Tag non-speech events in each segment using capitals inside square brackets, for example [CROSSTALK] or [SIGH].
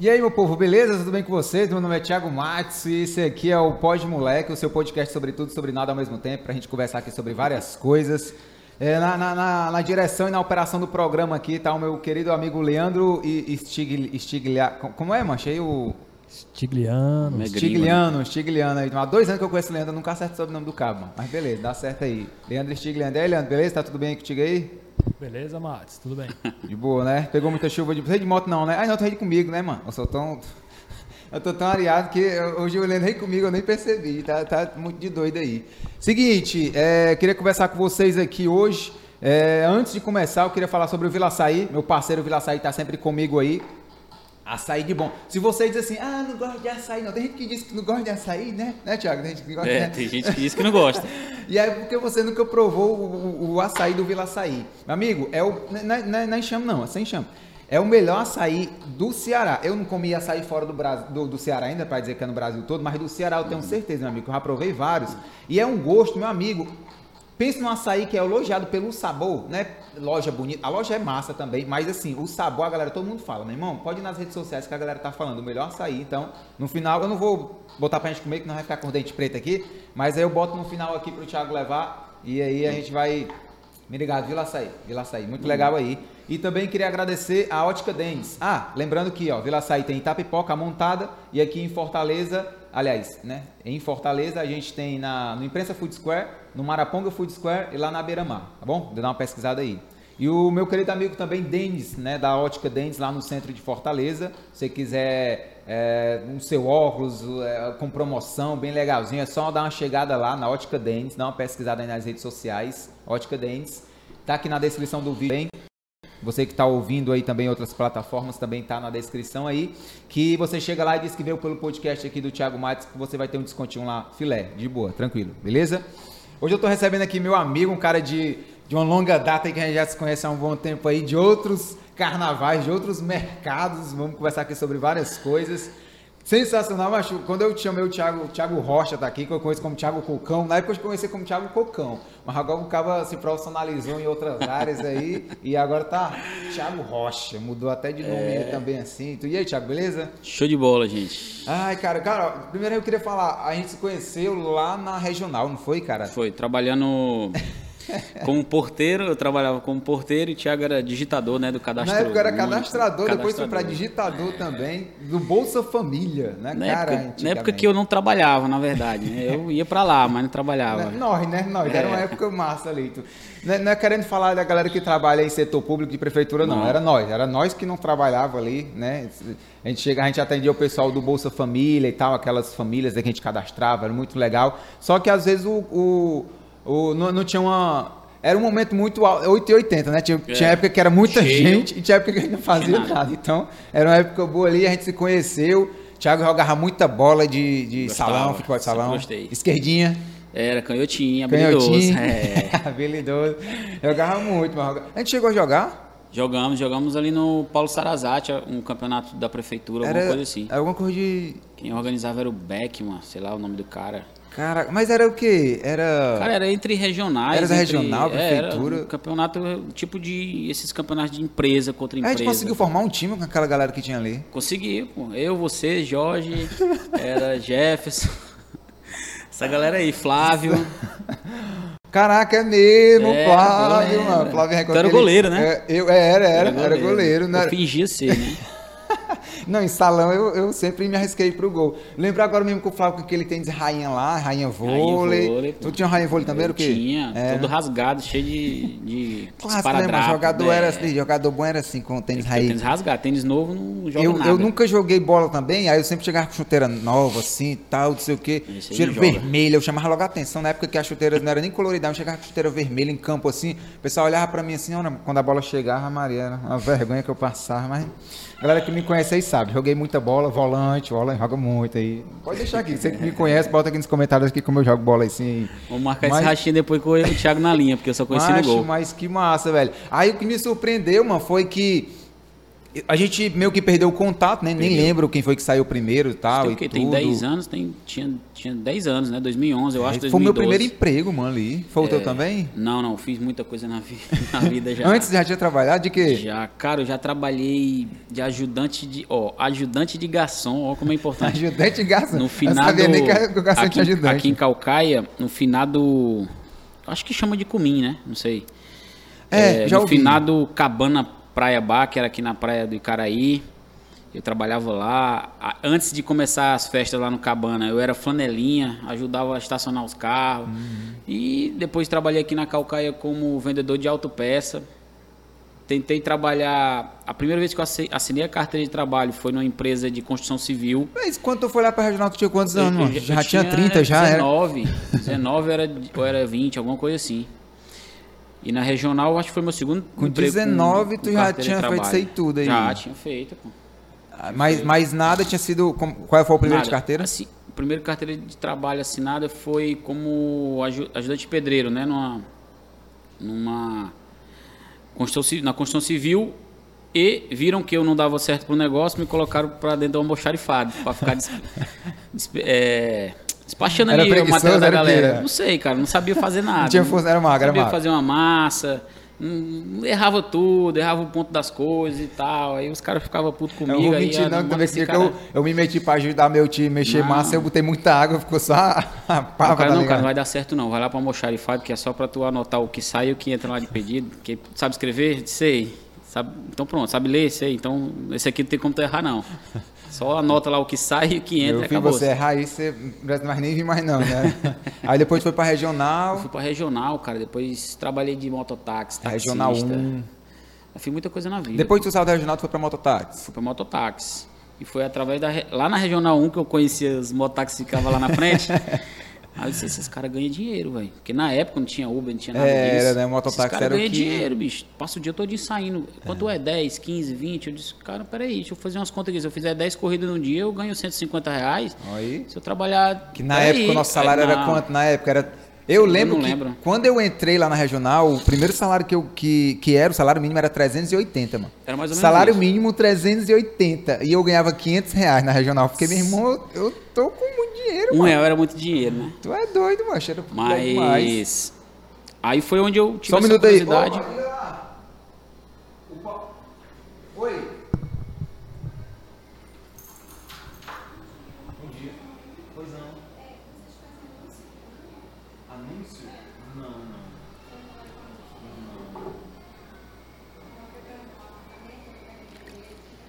E aí, meu povo, beleza? Tudo bem com vocês? Meu nome é Thiago Matos e esse aqui é o Pod Moleque, o seu podcast sobre tudo, sobre nada ao mesmo tempo, pra gente conversar aqui sobre várias coisas. É, na, na, na, na, direção e na operação do programa aqui tá o meu querido amigo Leandro Stiglia... Como é? Aí o... Stigliano. Stigliano, Stigliano aí. Há dois anos que eu conheço o Leandro, nunca acerto o nome do cabo, mano. Mas beleza, dá certo aí. Leandro Stigliano. E aí, Leandro, beleza? Tá tudo bem contigo aí? Beleza, Matos, tudo bem. De boa, né? Pegou muita chuva de. Você de moto não, né? Ah, não, tu ri comigo, né, mano? Eu sou tão. [LAUGHS] Eu tô tão areado que hoje o Leandro ri comigo, eu nem percebi. Tá, tá muito de doido aí. Seguinte, é, queria conversar com vocês aqui hoje. É, antes de começar, eu queria falar sobre o Vila Açaí. Meu parceiro Vila Açaí tá sempre comigo aí. Açaí de bom. Se você diz assim, ah, não gosto de açaí, não. Tem gente que diz que não gosta de açaí, né? Né, Thiago? Tem gente que gosta, é, né? tem gente que diz que não gosta. [LAUGHS] e aí, porque você nunca provou o, o, o açaí do Vila Açaí. Meu amigo, é o. Não é, não é enxame, não, é sem enxame. É o melhor açaí do Ceará. Eu não comi açaí fora do, Brasil, do, do Ceará ainda, para dizer que é no Brasil todo, mas do Ceará eu tenho certeza, meu amigo, eu já provei vários. E é um gosto, meu amigo. Pense no açaí que é elogiado pelo sabor, né? Loja bonita. A loja é massa também, mas assim, o sabor, a galera, todo mundo fala, meu irmão, pode ir nas redes sociais que a galera tá falando, o melhor açaí. Então, no final, eu não vou botar pra gente comer, que não vai ficar com dente preto aqui, mas aí eu boto no final aqui pro Thiago levar e aí a gente vai. Me ligado, Vila Açaí, Vila Açaí, muito legal aí. E também queria agradecer a Ótica Dentes. Ah, lembrando que, ó, Vila Açaí tem Itapipoca montada e aqui em Fortaleza aliás, né, em Fortaleza a gente tem na, no Imprensa Food Square, no Maraponga Food Square e lá na Beira Mar, tá bom? Dar uma pesquisada aí. E o meu querido amigo também, Denis, né, da Ótica Denis, lá no centro de Fortaleza. Se você quiser é, um seu óculos é, com promoção, bem legalzinho, é só dar uma chegada lá na Ótica Denis, dar uma pesquisada aí nas redes sociais, Ótica Denis. Tá aqui na descrição do vídeo, hein? Você que está ouvindo aí também outras plataformas, também está na descrição aí. Que você chega lá e diz que veio pelo podcast aqui do Thiago Matos, que você vai ter um descontinho lá, filé, de boa, tranquilo, beleza? Hoje eu estou recebendo aqui meu amigo, um cara de, de uma longa data que a gente já se conhece há um bom tempo aí, de outros carnavais, de outros mercados. Vamos conversar aqui sobre várias coisas. Sensacional, mas quando eu chamei o Thiago, o Thiago Rocha tá aqui, que eu conheço como Thiago Cocão, na época eu conheci como Thiago Cocão, mas agora o cara se profissionalizou em outras áreas aí e agora tá Thiago Rocha, mudou até de nome é... também assim. E aí, Thiago, beleza? Show de bola, gente. Ai, cara, cara, primeiro eu queria falar, a gente se conheceu lá na regional, não foi, cara? Foi, trabalhando [LAUGHS] Como porteiro, eu trabalhava como porteiro e o Thiago era digitador, né, do cadastro. Na época era cadastrador, muito, depois foi para digitador também, do Bolsa Família, né, na cara? Época, na época que eu não trabalhava, na verdade, né? Eu ia para lá, mas não trabalhava. Nós, né? Nós, é. era uma época massa ali. Não é, não é, querendo falar da galera que trabalha em setor público de prefeitura, não. não. Era nós, era nós que não trabalhava ali, né? A gente chega, a gente atendia o pessoal do Bolsa Família e tal, aquelas famílias que a gente cadastrava, era muito legal. Só que às vezes o, o o, não, não tinha uma. Era um momento muito 880, né? Tinha, é. tinha época que era muita Cheio. gente e tinha época que a gente não fazia nada. Então, era uma época boa ali, a gente se conheceu. Thiago jogava muita bola de, de salão, futebol de salão. Gostei. Esquerdinha. Era canhotinha, habilidoso. Canhotinha. É. [LAUGHS] habilidoso. Jogava muito, mas A gente chegou a jogar? Jogamos, jogamos ali no Paulo Sarazate, um campeonato da prefeitura, era, alguma coisa assim. Alguma coisa de. Quem organizava era o Beckman, sei lá o nome do cara. Cara, mas era o quê? Era. Cara, era entre regionais. Era da regional, prefeitura. É, era um campeonato, tipo de. Esses campeonatos de empresa contra empresa. A gente conseguiu formar um time com aquela galera que tinha ali. Consegui, pô. Eu, você, Jorge, [LAUGHS] era Jefferson. Essa galera aí, Flávio. Caraca, é mesmo, é, Flávio, mano. Flávio Tu era goleiro, né? É, eu, é, era, era, era goleiro. Era goleiro né? Eu fingia ser, né? [LAUGHS] Não, em salão eu, eu sempre me arrisquei pro gol. Lembro agora mesmo que o Flávio com aquele tênis rainha lá, rainha vôlei. Rainha vôlei tu tinha rainha vôlei também? Eu o quê? Tinha, é. todo rasgado, cheio de, de [LAUGHS] Clássico, né? Mas jogador né? era assim, jogador bom era assim, com tênis rainha. Tênis rasgado, tênis novo não joga eu, nada. Eu nunca joguei bola também, aí eu sempre chegava com chuteira nova, assim, tal, não sei o quê. Cheiro vermelho, eu chamava logo a atenção. Na época que as chuteiras não era nem colorida, eu chegava com chuteira vermelha em campo, assim. O pessoal olhava pra mim assim, quando a bola chegava, Maria, era uma vergonha que eu passava, mas... Galera que me conhece aí sabe, joguei muita bola, volante, bola, joga muito aí. Pode deixar aqui, você que me conhece, bota aqui nos comentários aqui como eu jogo bola assim. Vamos marcar mas... esse rachinho depois com o Thiago na linha, porque eu só conheci Macho, no gol. Mas que massa, velho. Aí o que me surpreendeu, mano, foi que a gente meio que perdeu o contato, né? Nem Perdeu. lembro quem foi que saiu primeiro e tal. Tem e tudo. Tem 10 anos, tem, tinha, tinha 10 anos, né? 2011, eu acho, É, 2012. Foi o meu primeiro emprego, mano, ali. Foi o teu É, também? Não, não, fiz muita coisa na, vi- [LAUGHS] na [LAUGHS] vida já. Antes já tinha trabalhado de quê? Já, cara, eu já trabalhei de ajudante de, ó, ajudante de garçom, ó como é importante. [LAUGHS] Ajudante de garçom. No Eu finado, sabia nem que o garçom aqui, tinha ajudante. aqui em Calcaia, no finado, acho que chama de Cumim, né? Não sei. É, já no ouvi. finado Cabana Praia Bar, que era aqui na praia do Icaraí. Eu trabalhava lá. Antes de começar as festas lá no Cabana, eu era flanelinha, ajudava a estacionar os carros. Uhum. E depois trabalhei aqui na Calcaia como vendedor de autopeça. Tentei trabalhar. A primeira vez que eu assi- assinei a carteira de trabalho foi numa empresa de construção civil. Mas quando tu foi lá pra regional, tu tinha quantos anos, eu- eu Já, tinha 30, já era. 19. 19 era, ou era 20, alguma coisa assim. E na regional, acho que foi meu segundo Com emprego 19 tu já de tinha feito isso aí tudo aí. Já, tinha feito, pô. Mas, mas nada tinha sido. Qual foi o primeiro de Nada. carteira? Assim, o primeiro carteira de trabalho assinada foi como aju- ajudante pedreiro, né? Numa, numa construção, na construção civil e viram que eu não dava certo pro negócio, me colocaram para dentro do almoxarifado para ficar des, [LAUGHS] des- é, despachando Era ali o material da galera. Não sei, cara, não sabia fazer nada. Não tinha força, era magro, era sabia fazer uma massa. hum, Errava tudo, errava o ponto das coisas e tal. Aí os caras ficavam putos Eu comigo. não vou aí, mentir, ah, não, esse porque cara- eu, eu me meti pra ajudar meu time a mexer Não. massa, eu botei muita água, ficou só a, [LAUGHS] a O pava, cara, tá não, cara, não vai dar certo não. Vai lá pra almoxarifado, que é só pra tu anotar o que sai e o que entra lá de pedido. Que sabe escrever? Sei. Sabe, então pronto, sabe ler? Sei. Então esse aqui não tem como tu errar não. Só anota lá o que sai e o que entra Eu vi acabou. você errar aí, você mais nem vi mais não, né? [LAUGHS] aí depois foi pra regional, Fui pra regional, cara. Depois trabalhei de mototáxi, taxista. regional 1. Eu fiz muita coisa na vida. Depois que tu saiu da regional, tu foi pra mototáxi. Fui pra mototáxi. E foi através da. Lá na Regional 1 que eu conhecia os mototáxis que ficavam lá na frente. [LAUGHS] Aí eu disse, esses caras ganham dinheiro, velho. Porque na época não tinha Uber, não tinha nada É, disso. era, né? O mototáxi era o ganham que- dinheiro, bicho. Passa o dia todo saindo. Quanto é. 10, 15, 20? Eu disse, cara, peraí, deixa eu fazer umas contas aqui. Se eu fizer 10 corridas no dia, eu ganho 150 reais. Aí. Se eu trabalhar... Que na peraí, época o nosso salário era quanto? Na época era. Eu lembro não que lembro. quando eu entrei lá na regional, o primeiro salário que, eu, que, que era, o salário mínimo era 380, mano. Era mais ou menos Salário isso. mínimo 380. E eu ganhava 500 reais na regional. Porque, meu irmão, eu, eu tô com dinheiro, Um mano. real era muito dinheiro, né? Tu é doido, mano. Demais. Mas... Aí foi onde eu tive Só um essa minuto aí. curiosidade. Oi. Pois não. Anúncio? Não, não.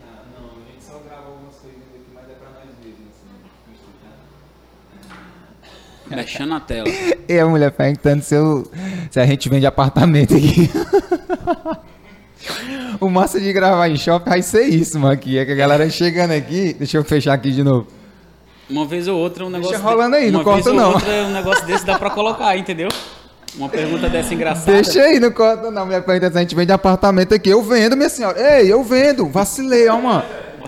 Ah, não, a gente só grava algumas coisinhas aqui, mas é pra nós mesmos, assim, Mexendo na tela. [LAUGHS] E a mulher perguntando se, eu, se a gente vende apartamento aqui. [LAUGHS] o massa de gravar em shopping vai ser isso, mano. Aqui. É que a galera chegando aqui. Deixa eu fechar aqui de novo. Uma vez ou outra um negócio. rolando aí, de... não Uma vez corta, ou não. outra um negócio desse dá pra colocar, entendeu? Uma pergunta dessa engraçada. Deixa aí, não corta não. Mulher perguntando se a gente vende apartamento aqui. Eu vendo, minha senhora. Ei, eu vendo. Vacilei, ó, mano.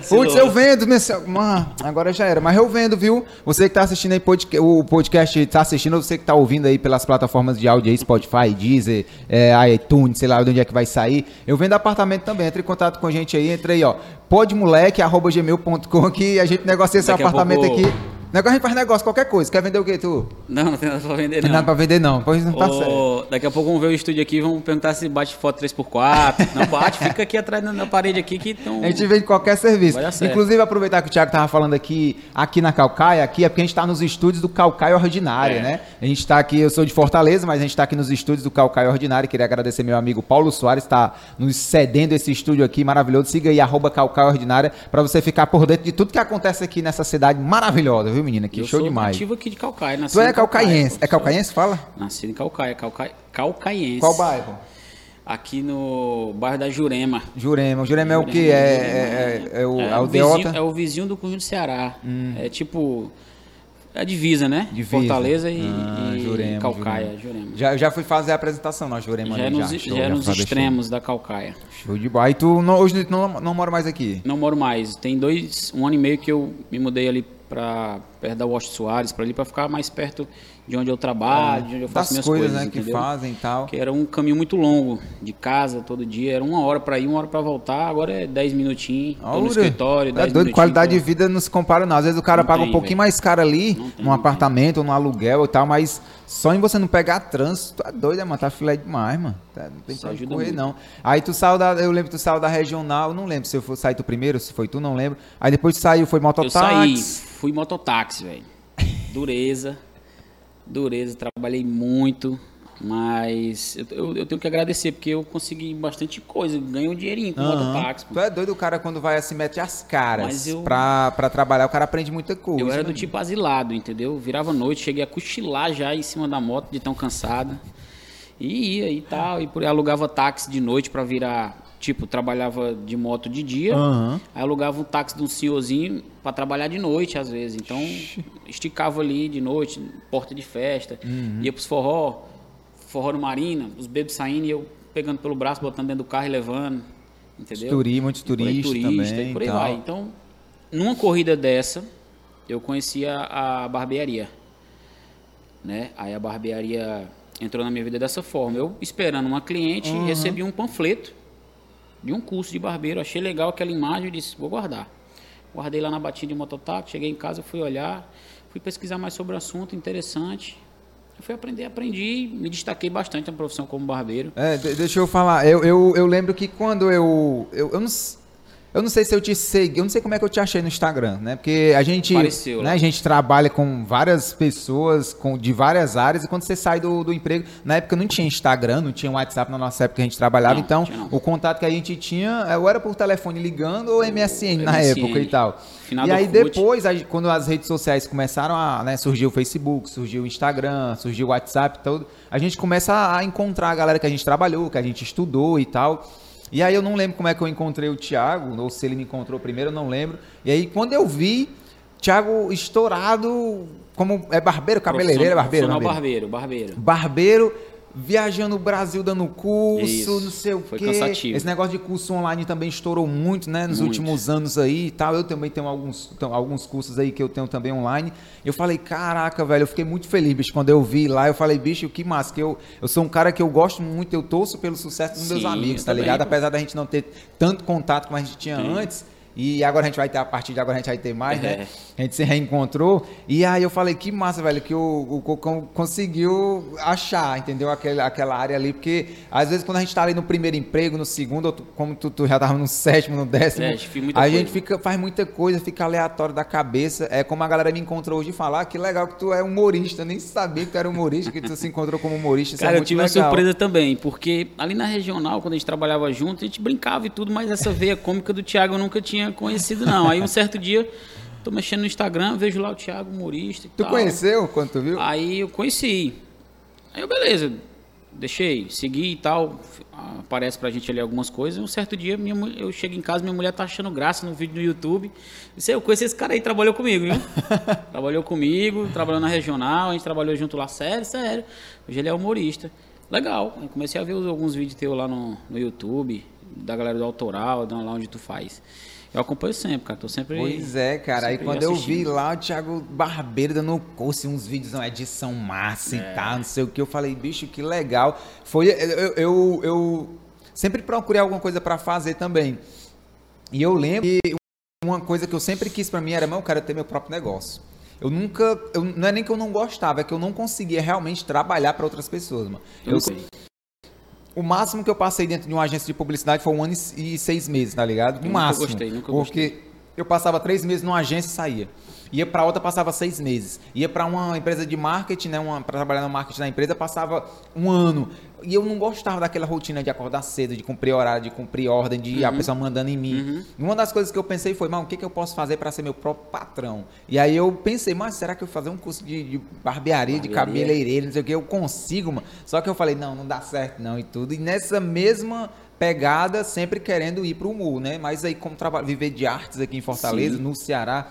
Putz, eu vendo, senhora. Mano, agora já era. Mas eu vendo, viu? Você que tá assistindo aí podca- o podcast, tá assistindo, você que tá ouvindo aí pelas plataformas de áudio aí, Spotify, Deezer, é, iTunes, sei lá de onde é que vai sair. Eu vendo apartamento também. Entre em contato com a gente aí. Entra aí, ó. podmoleque.gmail.com que a gente negocia esse Daqui apartamento pouco- aqui. Negócio a gente faz negócio, qualquer coisa. Quer vender o quê, tu? Não, não tem nada pra vender, Não tem nada pra vender, não. Pois não tá certo. Daqui a pouco vamos ver o estúdio aqui e vamos perguntar se bate foto 3x4. Não bate, fica aqui atrás na- na parede aqui que. A gente vende qualquer serviço. Inclusive, aproveitar que o Thiago tava falando aqui, aqui na Calcaia, aqui é porque a gente tá nos estúdios do Calcaia Ordinária, É. né? A gente tá aqui, eu sou de Fortaleza, mas a gente tá aqui nos estúdios do Calcaia Ordinária. Queria agradecer meu amigo Paulo Soares, tá nos cedendo esse estúdio aqui maravilhoso. Siga aí, arroba Calcaia Ordinária, pra você ficar por dentro de tudo que acontece aqui nessa cidade maravilhosa, viu, menina? Que eu show sou demais. nativo aqui de Calcaia. Tu nascido é Calcaia, calcaiense. É calcaiense, fala? Nascido em Calcaia, Calcaia Calcaiense. Qual bairro? Aqui no bairro da Jurema. Jurema. O Jurema é o quê? É, é, é, é o É, o aldeota? vizinho, é o vizinho do Conjunto Ceará. É tipo. É a divisa, né? Divisa. Fortaleza e, Ah, e Jurema, Calcaia. Jurema. Já, já fui fazer a apresentação na Jurema. Já é ali, nos, show, já é já nos fui fazer extremos da Calcaia. Show. Show de bola. E tu não- hoje tu não, não mora mais aqui? Não moro mais. Tem dois, um ano e meio que eu me mudei ali pra perto da Washington Soares, para ali para ficar mais perto de onde eu trabalho, de onde eu faço Das minhas coisas, coisas, né, que fazem e tal. Que era um caminho muito longo de casa todo dia, era uma hora pra ir, uma hora pra voltar, agora é 10 minutinhos, tô no Olha, escritório, é 10 doido, minutinhos, qualidade tô- de vida não se compara não. Às vezes o cara Não paga um tem, pouquinho velho. mais caro ali, Não tem, num apartamento ou num aluguel e tal, mas só em você não pegar trânsito, tu é doido, é, mano, tá filé demais, mano. Tá- Não tem Isso pra correr, muito. não. Aí tu saiu da, eu lembro que tu saiu da regional, não lembro se eu sair tu primeiro, se foi tu, não lembro. Aí depois tu saiu, foi Eu saí, mototáxi. fui mototáxi, velho. Dureza. Dureza, trabalhei muito. Mas eu, eu- tenho que agradecer, porque eu consegui bastante coisa. Ganhei um dinheirinho com Aham. mototáxi. Tu é doido o cara quando vai assim, mete as caras eu- pra, pra trabalhar, o cara aprende muita coisa. Eu era do né? tipo asilado, entendeu? Virava noite, cheguei a cochilar já em cima da moto de tão cansado. E ia e tal, e por alugava táxi de noite pra virar, tipo, trabalhava de moto de dia. Aham. Aí alugava um táxi de um senhorzinho pra trabalhar de noite às vezes. Então, esticava ali de noite, porta de festa, Uhum. ia pros forró, forró no Marina, os bebês saindo e eu pegando pelo braço, botando dentro do carro e levando. Entendeu? Turi, muitos turistas turista, também e por aí tal. vai. Então, numa corrida dessa, eu conhecia a barbearia. Né? Aí a barbearia entrou na minha vida dessa forma. Eu esperando uma cliente, Uhum. recebi um panfleto de um curso de barbeiro. Achei legal aquela imagem e disse, vou guardar. Guardei lá na batinha de mototáxi, cheguei em casa, fui olhar, fui pesquisar mais sobre o assunto, interessante. Eu fui aprender, aprendi, me destaquei bastante na profissão como barbeiro. É, de- deixa eu falar. Eu, eu, eu lembro que quando eu. Eu, eu, não, s- eu não sei se eu te segui, eu não sei como é que eu te achei no Instagram, né? Porque a gente. Apareceu né, lá. a gente trabalha com várias pessoas com, de várias áreas, e quando você sai do, do emprego. Na época não tinha Instagram, não tinha WhatsApp na nossa época que a gente trabalhava, Não, então não. o contato que a gente tinha é, ou era por telefone ligando ou MSN na MSN. época e tal. Finado e aí depois, quando as redes sociais começaram a, né, surgiu o Facebook, surgiu o Instagram, surgiu o WhatsApp, todo, a gente começa a encontrar a galera que a gente trabalhou, que a gente estudou e tal. E aí eu não lembro como é que eu encontrei o Thiago, ou se ele me encontrou primeiro, eu não lembro. E aí quando eu vi, Thiago estourado como é barbeiro, cabeleireiro, é barbeiro, barbeiro, barbeiro. Barbeiro viajando o Brasil dando curso, Isso, não sei o foi quê. cansativo. Esse negócio de curso online também estourou muito, né, nos Muito. últimos anos aí e tal. Eu também tenho alguns, alguns cursos aí que eu tenho também online. Eu falei, caraca, velho, eu fiquei muito feliz, bicho, quando eu vi lá. Eu falei, bicho, que massa, que eu, eu sou um cara que eu gosto muito, eu torço pelo sucesso dos meus Sim, amigos, eu tá ligado? Apesar da gente não ter tanto contato como a gente tinha antes. E agora a gente vai ter, a partir de agora a gente vai ter mais, né? É. A gente se reencontrou. E aí eu falei, que massa, velho, que o, o Cocão conseguiu achar, entendeu? Aquela, aquela área ali. Porque às vezes quando a gente tá ali no primeiro emprego, no segundo, tu- como tu, tu já tava no sétimo, no décimo, É, a coisa. gente fica, faz muita coisa, fica aleatório da cabeça. É como a galera me encontrou hoje e falar, ah, que legal que tu é humorista. Eu nem sabia que tu era humorista, que tu se encontrou como humorista. Isso Cara, é eu tive uma legal. surpresa também, porque ali na regional, quando a gente trabalhava junto, a gente brincava e tudo, mas essa veia [LAUGHS] cômica do Thiago eu nunca tinha conhecido, não. Aí um certo dia, tô mexendo no Instagram, vejo lá o Thiago, humorista e Tu tal. conheceu quando tu viu? Aí eu conheci. Aí eu, beleza, deixei, segui e tal. Aparece pra gente ali algumas coisas. Um certo dia minha, eu chego em casa, minha mulher tá achando graça no vídeo no YouTube. Eu disse, eu conheci esse cara aí, trabalhou comigo, viu? [LAUGHS] trabalhou comigo, trabalhou na regional, a gente trabalhou junto lá, sério, sério. Hoje ele é humorista. Legal. Aí comecei a ver alguns vídeos teus lá no, no YouTube, da galera do autoral, lá onde tu faz. Eu acompanho sempre, cara. Tô sempre. Pois é, cara. Aí quando eu vi lá o Thiago Barbeiro dando curso, uns vídeos, uma edição massa É. e tal, não sei o que, eu falei, bicho, que legal. Foi, eu, eu, eu sempre procurei alguma coisa pra fazer também. E eu lembro que uma coisa que eu sempre quis pra mim era, meu, eu quero ter meu próprio negócio. Eu nunca, eu- não é nem que eu não gostava, é que eu não conseguia realmente trabalhar pra outras pessoas, mano. Eu Eu, sei. O máximo que eu passei dentro de uma agência de publicidade foi um ano e seis meses, tá ligado? O nunca máximo. gostei, nunca porque eu passava três meses numa agência e saía. Ia pra outra, passava seis meses. Ia pra uma empresa de marketing, né? Uma, pra trabalhar no marketing da empresa, passava um ano. E eu não gostava daquela rotina de acordar cedo, de cumprir horário, de cumprir ordem, de Uhum. a pessoa mandando em mim. E uma das coisas que eu pensei foi, mano, o que, que eu posso fazer pra ser meu próprio patrão? E aí eu pensei, mas será que eu vou fazer um curso de, de barbearia, de Barbearia. cabeleireiro, não sei o que, eu consigo, mano. Só que eu falei, não, não dá certo não e tudo. E nessa mesma pegada, sempre querendo ir pro humor, né? Mas aí como trabalho, viver de artes aqui em Fortaleza, Sim. no Ceará,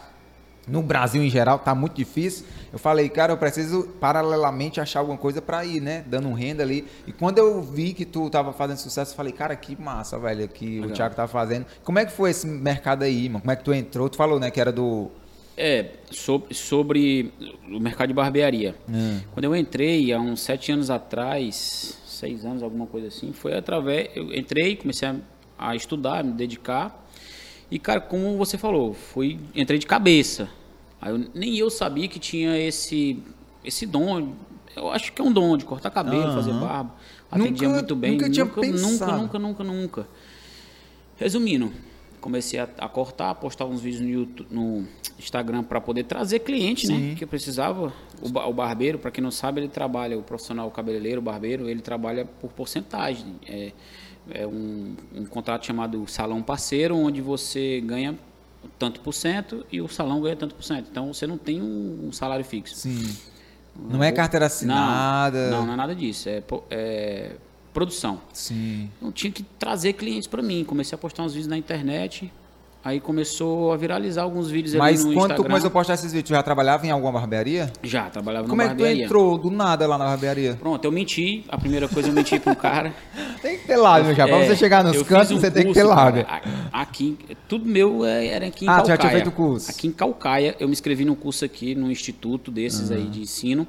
no Brasil em geral, tá muito difícil. Eu falei, cara, eu preciso paralelamente achar alguma coisa pra ir, né? Dando um renda ali. E quando eu vi que tu tava fazendo sucesso, eu falei, cara, que massa, velho, que o Legal. Thiago tá fazendo. Como é que foi esse mercado aí, mano? Como é que tu entrou? Tu falou, né, que era do É, sobre, sobre o mercado de barbearia. Hum. Quando eu entrei, há uns sete anos atrás, seis anos, alguma coisa assim, foi através. Eu entrei, comecei a, a estudar, me dedicar. E, cara, como você falou, fui, entrei de cabeça. Aí eu- nem eu sabia que tinha esse, esse dom. Eu acho que é um dom de cortar cabelo, Aham. fazer barba. Atendia Nunca- muito bem. nunca tinha nunca, pensado. nunca, nunca, nunca, nunca. Resumindo, comecei a, a cortar, postar uns vídeos no, YouTube, no Instagram para poder trazer cliente, Sim. né? Que eu precisava. O, o barbeiro, para quem não sabe, ele trabalha, o profissional cabeleireiro, o barbeiro, ele trabalha por porcentagem. É, é um, um contrato chamado salão parceiro, onde você ganha tanto por cento e o salão ganha tanto por cento. Então você não tem um, um salário fixo. Sim. Não é carteira assinada. Não, não é nada disso. É, é produção. Sim. Eu tinha que trazer clientes para mim. Comecei a postar uns vídeos na internet. Aí começou a viralizar alguns vídeos Mas ali no quando tu Instagram. começou a postar esses vídeos, tu já trabalhava em alguma barbearia? Já, trabalhava Como na é que tu barbearia. entrou do nada lá na barbearia? Pronto, eu menti. A primeira coisa eu menti um cara. [LAUGHS] Tem que ter lábio já. Pra É, você chegar nos cantos, um você tem que curso, ter lábio. aqui, tudo meu é- era aqui em Ah, tu já Calcaia. tinha feito o curso. Aqui em Calcaia, eu me inscrevi num curso aqui, num instituto desses aí de ensino.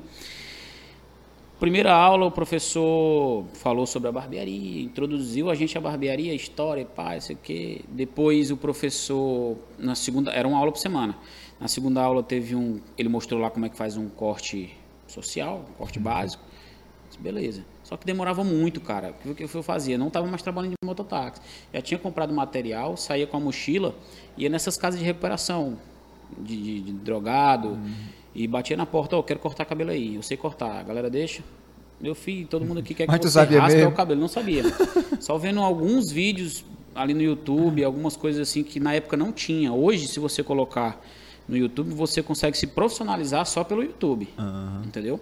Primeira aula, o professor falou sobre a barbearia, introduziu a gente à barbearia, história, pá, isso aqui. Depois o professor, na segunda, era uma aula por semana. Na segunda aula teve um, ele mostrou lá como é que faz um corte social, um corte básico. Disse, Beleza. Só que demorava muito, cara. O que eu fazia? Não estava mais trabalhando de mototáxi. Já tinha comprado material, saía com a mochila, ia nessas casas de recuperação de, de- de drogado e batia na porta, ó, eu quero cortar cabelo aí. Eu sei cortar. A galera deixa. Meu filho, todo mundo aqui quer que Mas você sabia raspe mesmo? o cabelo. Não sabia. [LAUGHS] Só vendo alguns vídeos ali no YouTube, algumas coisas assim que na época não tinha. Hoje, se você colocar no YouTube, você consegue se profissionalizar só pelo YouTube. Entendeu?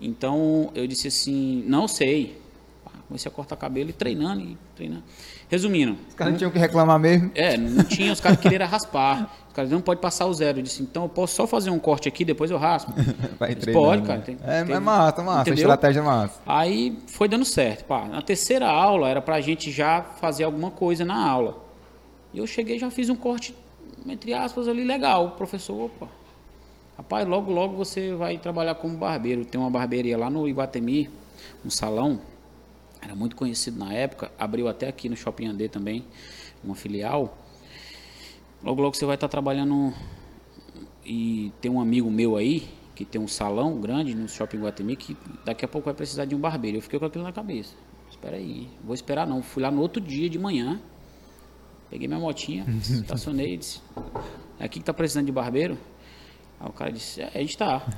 Então eu disse assim, não sei. Comecei a cortar cabelo e treinando e treinando. Resumindo, Os caras não tinham que reclamar mesmo. é, não tinha, os caras queriam raspar. [LAUGHS] Os caras não pode passar o zero. Eu disse, então eu posso só fazer um corte aqui, depois eu raspo. [LAUGHS] Vai treinando, pode, né? cara. Tem, É, tem- é massa, massa. entendeu? Estratégia massa. Aí foi dando certo. Pá, na terceira aula era pra gente já fazer alguma coisa na aula. E eu cheguei e já fiz um corte, entre aspas, ali legal. O professor, opa. Rapaz, logo, logo você vai trabalhar como barbeiro. Tem uma barbearia lá no Iguatemi, um salão. Era muito conhecido na época. Abriu até aqui no Shopping Andê também, uma filial. Logo, logo você vai estar trabalhando. E tem um amigo meu aí, que tem um salão grande no Shopping Guatemi, que daqui a pouco vai precisar de um barbeiro. Eu fiquei com aquilo na cabeça. Espera aí, vou esperar não. Fui lá no outro dia de manhã, peguei minha motinha, [LAUGHS] estacionei e disse: É aqui que tá precisando de barbeiro? Aí o cara disse: É, a gente tá. [LAUGHS]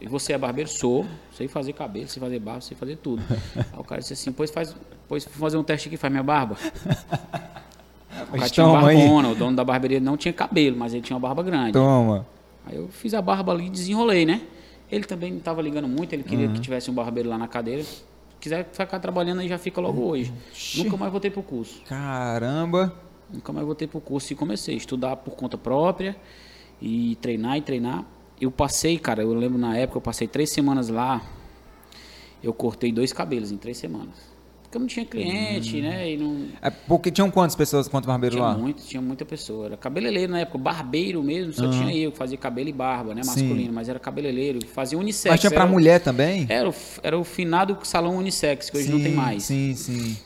E você é barbeiro? Sou. Sei fazer cabelo, sei fazer barba, sei fazer tudo. [LAUGHS] Aí o cara disse assim: Pois faz, pois vou fazer um teste aqui, faz minha barba. O cara tinha toma aí. barbona, o dono da barbearia não tinha cabelo, mas ele tinha uma barba grande. Toma. Aí eu fiz a barba ali e desenrolei, né? Ele também não estava ligando muito, ele queria Uhum. que tivesse um barbeiro lá na cadeira. Se quiser ficar trabalhando aí já fica logo hoje. Nunca mais voltei pro curso. Caramba. Nunca mais voltei pro curso e comecei a estudar por conta própria e treinar e treinar. Eu passei, cara, eu lembro na época, eu passei três semanas lá, eu cortei dois cabelos em três semanas. Porque não tinha cliente, né? E não, É porque tinham quantas pessoas, quantos barbeiros tinha lá? muito, tinha muita pessoa. Era cabeleireiro na época, barbeiro mesmo, só tinha eu que fazia cabelo e barba, né? Sim. Masculino, mas era cabeleireiro, fazia unissex. Mas tinha pra era, mulher também? Era o, era o finado salão unissex, que hoje não tem mais. Sim, sim.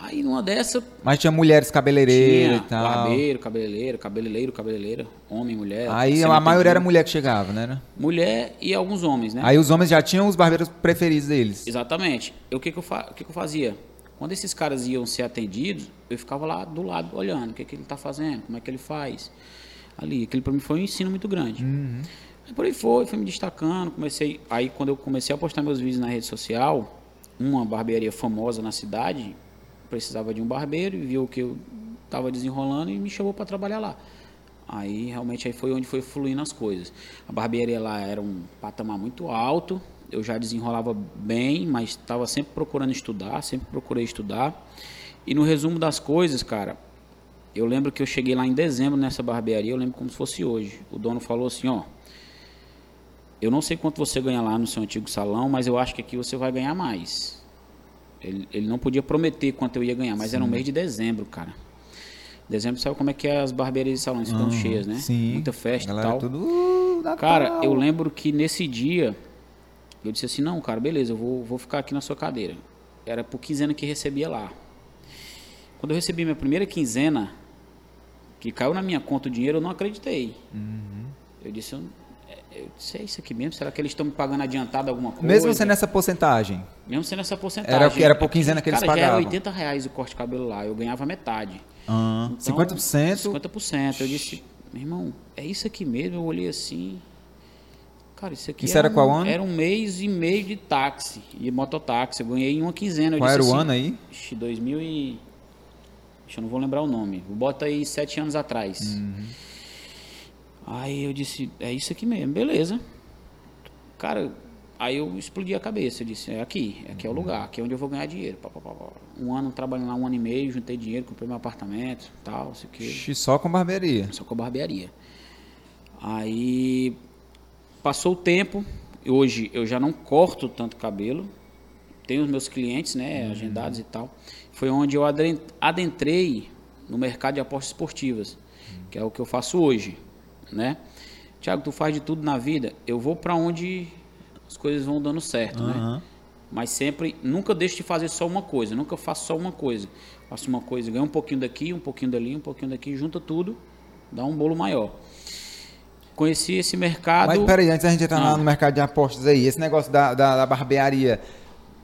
Aí numa dessa, Mas tinha mulheres cabeleireiras e tal. barbeiro, cabeleireiro, cabeleireiro, cabeleireira, homem, mulher. Aí a maioria era mulher que chegava, né? Mulher e alguns homens, né? Aí os homens já tinham os barbeiros preferidos deles. Exatamente. Eu, o que, que, eu fa- o que, que eu fazia? Quando esses caras iam ser atendidos, eu ficava lá do lado olhando o que, que ele está fazendo, como é que ele faz. Ali, aquele para mim foi um ensino muito grande. Aí por aí foi, fui me destacando, comecei. Aí quando eu comecei a postar meus vídeos na rede social, uma barbearia famosa na cidade precisava de um barbeiro e viu que eu estava desenrolando e me chamou para trabalhar lá. Aí realmente aí foi onde foi fluindo as coisas. A barbearia lá era um patamar muito alto, eu já desenrolava bem, mas estava sempre procurando estudar, sempre procurei estudar. E no resumo das coisas, cara, eu lembro que eu cheguei lá em dezembro nessa barbearia, eu lembro como se fosse hoje. O dono falou assim, ó, eu não sei quanto você ganha lá no seu antigo salão, mas eu acho que aqui você vai ganhar mais. Ele, ele não podia prometer quanto eu ia ganhar, mas era no mês de dezembro, cara. Dezembro sabe como é que é as barbearias e salões, ficam Aham, cheias, né? Sim. Muita festa e Galera, tal. tudo uh. Cara, eu lembro que nesse dia eu disse assim, não, cara, beleza, eu vou, vou ficar aqui na sua cadeira. Era por quinzena que recebia lá. Quando eu recebi minha primeira quinzena, que caiu na minha conta o dinheiro, eu não acreditei. Uhum. Eu disse, eu, eu disse, é isso aqui mesmo? Será que eles estão me pagando adiantado alguma coisa? Mesmo sendo essa porcentagem. Mesmo sendo essa porcentagem. Era era por quinzena que eles cara, já era pagavam. 80 reais o corte de cabelo lá, eu ganhava metade. Ah, Então, 50%. 50%. Eu disse, meu irmão, é isso aqui mesmo? Eu olhei assim. Cara, isso aqui Isso era um, qual ano? Era um mês e meio de táxi, de mototáxi. Eu ganhei em uma quinzena. Eu Qual era o assim, ano aí? Ixi, 2000 e... Ixi, eu não vou lembrar o nome. Bota aí sete anos atrás. Uhum. Aí eu disse, é isso aqui mesmo, beleza. Cara, aí eu explodi a cabeça. Eu disse, é aqui, aqui é o lugar, aqui é onde eu vou ganhar dinheiro. Pá, pá, pá. Um ano trabalhando lá, um ano e meio, juntei dinheiro, comprei meu apartamento, tal, isso aqui. Ixi, Só com barbearia. Só com barbearia. Aí passou o tempo, hoje eu já não corto tanto cabelo. Tenho os meus clientes, né, agendados e tal. Foi onde eu adentrei no mercado de apostas esportivas, que é o que eu faço hoje, né? Tiago, tu faz de tudo na vida. Eu vou para onde as coisas vão dando certo, né? Aham. Mas sempre, nunca deixo de fazer só uma coisa, nunca faço só uma coisa. Faço uma coisa, ganho um pouquinho daqui, um pouquinho dali, um pouquinho daqui, junta tudo, dá um bolo maior. Conheci esse mercado. Mas peraí, antes da gente entrar Ah. no mercado de apostas aí, esse negócio da, da, da barbearia,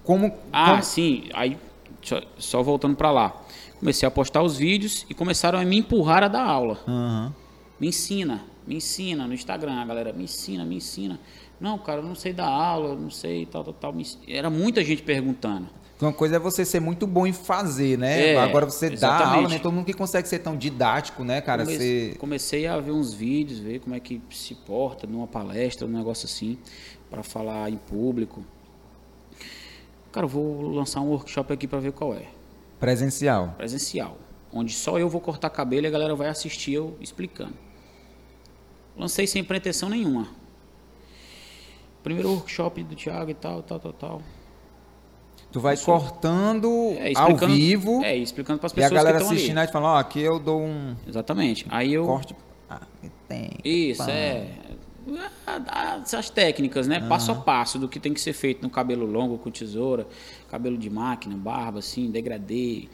como... Ah, como- sim. Aí, só, só voltando para lá. Comecei a postar os vídeos e começaram a me empurrar a dar aula. Aham. Me ensina, me ensina no Instagram, a galera, me ensina, me ensina. Não, cara, eu não sei dar aula, não sei, tal, tal, tal. Era muita gente perguntando. Uma coisa é você ser muito bom em fazer, né? É, Agora você dá exatamente. aula, né? Todo mundo que consegue ser tão didático, né, cara? Come- Você... Comecei a ver uns vídeos, ver como é que se porta numa palestra, um negócio assim, para falar em público. Cara, eu vou lançar um workshop aqui para ver qual é. Presencial. Presencial. Onde só eu vou cortar cabelo e a galera vai assistir eu explicando. Lancei sem pretensão nenhuma. Primeiro workshop do Thiago e tal, tal, tal, tal. Tu vai cortando É, ao vivo É, explicando para as e a pessoas que galera estão ali. assistindo aí fala, ó, aqui eu dou um Exatamente. Aí eu corte... Ah, tem. Isso, é. Ah, Essas técnicas, né? Passo a passo do que tem que ser feito no cabelo longo com tesoura, cabelo de máquina, barba, assim, degradê,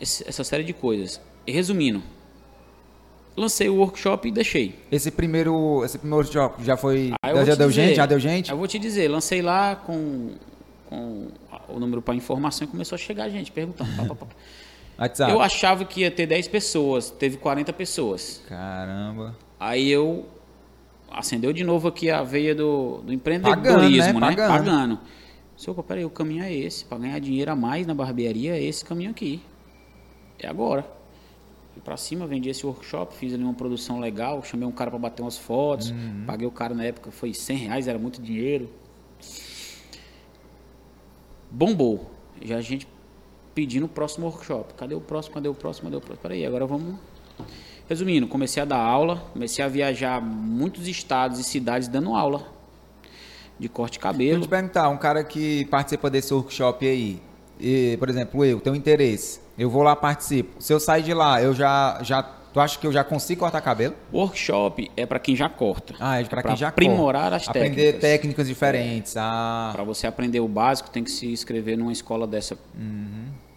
essa série de coisas. E resumindo, lancei o workshop e deixei. Esse primeiro, esse primeiro workshop já foi... Eu já te deu dizer- gente? Já deu gente? Eu vou te dizer, lancei lá com, com o número para informação e começou a chegar gente perguntando. pá, pá, pá. [LAUGHS] WhatsApp. Eu achava que ia ter 10 pessoas, teve 40 pessoas. Caramba. Aí eu acendeu de novo aqui a veia do, do empreendedorismo, Pagando, né? né? Pagando. Pagando. Seu, peraí, o caminho é esse. Para ganhar dinheiro a mais na barbearia, é esse caminho aqui. É agora. Fui pra cima, vendi esse workshop, fiz ali uma produção legal, chamei um cara para bater umas fotos, Uhum. paguei o cara na época, foi 100 reais, era muito dinheiro. Bombou. Já a gente pedindo o próximo workshop. Cadê o próximo? Cadê o próximo? Cadê o próximo? Peraí, agora vamos Resumindo, comecei a dar aula, comecei a viajar muitos estados e cidades dando aula de corte de Deixa eu cabelo. te perguntar, um cara que participa desse workshop aí, e, por exemplo, eu, tenho interesse, eu vou lá, participo. Se eu sair de lá, eu já, já, tu acha que eu já consigo cortar cabelo? Workshop é para quem já corta. Ah, é pra quem já aprimorar corta. as Aprender técnicas. técnicas diferentes. Ah, Para você aprender o básico, tem que se inscrever numa escola dessa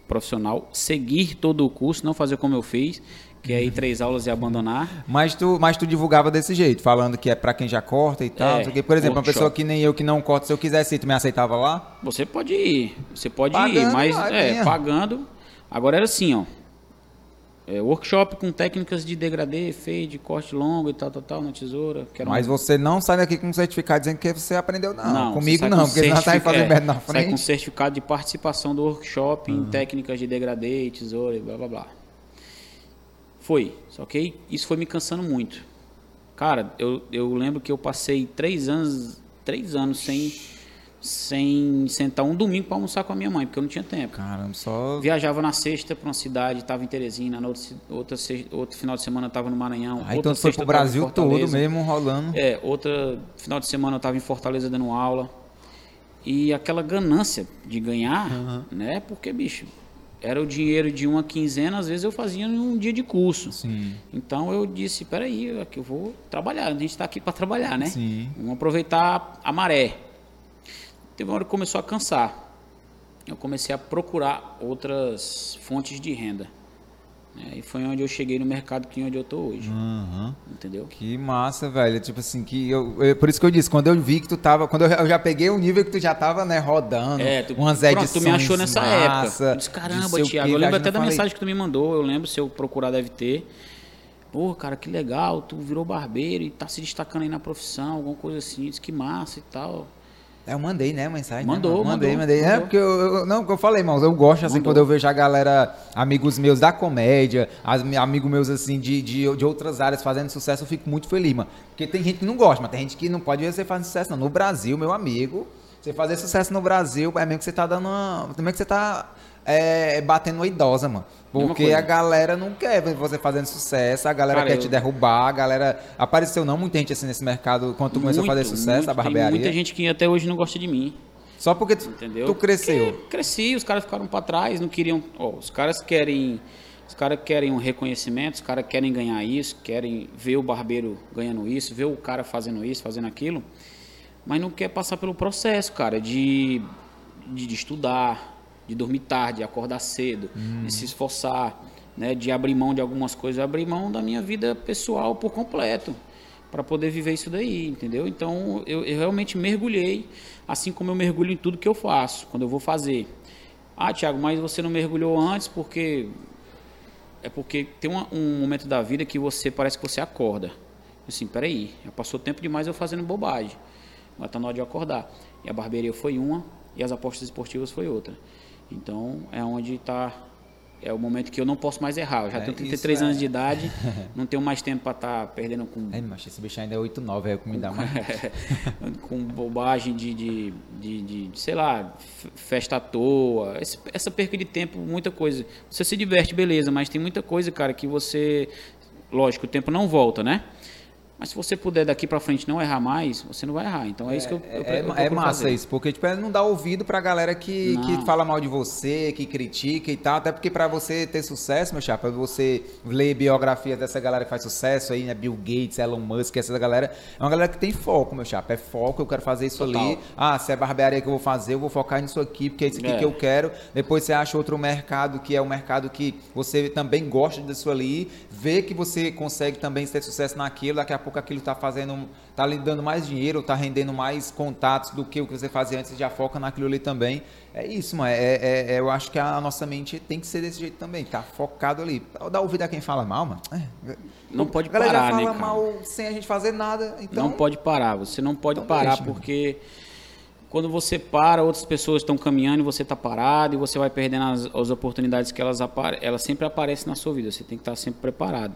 profissional, seguir todo o curso, não fazer como eu fiz, que é ir três aulas e abandonar. mas tu, mas tu divulgava desse jeito, falando que é pra quem já corta e tal. É, quê. Por exemplo, uma workshop. pessoa que nem eu que não corta, se eu quisesse tu me aceitava lá? Você pode ir, você pode Pagando, ir, mas é, pagando. Agora era assim, ó. É, workshop com técnicas de degradê, fade, corte longo e tal, tal, tal, na tesoura. Era um- Mas você não sai daqui com um certificado dizendo que você aprendeu, não. você Comigo sai não, com porque tá aí certifica- fazendo é, merda na Sai com frente. certificado de participação do workshop em técnicas de degradê, tesoura e blá blá blá. Foi. Só que isso foi me cansando muito. Cara, eu, eu lembro que eu passei três anos, três anos sem, sem sentar um domingo para almoçar com a minha mãe, porque eu não tinha tempo. Caramba, só. Viajava na sexta para uma cidade, estava em Teresina, na outra, outro final de semana estava no Maranhão. Aí outra então foi pro em Brasil todo mesmo, rolando. É, outra final de semana eu estava em Fortaleza dando aula. E aquela ganância de ganhar, né? Porque, bicho, era o dinheiro de uma quinzena, às vezes eu fazia em um dia de curso. Sim. Então eu disse, peraí, aqui eu vou trabalhar, a gente está aqui para trabalhar, né? Sim. Vamos aproveitar a maré. Teve uma hora que começou a cansar. Eu comecei a procurar outras fontes de renda. né? E foi onde eu cheguei no mercado que é onde eu tô hoje. Aham. Entendeu? Que massa, velho. Tipo assim, que eu, eu- por isso que eu disse, quando eu vi que tu tava, quando eu, eu já peguei o nível que tu já tava, né, rodando, É, tu, umas pronto, edições tu me achou nessa massa, época. Eu disse, caramba, Thiago. Eu lembro até da falei, mensagem que tu me mandou. Eu lembro, se eu procurar, deve ter. Pô, cara, que legal. Tu virou barbeiro e tá se destacando aí na profissão, alguma coisa assim. Disse, que massa e tal. É, Eu mandei, né, mensagem. né, Mandou, mano? mandei, mandou, mandei. É, mandou. porque eu, eu- não, eu falei, irmãos, eu gosto, assim, Mandou. quando eu vejo a galera, amigos meus da comédia, as, amigos meus, assim, de, de, de outras áreas fazendo sucesso, eu fico muito feliz, mano. Porque tem gente que não gosta, mas tem gente que não pode ver você fazendo sucesso, não. No Brasil, meu amigo, você fazer sucesso no Brasil, é mesmo que você tá dando uma... Também que você tá é, batendo uma idosa, mano. Porque a galera não quer ver você fazendo sucesso, a galera Cara, quer eu- te derrubar, a galera... Apareceu não muita gente, assim, nesse mercado, quando tu começou a fazer Muito, sucesso, muito. a barbearia. Tem muita gente que até hoje não gosta de mim. Só porque tu, Entendeu? tu cresceu. Porque cresci, os caras ficaram para trás, não queriam. ó, os caras querem. Os caras querem um reconhecimento, os caras querem ganhar isso, querem ver o barbeiro ganhando isso, ver o cara fazendo isso, fazendo aquilo, mas não quer passar pelo processo, cara, de, de, de estudar, de dormir tarde, de acordar cedo, de se esforçar, né, de abrir mão de algumas coisas, abrir mão da minha vida pessoal por completo para poder viver isso daí, entendeu? Então eu, eu realmente mergulhei, assim como eu mergulho em tudo que eu faço, quando eu vou fazer. Ah, Thiago, mas você não mergulhou antes porque é porque tem uma- um momento da vida que você parece que você acorda. Assim, peraí, já passou tempo demais eu fazendo bobagem. Agora tá na hora de acordar. E a barbearia foi uma e as apostas esportivas foi outra. Então é onde tá é o momento que eu não posso mais errar. Eu já É, tenho 33 isso anos é. de idade, [LAUGHS] não tenho mais tempo para estar perdendo com Ai, mas esse bicho ainda é 8, 9, é me dá uma... [LAUGHS] [LAUGHS] com bobagem de, de, de, de- de, sei lá, festa à toa, esse- essa perca de tempo, muita coisa. Você se diverte, beleza, mas tem muita coisa, cara, que você. Lógico, o tempo não volta, né? Mas se você puder daqui pra frente não errar mais, você não vai errar. Então é, isso que eu, eu, É, eu é massa fazer. isso, porque tipo, é não dá ouvido pra galera que, Não. que fala mal de você, que critica e tal. Até porque pra você ter sucesso, meu chapa, você ler biografias dessa galera que faz sucesso aí, né? Bill Gates, Elon Musk, essa galera. É uma galera que tem foco, meu chapa. É foco, eu quero fazer isso Total. ali. Ah, se é barbearia que eu vou fazer, eu vou focar nisso aqui, porque é isso aqui É. que eu quero. Depois você acha outro mercado que é um mercado que você também gosta disso ali, vê que você consegue também ter sucesso naquilo, daqui a pouco aquilo tá fazendo, tá lhe dando mais dinheiro, tá rendendo mais contatos do que o que você fazia antes, já foca naquilo ali também. É isso, mano. É, é- é- eu acho que a nossa mente tem que ser desse jeito também, tá focado ali. Dá ouvido a quem fala mal, mano. É. Não pode a galera parar, já né, fala cara? mal sem a gente fazer nada, então... não pode parar, você não pode Então parar deixa, porque quando você para, outras pessoas estão caminhando e você está parado e você vai perdendo as, as oportunidades que elas, elas sempre aparecem na sua vida. Você tem que estar sempre preparado.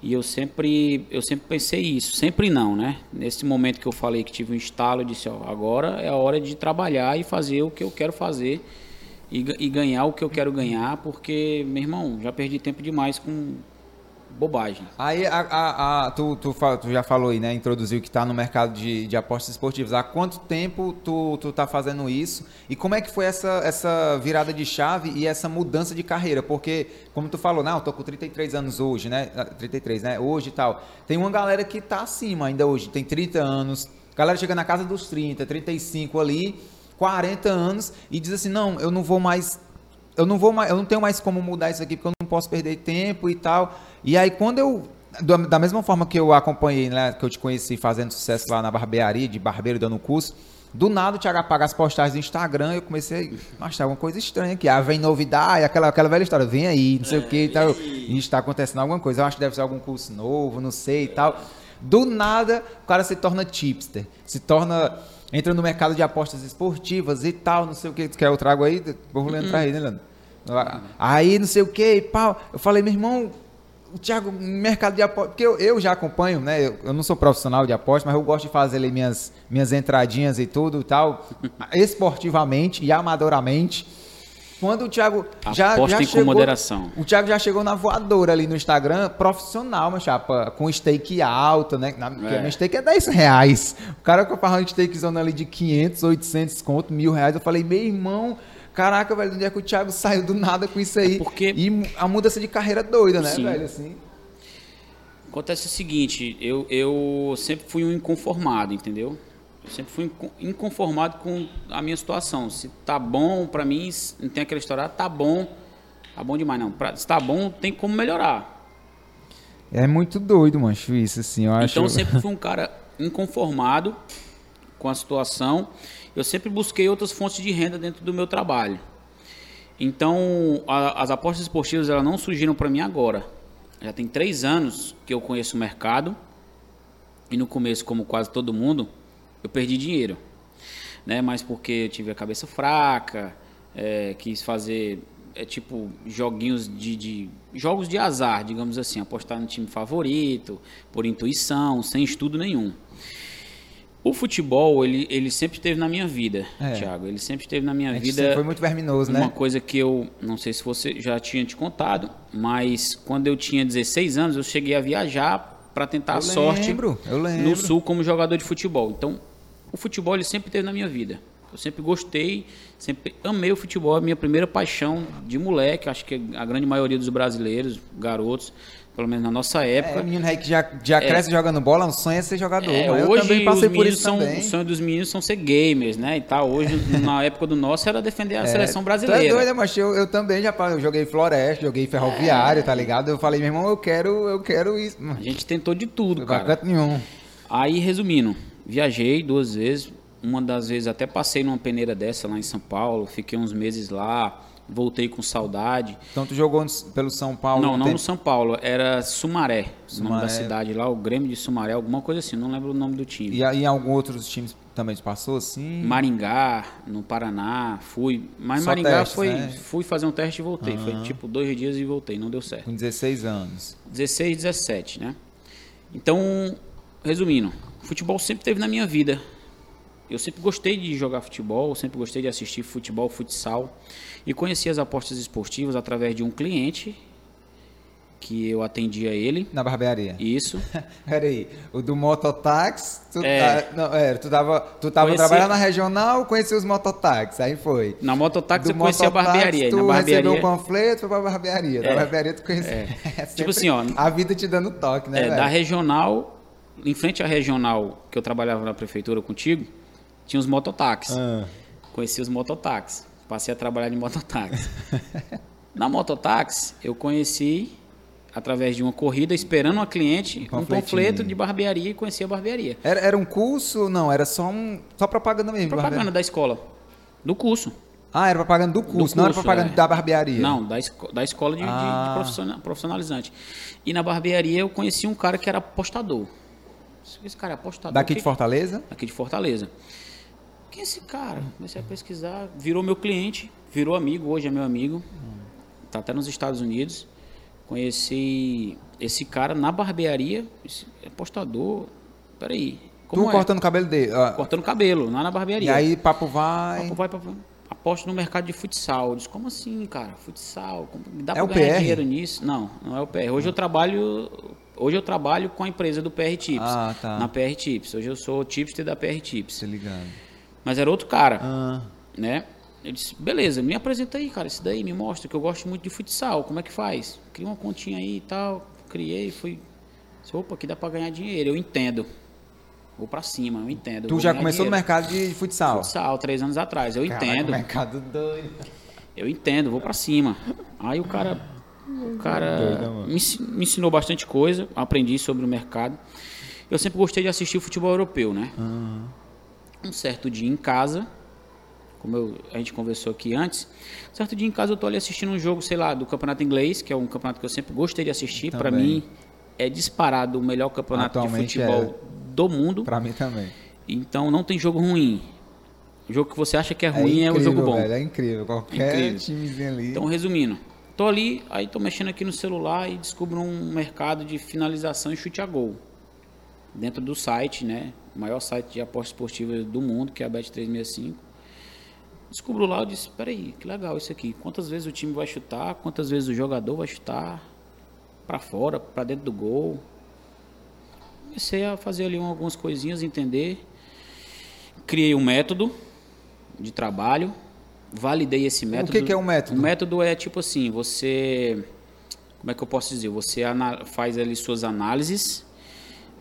E eu sempre, eu sempre pensei isso, sempre não, né? Nesse momento que eu falei que tive um estalo, eu disse, ó, agora é a hora de trabalhar e fazer o que eu quero fazer e, e ganhar o que eu quero ganhar, porque, meu irmão, já perdi tempo demais com bobagem. Aí a, a- a- tu, tu, tu já falou aí, né? Introduziu que tá no mercado de, de apostas esportivas. Há quanto tempo tu, tu tá fazendo isso? E como é que foi essa, essa virada de chave e essa mudança de carreira? Porque, como tu falou, não, eu tô com 33 anos hoje, né? Ah, 33, né? Hoje e tal. Tem uma galera que tá acima ainda hoje, tem 30 anos. Galera chega na casa dos 30, 35 ali, 40 anos e diz assim: "Não, eu não vou mais eu não vou mais, eu não tenho mais como mudar isso aqui porque eu não posso perder tempo e tal. E aí quando eu da mesma forma que eu acompanhei, né, que eu te conheci fazendo sucesso lá na barbearia, de barbeiro dando curso, do nada o Thiago apaga as postagens do Instagram e eu comecei a achar alguma coisa estranha aqui. Ah, vem novidade, aquela, aquela velha história, vem aí, não sei o que e tal. E está acontecendo alguma coisa. Eu acho que deve ser algum curso novo, não sei e tal. Do nada, o cara se torna tipster, se torna. Entra no mercado de apostas esportivas e tal, não sei o que. Tu quer eu trago aí? Vou entrar aí, né, Leandro? Aí, não sei o que e pau. Eu falei, meu irmão, o Thiago, mercado de apostas. Porque eu, eu já acompanho, né? Eu, eu não sou profissional de apostas, mas eu gosto de fazer ali minhas, minhas entradinhas e tudo e tal, [LAUGHS] esportivamente e amadoramente. Quando o Thiago já, Apostem já com chegou, moderação. o Thiago já chegou na voadora ali no Instagram, profissional, meu chapa, com stake alta, né? Na, porque É. Meu stake é 10 reais. O cara com a de stake zona ali de 500, 800 conto, mil reais. Eu falei, meu irmão, caraca, velho, onde é que o Thiago saiu do nada com isso aí? É porque- E a mudança de carreira doida, né, Sim. velho, assim. Acontece o seguinte, eu, eu sempre fui um inconformado, entendeu? Eu sempre fui inco- inconformado com a minha situação. Se tá bom pra mim, não tem aquela história, ah, tá bom, tá bom demais não. Pra- se tá bom, tem como melhorar. É muito doido, mancho, isso, assim, eu acho. Então eu sempre fui um cara inconformado com a situação. Eu sempre busquei outras fontes de renda dentro do meu trabalho. Então a- as apostas esportivas elas não surgiram para mim agora. Já tem três anos que eu conheço o mercado e no começo, como quase todo mundo, eu perdi dinheiro, né? Mas porque eu tive a cabeça fraca, é, quis fazer é, tipo joguinhos de, de jogos de azar, digamos assim, apostar no time favorito, por intuição, sem estudo nenhum. O futebol, ele, ele sempre esteve na minha vida, É. Thiago. Ele sempre esteve na minha vida. foi muito verminoso, Uma né? coisa que eu não sei se você já tinha te contado, mas quando eu tinha 16 anos, eu cheguei a viajar para tentar Eu a sorte lembro, eu lembro. no sul como jogador de futebol. Então, o futebol ele sempre teve na minha vida. Eu sempre gostei, sempre amei o futebol, é a minha primeira paixão de moleque, acho que a grande maioria dos brasileiros, garotos, pelo menos na nossa É, época, o menino aí que já, já cresce jogando bola, o sonho é ser jogador. é, mas eu hoje também os passei por isso são, também. o sonho dos meninos são ser gamers, né? E tal. Hoje, [LAUGHS] na época do nosso, era defender a seleção Tu brasileira. é doido, mas eu, eu também já eu joguei Floresta, joguei Ferroviário, tá ligado? Eu falei, meu irmão, eu quero, eu quero isso. A gente tentou de tudo, Não vai cara. nenhum. Aí, resumindo, viajei duas vezes. Uma das vezes até passei numa peneira dessa lá em São Paulo. Fiquei uns meses lá. Voltei com saudade. Então tu jogou pelo São Paulo? não, não tempo? no São Paulo. Era Sumaré. O nome da Sumaré. cidade lá. O Grêmio de Sumaré. Alguma coisa assim. Não lembro o nome do time. E aí em alguns outros times também passou assim? Maringá, no Paraná. Fui. Mas Só Maringá testes, foi. né? Fui fazer um teste e voltei. Foi tipo dois dias e voltei. Não deu certo. Com 16 anos. 16, 17, né? Então, resumindo, futebol sempre teve na minha vida. Eu sempre gostei de jogar futebol, sempre gostei de assistir futebol, futsal. E conheci as apostas esportivas através de um cliente que eu atendia ele. Na barbearia. Isso. [LAUGHS] Peraí, o do mototáxi, tu, É. tá- não, é, tu tava, tu tava Conheci- trabalhando na regional, conheceu os mototáxis, aí foi. Na mototáxi Do eu conheci a barbearia. Tu Na recebeu barbearia o panfleto, foi pra barbearia. Da É. barbearia tu conheceu. É. [LAUGHS] É Tipo assim, ó, A vida te dando toque, né, é, velho? da regional, em frente à regional que eu trabalhava na prefeitura contigo, tinha os mototáxis. Ah. Conheci os mototáxis. Passei a trabalhar de mototáxi. [LAUGHS] Na mototáxi, eu conheci, através de uma corrida, esperando uma cliente, um panfletinho. panfleto de barbearia e conheci a barbearia. Era, era um curso? Não, era só um. Só propaganda mesmo. Propaganda barbearia. da escola. Do curso. Ah, era propaganda do curso, não era curso, propaganda é. da barbearia. Não, da, esco- da escola de, de- de Ah. professiona- profissionalizante. E na barbearia eu conheci um cara que era apostador. Esse cara é apostador. Daqui que- de Fortaleza? aqui de Fortaleza. Quem é esse cara? Comecei a pesquisar, virou meu cliente, virou amigo, hoje é meu amigo. Tá até nos Estados Unidos. Conheci esse cara na barbearia, esse apostador. Peraí, como tu é? cortando o cabelo dele. ó. Cortando cabelo, lá na E barbearia. aí, papo vai. Papo vai, papo vai. Aposto no mercado de futsal. Eu disse, como assim, cara? Futsal? Como- Dá É pra ganhar PR? dinheiro nisso? Não, não é o PR. Hoje eu trabalho. Hoje eu trabalho com a empresa do PR Tips. Ah, tá. Na PR Tips. Hoje eu sou tipster da PR Tips. Se ligado. Mas era outro cara, Ah, né? Eu disse, beleza, me apresenta aí, cara, isso daí, me mostra, que eu gosto muito de futsal, como é que faz? Cria uma continha aí e tal, criei, fui... Opa, aqui dá pra ganhar dinheiro, eu entendo. Vou pra cima, eu entendo. eu tu vou já começou no dinheiro. mercado de futsal. Futsal, três anos atrás, eu Caraca, entendo, mercado doido. eu entendo, vou pra cima. Aí o cara, o cara me, ensi- me ensinou bastante coisa, aprendi sobre o mercado. Eu sempre gostei de assistir o futebol europeu, né? Um certo dia em casa, como eu- a gente conversou aqui antes, um certo dia em casa eu tô ali assistindo um jogo, sei lá, do campeonato inglês, que é um campeonato que eu sempre gostei de assistir. Para mim é disparado o melhor campeonato de Atualmente futebol do mundo. Pra mim também. Então não tem jogo ruim. O jogo que você acha que é ruim é, o incrível, jogo bom. Velho, é incrível. Qualquer Incrível. timezinho ali. Então, resumindo, tô ali, aí tô mexendo aqui no celular e descubro um mercado de finalização e chute a gol. Dentro do site, né? O maior site de apostas esportivas do mundo, que é a Bet365. Descubro lá, eu disse, peraí, que legal isso aqui. Quantas vezes o time vai chutar, quantas vezes o jogador vai chutar para fora, para dentro do gol. Comecei a fazer ali algumas coisinhas, entender. Criei um método de trabalho, validei esse método. O que, que é o método? O método é tipo assim, você. Como é que eu posso dizer? Você faz ali suas análises.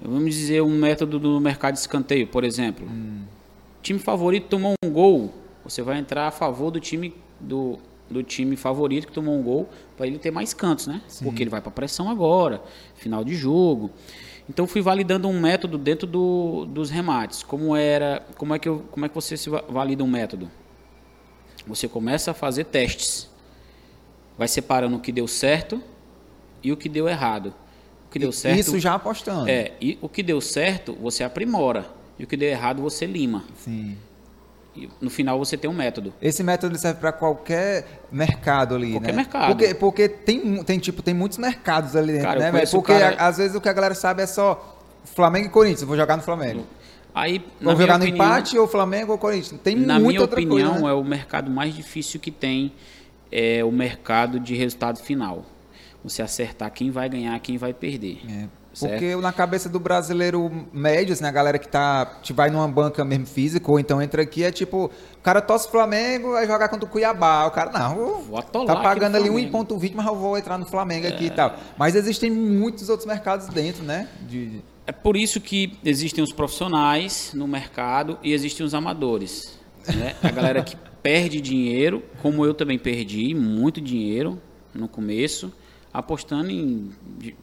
Vamos dizer um método do mercado de escanteio, por exemplo. Hum. Time favorito tomou um gol, você vai entrar a favor do time do, do time favorito que tomou um gol para ele ter mais cantos, né? Porque ele vai para pressão agora, final de jogo. Então fui validando um método dentro do, dos remates. Como era, como é que eu, como é que você se va- valida um método? Você começa a fazer testes. Vai separando o que deu certo e o que deu errado. O que deu certo Isso já apostando. é, e o que deu certo, você aprimora. E o que deu errado, você lima. Sim. E no final você tem um método. Esse método serve para qualquer mercado ali, Qualquer né? mercado. Porque, porque tem, tem, tipo, tem muitos mercados ali dentro, Cara, né, Porque cara- às vezes o que a galera sabe é só Flamengo e Corinthians. Eu vou jogar no Flamengo. Aí, Vou jogar no opinião, empate ou Flamengo ou Corinthians. Tem Na muita minha opinião, coisa, né? é o mercado mais difícil que tem é o mercado de resultado final. Você acertar quem vai ganhar, quem vai perder. É, Certo? porque na cabeça do brasileiro médio, assim, a galera que tá, te vai numa banca mesmo física, ou então entra aqui, é tipo, o cara tosse Flamengo, vai jogar contra o Cuiabá. O cara, não, vou, Vou tá pagando ali Flamengo. 1,20, mas eu vou entrar no Flamengo aqui e tal. Mas existem muitos outros mercados dentro, né? De, É por isso que existem os profissionais no mercado e existem os amadores. né? A galera que [LAUGHS] perde dinheiro, como eu também perdi muito dinheiro no começo, apostando em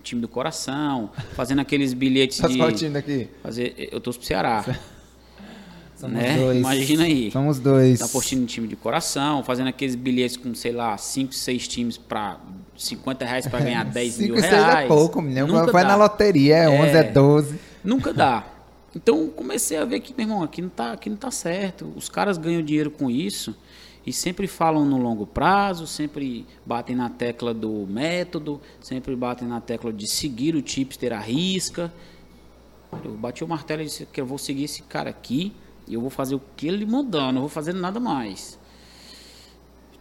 time do coração, fazendo aqueles bilhetes Tá de. sortindo aqui. Fazer, eu torço pro Ceará. [LAUGHS] Somos Né? dois. Imagina aí. Somos dois. Tá apostando em time de coração, fazendo aqueles bilhetes com, sei lá, 5, 6 times para 50 reais para ganhar [LAUGHS] 10 mil 5 e 6 reais. é pouco, menino. Nunca Vai dá. na loteria, é 11, é, É. 12. Nunca dá. Então comecei a ver que, meu irmão, aqui não tá, aqui não tá certo. Os caras ganham dinheiro com isso e sempre falam no longo prazo, sempre batem na tecla do método, sempre batem na tecla de seguir o tipster à risca. Eu bati o martelo e disse que eu vou seguir esse cara aqui e eu vou fazer o que ele mandar, não vou fazer nada mais.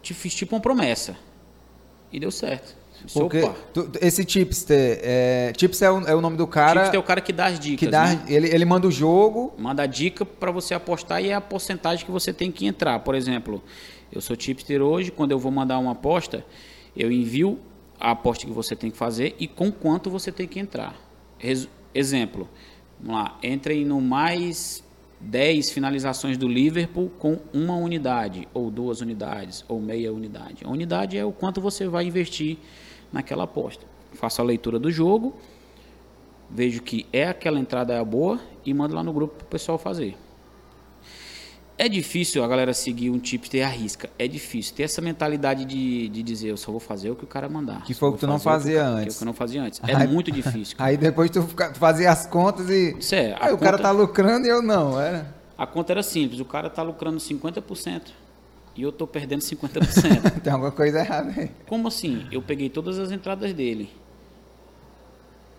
Te fiz tipo uma promessa. E deu certo. Porque tu- esse tipster, é, tipster é o, é o nome do cara tipster é o cara que dá as dicas. que dá, né? ele, ele manda o jogo, manda a dica para você apostar e é a porcentagem que você tem que entrar. Por exemplo, eu sou tipster hoje, quando eu vou mandar uma aposta, eu envio a aposta que você tem que fazer e com quanto você tem que entrar. Resu- exemplo, vamos lá, entrem no mais 10 finalizações do Liverpool com uma unidade, ou duas unidades, ou meia unidade. A unidade é o quanto você vai investir naquela aposta. Faço a leitura do jogo, vejo que é aquela entrada é boa e mando lá no grupo pro pessoal fazer. É difícil a galera seguir um tipster à risca. É difícil. Ter essa mentalidade de, de dizer, eu só vou fazer o que o cara mandar. Que foi o que tu não fazia que eu- antes. Que eu não fazia antes. É Aí- muito difícil. [LAUGHS] cara. aí depois tu, fazia as contas e. Isso é, a aí o cara tá lucrando e eu não, era. A conta era simples. O cara tá lucrando 50% e eu tô perdendo 50%. [LAUGHS] Tem alguma coisa errada aí. Como assim? Eu peguei todas as entradas dele.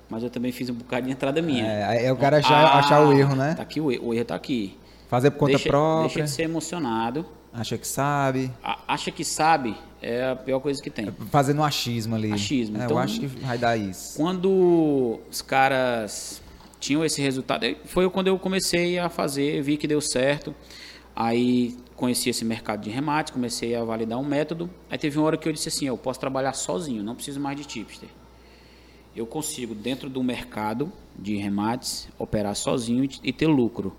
Mas eu também fiz um bocado de entrada minha. É, é o cara achar, Ah, achar o erro, né? Tá aqui o erro. O erro tá aqui. Fazer por conta deixa, própria, deixa de ser emocionado. acha que sabe. A- acha que sabe é a pior coisa que tem. Fazendo um achismo ali. Achismo, É, então- eu acho que vai dar isso. Quando os caras tinham esse resultado, foi quando eu comecei a fazer, vi que deu certo. Aí conheci esse mercado de remate, comecei a validar um método. Aí teve uma hora que eu disse assim: eu posso trabalhar sozinho, não preciso mais de tipster. Eu consigo, dentro do mercado de remates, operar sozinho e- ter lucro.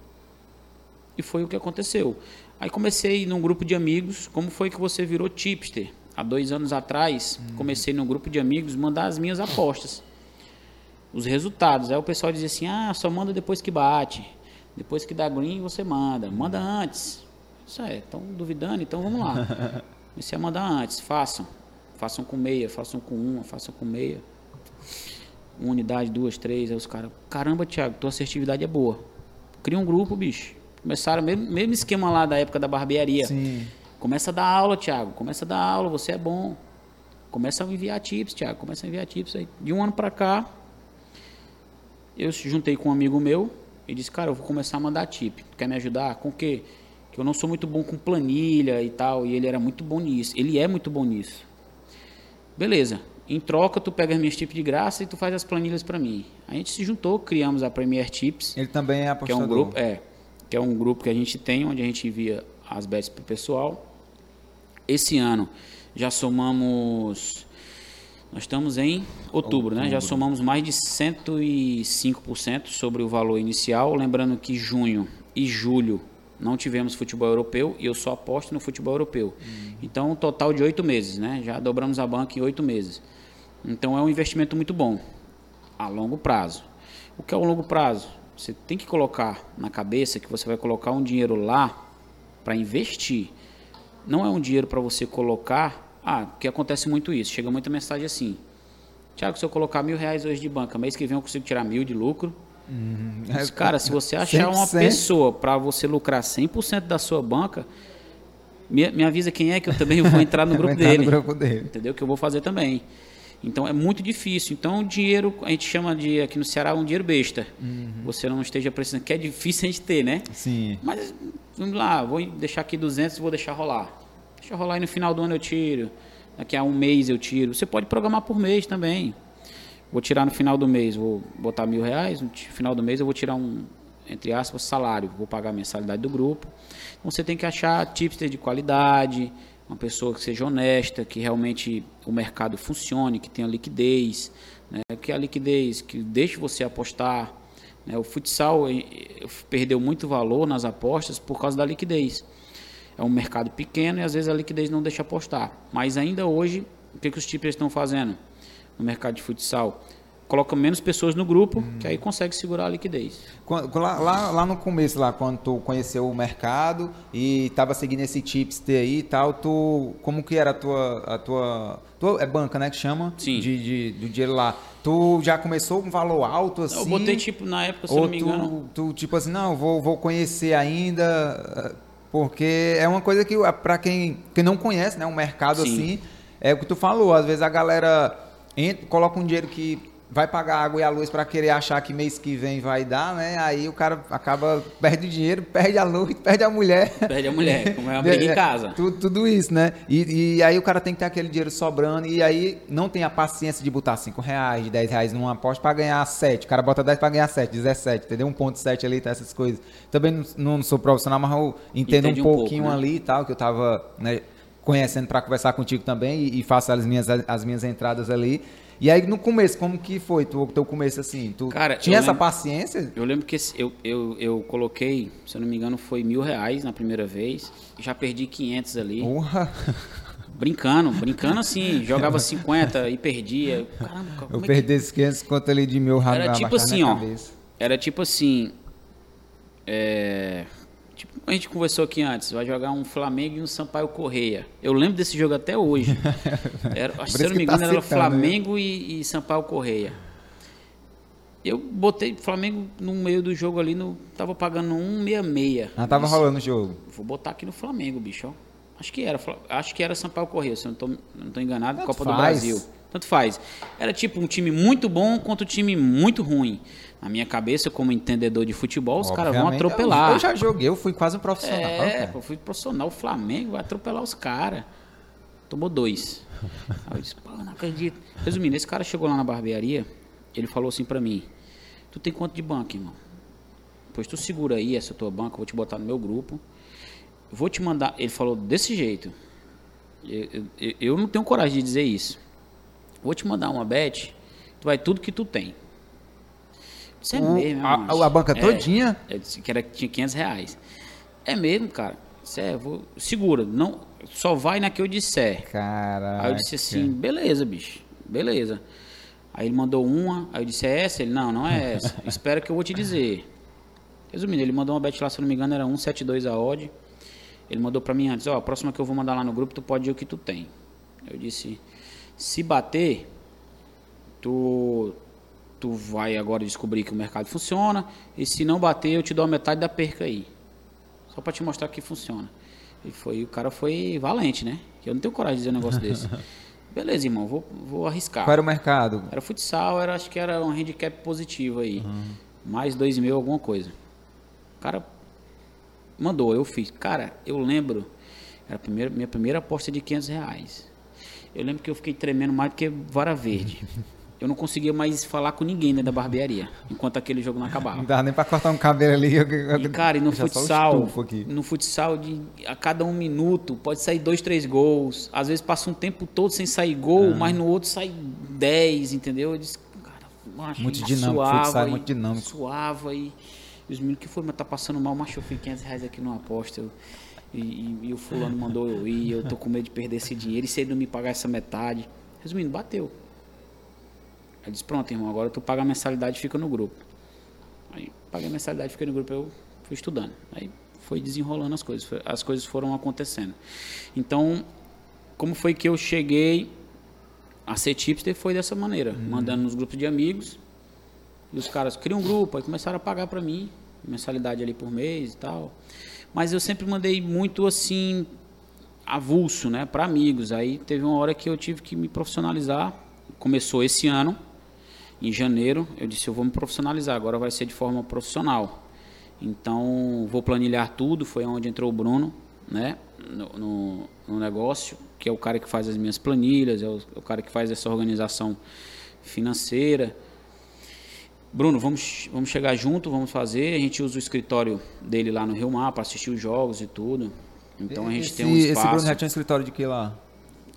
E foi o que aconteceu. Aí comecei num grupo de amigos. Como foi que você virou tipster? Há dois anos atrás, comecei num grupo de amigos mandar as minhas apostas. Os resultados. Aí o pessoal dizia assim: ah, só manda depois que bate. Depois que dá green, você manda. Manda antes. Isso é, estão duvidando, então vamos lá. [LAUGHS] Comecei a mandar antes. Façam. Façam com meia, façam com uma, façam com meia. Uma unidade, duas, três. Aí os caras, caramba, Thiago, tua assertividade é boa. Cria um grupo, bicho. Começaram, mesmo, mesmo esquema lá da época da barbearia. Sim. Começa a dar aula, Thiago. Começa a dar aula, você é bom. Começa a enviar tips, Thiago. Começa a enviar tips aí. De um ano pra cá, eu se juntei com um amigo meu e disse, cara, eu vou começar a mandar tip. Tu quer me ajudar? Com o quê? Que eu não sou muito bom com planilha e tal. E ele era muito bom nisso. Ele é muito bom nisso. Beleza. Em troca, tu pega as minhas tips de graça e tu faz as planilhas pra mim. A gente se juntou, criamos a Premier Tips Ele também é que é apostador. um grupo é que é um grupo que a gente tem onde a gente envia as bets pro pessoal Esse ano já somamos. Nós estamos em outubro, né? Já somamos mais de 105% sobre o valor inicial. Lembrando que junho e julho não tivemos futebol europeu e eu só aposto no futebol europeu. Então, um total de oito meses, né? Já dobramos a banca em oito meses. Então, é um investimento muito bom a longo prazo. O que é o longo prazo? Você tem que colocar na cabeça que você vai colocar um dinheiro lá para investir. Não é um dinheiro para você colocar. Ah, porque acontece muito isso. Chega muita mensagem assim. Tiago, se eu colocar mil reais hoje de banca, mês que vem eu consigo tirar mil de lucro. Mas, cara, se você achar uma 100%. pessoa para você lucrar 100% da sua banca, me, me avisa quem é que eu também vou entrar no [LAUGHS] grupo entrar dele no grupo dele. entendeu? Que eu vou fazer também. Então é muito difícil. Então o dinheiro, a gente chama de aqui no Ceará um dinheiro besta. Você não esteja precisando, que é difícil a gente ter, né? Sim. Mas vamos lá, vou deixar aqui 200 e vou deixar rolar. Deixa rolar e no final do ano eu tiro. Daqui a um mês eu tiro. Você pode programar por mês também. Vou tirar no final do mês, vou botar mil reais. No final do mês eu vou tirar um, entre aspas, salário. Vou pagar a mensalidade do grupo. Então você tem que achar tipster de qualidade, uma pessoa que seja honesta, que realmente o mercado funcione, que tenha liquidez, né? que a liquidez, que deixe você apostar. né? O futsal eh, eh, perdeu muito valor nas apostas por causa da liquidez. É um mercado pequeno e às vezes a liquidez não deixa apostar. Mas ainda hoje, o que, que os tipos estão fazendo no mercado de futsal? Coloca menos pessoas no grupo, que aí consegue segurar a liquidez. Lá, lá, lá no começo, lá, quando tu conheceu o mercado e tava seguindo esse tipster aí e tal, tu. Como que era a tua. A tua, tua é banca, né? Que chama? Sim. De, de, do dinheiro lá. Tu já começou com valor alto assim? Eu botei tipo, na época, se ou não me engano, tu, tu, tipo assim, não, vou, vou conhecer ainda, porque é uma coisa que, para quem, quem não conhece, né, um mercado Sim. assim, é o que tu falou, às vezes a galera entra, coloca um dinheiro que vai pagar a água e a luz para querer achar que mês que vem vai dar, né, aí o cara acaba, perde o dinheiro, [LAUGHS] perde a luz, perde a mulher. perde a mulher, como é uma [LAUGHS] briga em casa. Tudo, tudo isso, né? E, e aí o cara tem que ter aquele dinheiro sobrando e aí não tem a paciência de botar 5 reais, de 10 reais numa aposta pra ganhar 7. O cara bota 10 pra ganhar 7, 17, entendeu? 1.7 ali, tá essas coisas. Também não, não sou profissional, mas eu entendo Entende um um pouco, pouquinho né? ali e tal, que eu tava né, conhecendo pra conversar contigo também e, e faço as minhas, as minhas entradas ali. E aí no começo, como que foi o teu começo assim? Tu Cara, tinha essa lembro- paciência? Eu lembro que eu, eu, eu coloquei, se eu não me engano, foi mil reais na primeira vez. Já perdi 500 ali. Porra! [LAUGHS] Brincando, brincando assim. Jogava 50 e perdia. Caramba, como Eu é que- perdi esses 500 conto ali de rabo Era tipo assim, ó. cabeça. Era tipo assim. É. Tipo, a gente conversou aqui antes, vai jogar um Flamengo e um Sampaio Correia. Eu lembro desse jogo até hoje. [LAUGHS] Era, se eu não me tá engano, era citando, né? Flamengo e, e Sampaio Correia. Eu botei Flamengo no meio do jogo ali, no, tava pagando 166. Ah, tava Isso. rolando o jogo. Vou botar aqui no Flamengo, bicho. Acho que era, acho que era Sampaio Correia, se eu não tô, não tô enganado, Tanto Copa do faz. Brasil. Tanto faz. Era tipo um time muito bom contra um time muito ruim. Na minha cabeça, como entendedor de futebal, os caras vão Obviamente, atropelar. Eu, eu já joguei, eu fui quase um profissional. É, pô, fui profissional, o Flamengo vai atropelar os caras. Tomou dois. Aí eu disse, pô, não acredito. Resumindo, esse cara chegou lá na barbearia, ele falou assim pra mim, tu tem quanto de banco, irmão? Pois tu segura aí essa tua banca, eu vou te botar no meu grupo. Vou te mandar. Ele falou desse jeito. Eu, eu, eu não tenho coragem de dizer isso. Vou te mandar uma bet, tu vai tudo que tu tem. Isso é O- mesmo, a- a banca É. todinha? Eu disse que era, tinha 500 reais. É mesmo, cara. Isso é, vou, segura, não, só vai na que eu disser. Caraca. Aí eu disse assim, beleza, bicho, beleza. Aí ele mandou uma, aí eu disse, é essa? Ele, não, não é essa. [LAUGHS] Espera que eu vou te dizer. Resumindo, ele mandou uma bet lá, se não me engano, era 172 a odd. Ele mandou pra mim antes, ó, a próxima que eu vou mandar lá no grupo, tu pode ir o que tu tem. Eu disse, se bater, tu, tu vai agora descobrir que o mercado funciona, e se não bater, eu te dou a metade da perca aí. Só pra te mostrar que funciona. E foi, o cara foi valente, né? Eu não tenho coragem de dizer um negócio [LAUGHS] desse. Beleza, irmão, vou, vou arriscar. Qual era o mercado? Era futsal, era, acho que era um handicap positivo aí. Mais dois mil, alguma coisa. O cara mandou, eu fiz. Cara, eu lembro, era a primeira, minha primeira aposta de 500 reais. Eu lembro que eu fiquei tremendo mais do que vara verde. [LAUGHS] eu não conseguia mais falar com ninguém dentro da barbearia, enquanto aquele jogo não acabava. [LAUGHS] Não dava nem pra cortar um cabelo ali. E, cara, e no futsal, no futsal, de, a cada um minuto pode sair dois, três gols. Às vezes passa um tempo todo sem sair gol, Ah. mas no outro sai dez, entendeu? Eu disse, cara, macho, Muito e dinâmico, suava futsal é e- muito dinâmico. Suava e, e os meninos que foi, mas tá passando mal, macho, eu fui 500 reais aqui numa aposta. eu- e, e- e o fulano mandou eu ir, eu tô com medo de perder esse dinheiro. E se ele não me pagar essa metade? Resumindo, bateu. Aí disse, pronto, irmão, agora tu paga a mensalidade e fica no grupo. Aí paguei a mensalidade, fiquei no grupo, eu fui estudando. Aí foi desenrolando as coisas, foi- as coisas foram acontecendo. Então, como foi que eu cheguei a ser tipster? Foi dessa maneira, mandando nos grupos de amigos. E os caras criam um grupo, aí começaram a pagar para mim, mensalidade ali por mês e tal. Mas eu sempre mandei muito assim, avulso, né, para amigos. Aí teve uma hora que eu tive que me profissionalizar. Começou esse ano, em janeiro, eu disse, eu vou me profissionalizar, agora vai ser de forma profissional. Então, vou planilhar tudo, foi onde entrou o Bruno, né, no, no- no negócio, que é o cara que faz as minhas planilhas, é o, é o cara que faz essa organização financeira. Bruno, vamos, vamos chegar junto, vamos fazer. A gente usa o escritório dele lá no Rio Mar para assistir os jogos e tudo. Então a gente esse, tem um Esse espaço. Bruno já tinha um escritório de que lá?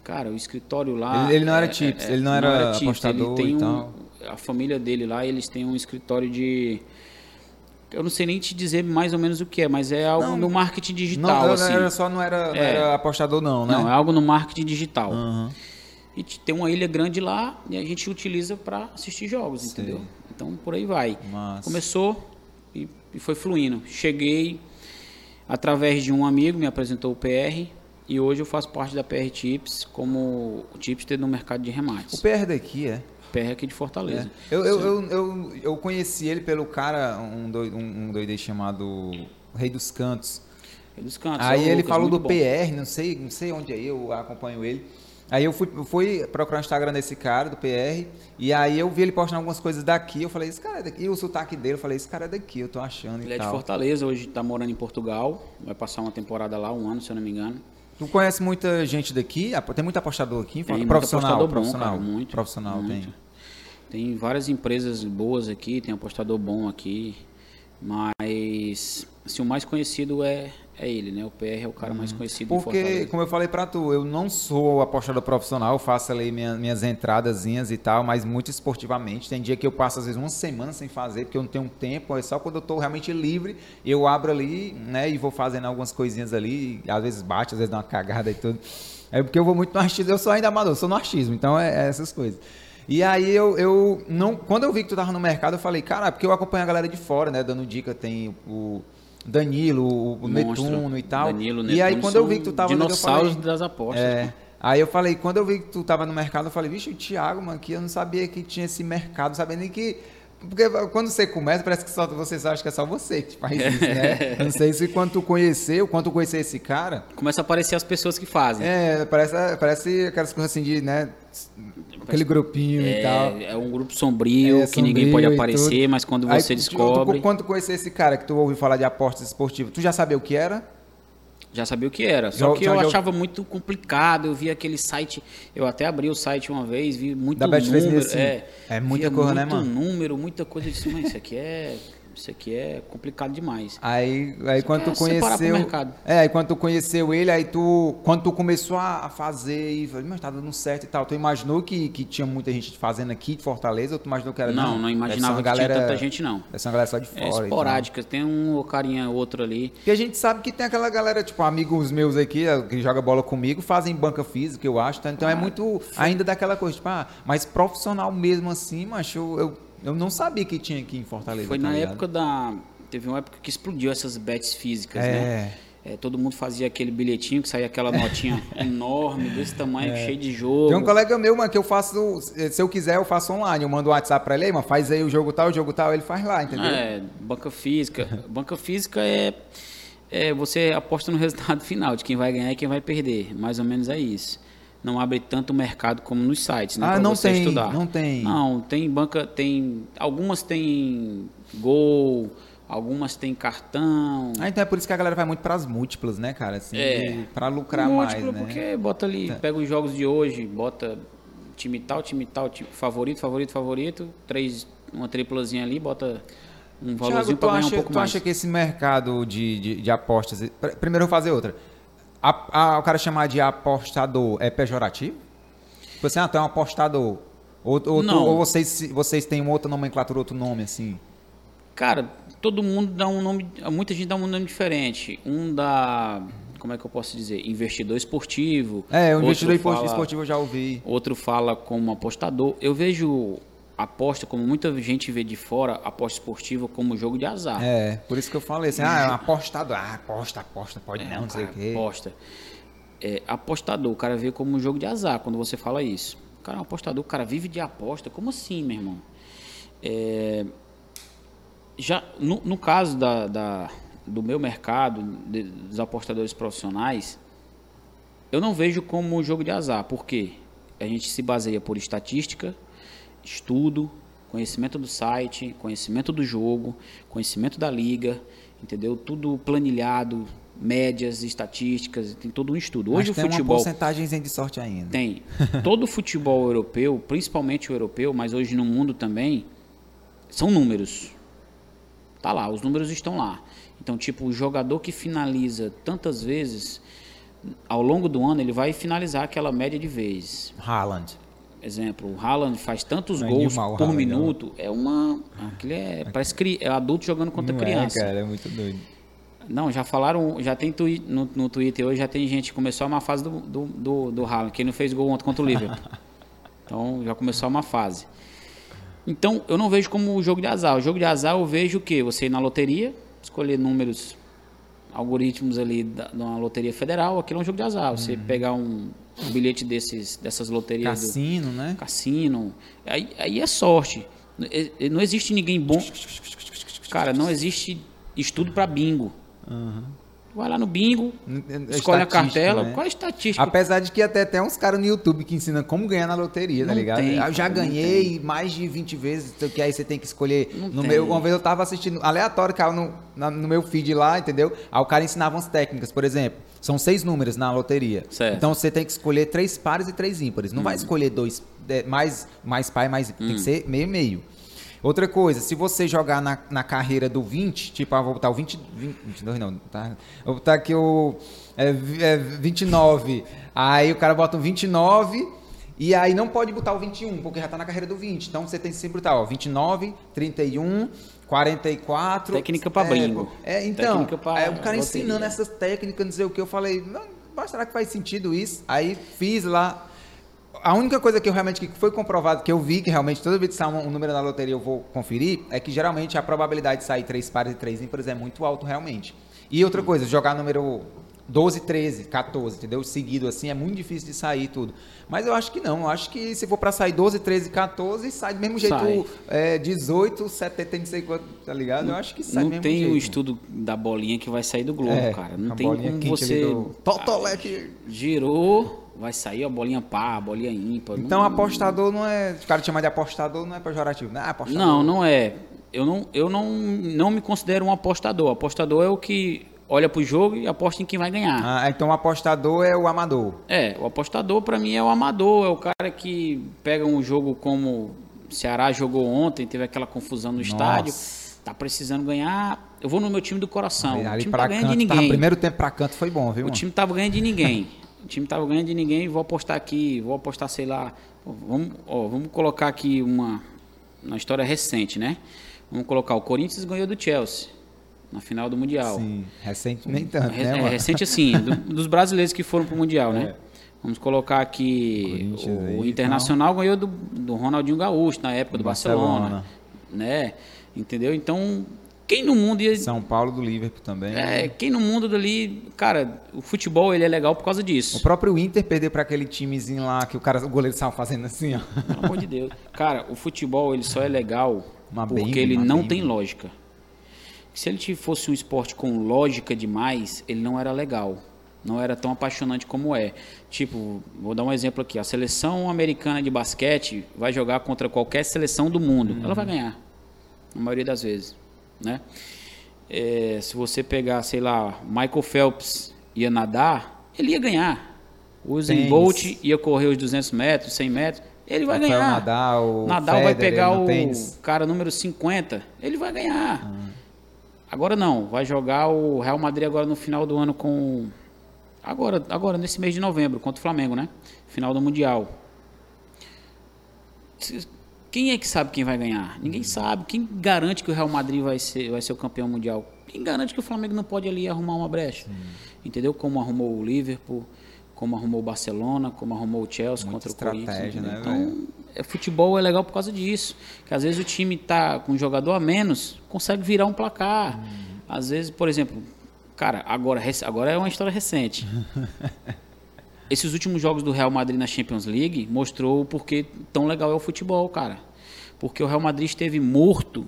Cara, o escritório lá. Ele- ele não era tips, ele não era apostador ele tem e um- tal. A família dele lá, eles têm um escritório de. Eu não sei nem te dizer mais ou menos o que é, mas é algo Não, no marketing Não, digital, não, assim. era só, não era, não É. era apostador não, né? Não, é algo no marketing digital. Aham. E tem uma ilha grande lá e a gente utiliza para assistir jogos, entendeu? Então por aí vai. Massa. Começou e, e foi fluindo. Cheguei através de um amigo, me apresentou o PR e hoje eu faço parte da PR Tips como tipster no mercado de O remates. PR daqui, é? PR aqui de Fortaleza. É. Eu, eu, eu, eu, eu conheci ele pelo cara, um doido, um, um doido chamado Rei dos Cantos. É dos cantos. Aí é ele Lucas, falou do bom. PR, não sei, não sei onde é, eu acompanho ele. Aí eu fui, fui procurar o Instagram desse cara, do PR, e aí eu vi ele postando algumas coisas daqui, eu falei, esse cara é daqui, e o sotaque dele, eu falei, esse cara é daqui, eu tô achando Ele é de tal. Fortaleza, hoje está morando em Portugal. Vai passar uma temporada lá, um ano, se eu não me engano. Tu conhece muita gente daqui? Tem muito apostador aqui? Tem profissional, apostador bom, profissional. cara, muito, profissional muito. tem. Tem várias empresas boas aqui, tem apostador bom aqui, mas assim, o mais conhecido é, é ele, né? O PR é o cara mais conhecido Uhum. Porque, Fortaleza. como eu falei pra tu, eu não sou apostador profissional, eu faço ali minha- minhas entradazinhas e tal, mas muito esportivamente. Tem dia que eu passo, às vezes, uma semana sem fazer, porque eu não tenho tempo, é só quando eu tô realmente livre, eu abro ali, né, e vou fazendo algumas coisinhas ali, e às vezes bate, às vezes dá uma cagada e tudo. É porque eu vou muito no achismo, eu sou ainda amador, sou no achismo, então é, é essas coisas. E aí eu, eu não. Quando eu vi que tu tava no mercado, eu falei, cara, porque eu acompanho a galera de fora, né? Dando dica, tem o Danilo, o, Monstro. Netuno e tal. Danilo, e aí Netuno quando eu vi que tu tava dinossauros falei, das apostas. é. Aí eu falei, quando eu vi que tu tava no mercado, eu falei, vixe, o Thiago, mano, que eu não sabia que tinha esse mercado, sabia nem que. Porque quando você começa, parece que só você acha que é só você que faz isso, né? [LAUGHS] Não sei se quando tu conheceu, quando tu conheceu esse cara, Começa a aparecer as pessoas que fazem. é, parece, parece aquelas coisas assim de, né? Aquele grupinho e tal. É, é um grupo sombrio É, que ninguém sombrio pode e aparecer, mas quando você descobre, Tu, quando tu conheceu esse cara que tu ouviu falar de apostas esportivas, tu já sabia o que era? já sabia o que era. Só que eu achava muito complicado. Eu vi aquele site, eu até abri o site uma vez, vi muito Da Bet365. número. É, É muita coisa, né, muito mano? número, muita coisa. Eu disse, mas isso aqui é, isso aqui é complicado demais. Aí, aí quando tu conheceu. É, aí quando tu conheceu ele, aí tu. Quando tu começou a fazer e mas tá dando certo e tal. Tu imaginou que, que tinha muita gente fazendo aqui de Fortaleza ou tu imaginou que era Não, não ser imaginava que tinha tanta gente, não. Uma galera só de fora. É e tal. esporádica, tem um carinha outro ali. Porque a gente sabe que tem aquela galera, tipo, amigos meus aqui, eh, que joga bola comigo, fazem banca física, eu acho. tá? Então é muito ainda daquela coisa, tipo, ah, mas profissional mesmo assim, macho, eu, eu, eu não sabia que tinha aqui em Fortaleza. Foi tá na ligado? época da. Teve uma época que explodiu essas bets físicas, É. né? É, todo mundo fazia aquele bilhetinho que saía aquela notinha [LAUGHS] enorme, desse tamanho, cheio de jogo. É. Tem um colega meu, mano, que eu faço, se eu quiser, eu faço online. Eu mando um WhatsApp pra ele, mano, faz aí o jogo tal, o jogo tal, ele faz lá, entendeu? É, banca física. [LAUGHS] banca física é, é você aposta no resultado [LAUGHS] final de quem vai ganhar e quem vai perder. Mais ou menos é isso. Não abre tanto mercado como nos sites, né? Ah, pra não você tem, estudar. não tem. Não, tem banca, tem. Algumas tem gol, algumas tem cartão. Ah, então é por isso que a galera vai muito pras múltiplas, né, cara? Assim, É. pra lucrar Múltiplo, mais, né? porque bota ali, pega os jogos de hoje, bota time tal, time tal, time, favorito, favorito, favorito, três, uma triplazinha ali, bota um valorzinho tu para ganhar acha, um pouco tu mais. acha que esse mercado de, de, de apostas. pr- Primeiro eu vou fazer outra. A- a- o cara chamar de apostador é pejorativo? Tipo assim, ah, tu é um apostador. Ou, ou, tu- Não. ou vocês, vocês têm outra nomenclatura, outro nome, assim? Cara, todo mundo dá um nome, muita gente dá um nome diferente. Um dá, como é que eu posso dizer, investidor esportivo. É, o investidor esportivo, fala- esportivo eu já ouvi. Outro fala como apostador. Eu vejo aposta, como muita gente vê de fora, aposta esportiva como jogo de azar. É, por isso que eu falei assim, ah, é um apostador. Ah, aposta, aposta, pode não, não sei o quê. Aposta. É, apostador, o cara vê como um jogo de azar quando você fala isso. O cara é um apostador, o cara vive de aposta. Como assim, meu irmão? É, já no, no caso da, da- do meu mercado, de- dos apostadores profissionais, eu não vejo como um jogo de azar. Por quê? A gente se baseia por estatística, estudo, conhecimento do site, conhecimento do jogo, conhecimento da liga, entendeu? Tudo planilhado, médias, estatísticas, tem todo um estudo. Hoje Mas o tem uma futebol porcentagemzinha de sorte ainda. tem. Todo o futebol europeu, principalmente o europeu, mas hoje no mundo também, são números. Tá lá, os números estão lá. Então, tipo, o jogador que finaliza tantas vezes, ao longo do ano, ele vai finalizar aquela média de vezes. Haaland. Exemplo, o Haaland faz tantos Não é gols por Haaland, minuto. É uma. Aquilo é. Parece cri, é adulto jogando contra Não criança. É, cara, é muito doido. Não, já falaram, já tem twi- no, no Twitter hoje, já tem gente que começou uma fase do, do, do, do Haaland, que ele não fez gol ontem contra o Liverpool. [LAUGHS] então já começou uma fase. Então eu não vejo como o jogo de azar. O jogo de azar eu vejo o quê? Você ir na loteria, escolher números, algoritmos ali da, de uma loteria federal, aquilo é um jogo de azar. Você pegar um, um bilhete desses, dessas loterias do Cassino, né? cassino, aí, aí é sorte. Não existe ninguém bom. Cara, não existe estudo para bingo. Vai lá no bingo, escolhe a cartela. né? Qual é a estatística? Apesar de que até tem uns caras no YouTube que ensinam como ganhar na loteria, tá Não ligado? tem, eu já ganhei mais de 20 vezes, então, que aí você tem que escolher. Não no tem. meu, uma vez eu tava assistindo aleatório, caiu no, na- no meu feed lá, entendeu? Aí o cara ensinava umas técnicas, por exemplo. São seis números na loteria. Certo. Então você tem que escolher três pares e três ímpares. Não vai escolher dois, é, mais, mais par e mais ímpar. Tem que ser meio meio. Outra coisa, se você jogar na, na carreira do 20, tipo, ah, vou botar o 20, 20 22 não, tá? Vou botar aqui o é, é, 29, aí o cara bota um 29 e aí não pode botar o 21, porque já tá na carreira do 20. Então você tem que sempre botar, ó, 29, 31, 44. Técnica pra é, pô, É, então, pra aí o cara ensinando essas técnicas, não sei o que, eu falei, mas será que faz sentido isso? Aí fiz lá, a única coisa que eu realmente que foi comprovado, que eu vi que realmente toda vez que sai um, número na loteria eu vou conferir, é que geralmente a probabilidade de sair três pares e três ímpares é muito alto realmente. E outra coisa, jogar número 12, 13, 14, entendeu? Seguido assim é muito difícil de sair tudo. Mas eu acho que não, eu acho que se for pra sair 12, 13, 14, sai do mesmo jeito Sai. é, 18, 70, não sei quanto, tá ligado? Eu acho que sai do não mesmo tem jeito. o estudo da bolinha que vai sair do globo, É, cara. Não tem como você. do Totolete. Girou, vai sair a bolinha pá, a bolinha ímpar. Então Não- apostador não é. Os caras chamam de apostador não é pejorativo, né? Ah, apostador. Não, não é. Eu não, eu não, não me considero um apostador. Apostador é o que olha pro jogo e aposta em quem vai ganhar. Ah, então o apostador é o amador. É, o apostador pra mim é o amador, é o cara que pega um jogo como o Ceará jogou ontem, teve aquela confusão no estádio, tá precisando ganhar. Eu vou no meu time do coração. Ali, o time tá ganhando canto, de tava- ninguém. primeiro tempo pra canto foi bom, viu? O mano? time tava ganhando de ninguém. [LAUGHS] O time tava ganhando de ninguém, vou apostar aqui, vou apostar, sei lá. Vamos, ó, vamos colocar aqui uma, uma história recente, né? Vamos colocar, o Corinthians ganhou do Chelsea na final do Mundial. Sim, recente nem tanto, Re- né, é, recente assim, do- dos brasileiros que foram pro Mundial, né? É. Vamos colocar aqui Corinthians o, aí, o Internacional ganhou do, do Ronaldinho Gaúcho na época do Barcelona, Barcelona. né? Entendeu? Então, quem no mundo ia São Paulo do Liverpool também. é, quem no mundo dali, cara, o futebol ele é legal por causa O disso. próprio Inter perder pra aquele timezinho lá que o cara, o goleiro estava fazendo assim, ó. Pelo amor de Deus. Cara, o futebol ele só é legal Uma porque bem, ele não bem. tem lógica. Se ele fosse um esporte com lógica demais, ele não era legal. Não era tão apaixonante como é. Tipo, vou dar um exemplo aqui. A seleção americana de basquete vai jogar contra qualquer seleção do mundo. Ela vai ganhar. Na maioria das vezes. Né? É, se você pegar, sei lá, Michael Phelps ia nadar, ele ia ganhar. O Usain. Bolt ia correr os 200 metros, 100 metros, ele vai Rafael ganhar. Nadal, Nadal vai Federer pegar no o tênis. cara número 50, ele vai ganhar. Ah. Agora não, vai jogar o Real Madrid agora no final do ano com agora, agora nesse mês de novembro contra o Flamengo, né? Final do Mundial. Quem é que sabe quem vai ganhar? Ninguém sabe. Quem garante que o Real Madrid vai ser, vai ser o campeão mundial? Quem garante que o Flamengo não pode ali arrumar uma brecha? Entendeu? Como arrumou o Liverpool, como arrumou o Barcelona, como arrumou o Chelsea Muita contra o Corinthians. né, então, velho? é, futebol é legal por causa disso. Que às vezes o time tá com um jogador a menos, consegue virar um placar. Às vezes, por exemplo, cara, agora, agora é uma história recente. [LAUGHS] Esses últimos jogos do Real Madrid na Champions League mostrou o porquê tão legal é o futebol, cara. Porque o Real Madrid esteve morto.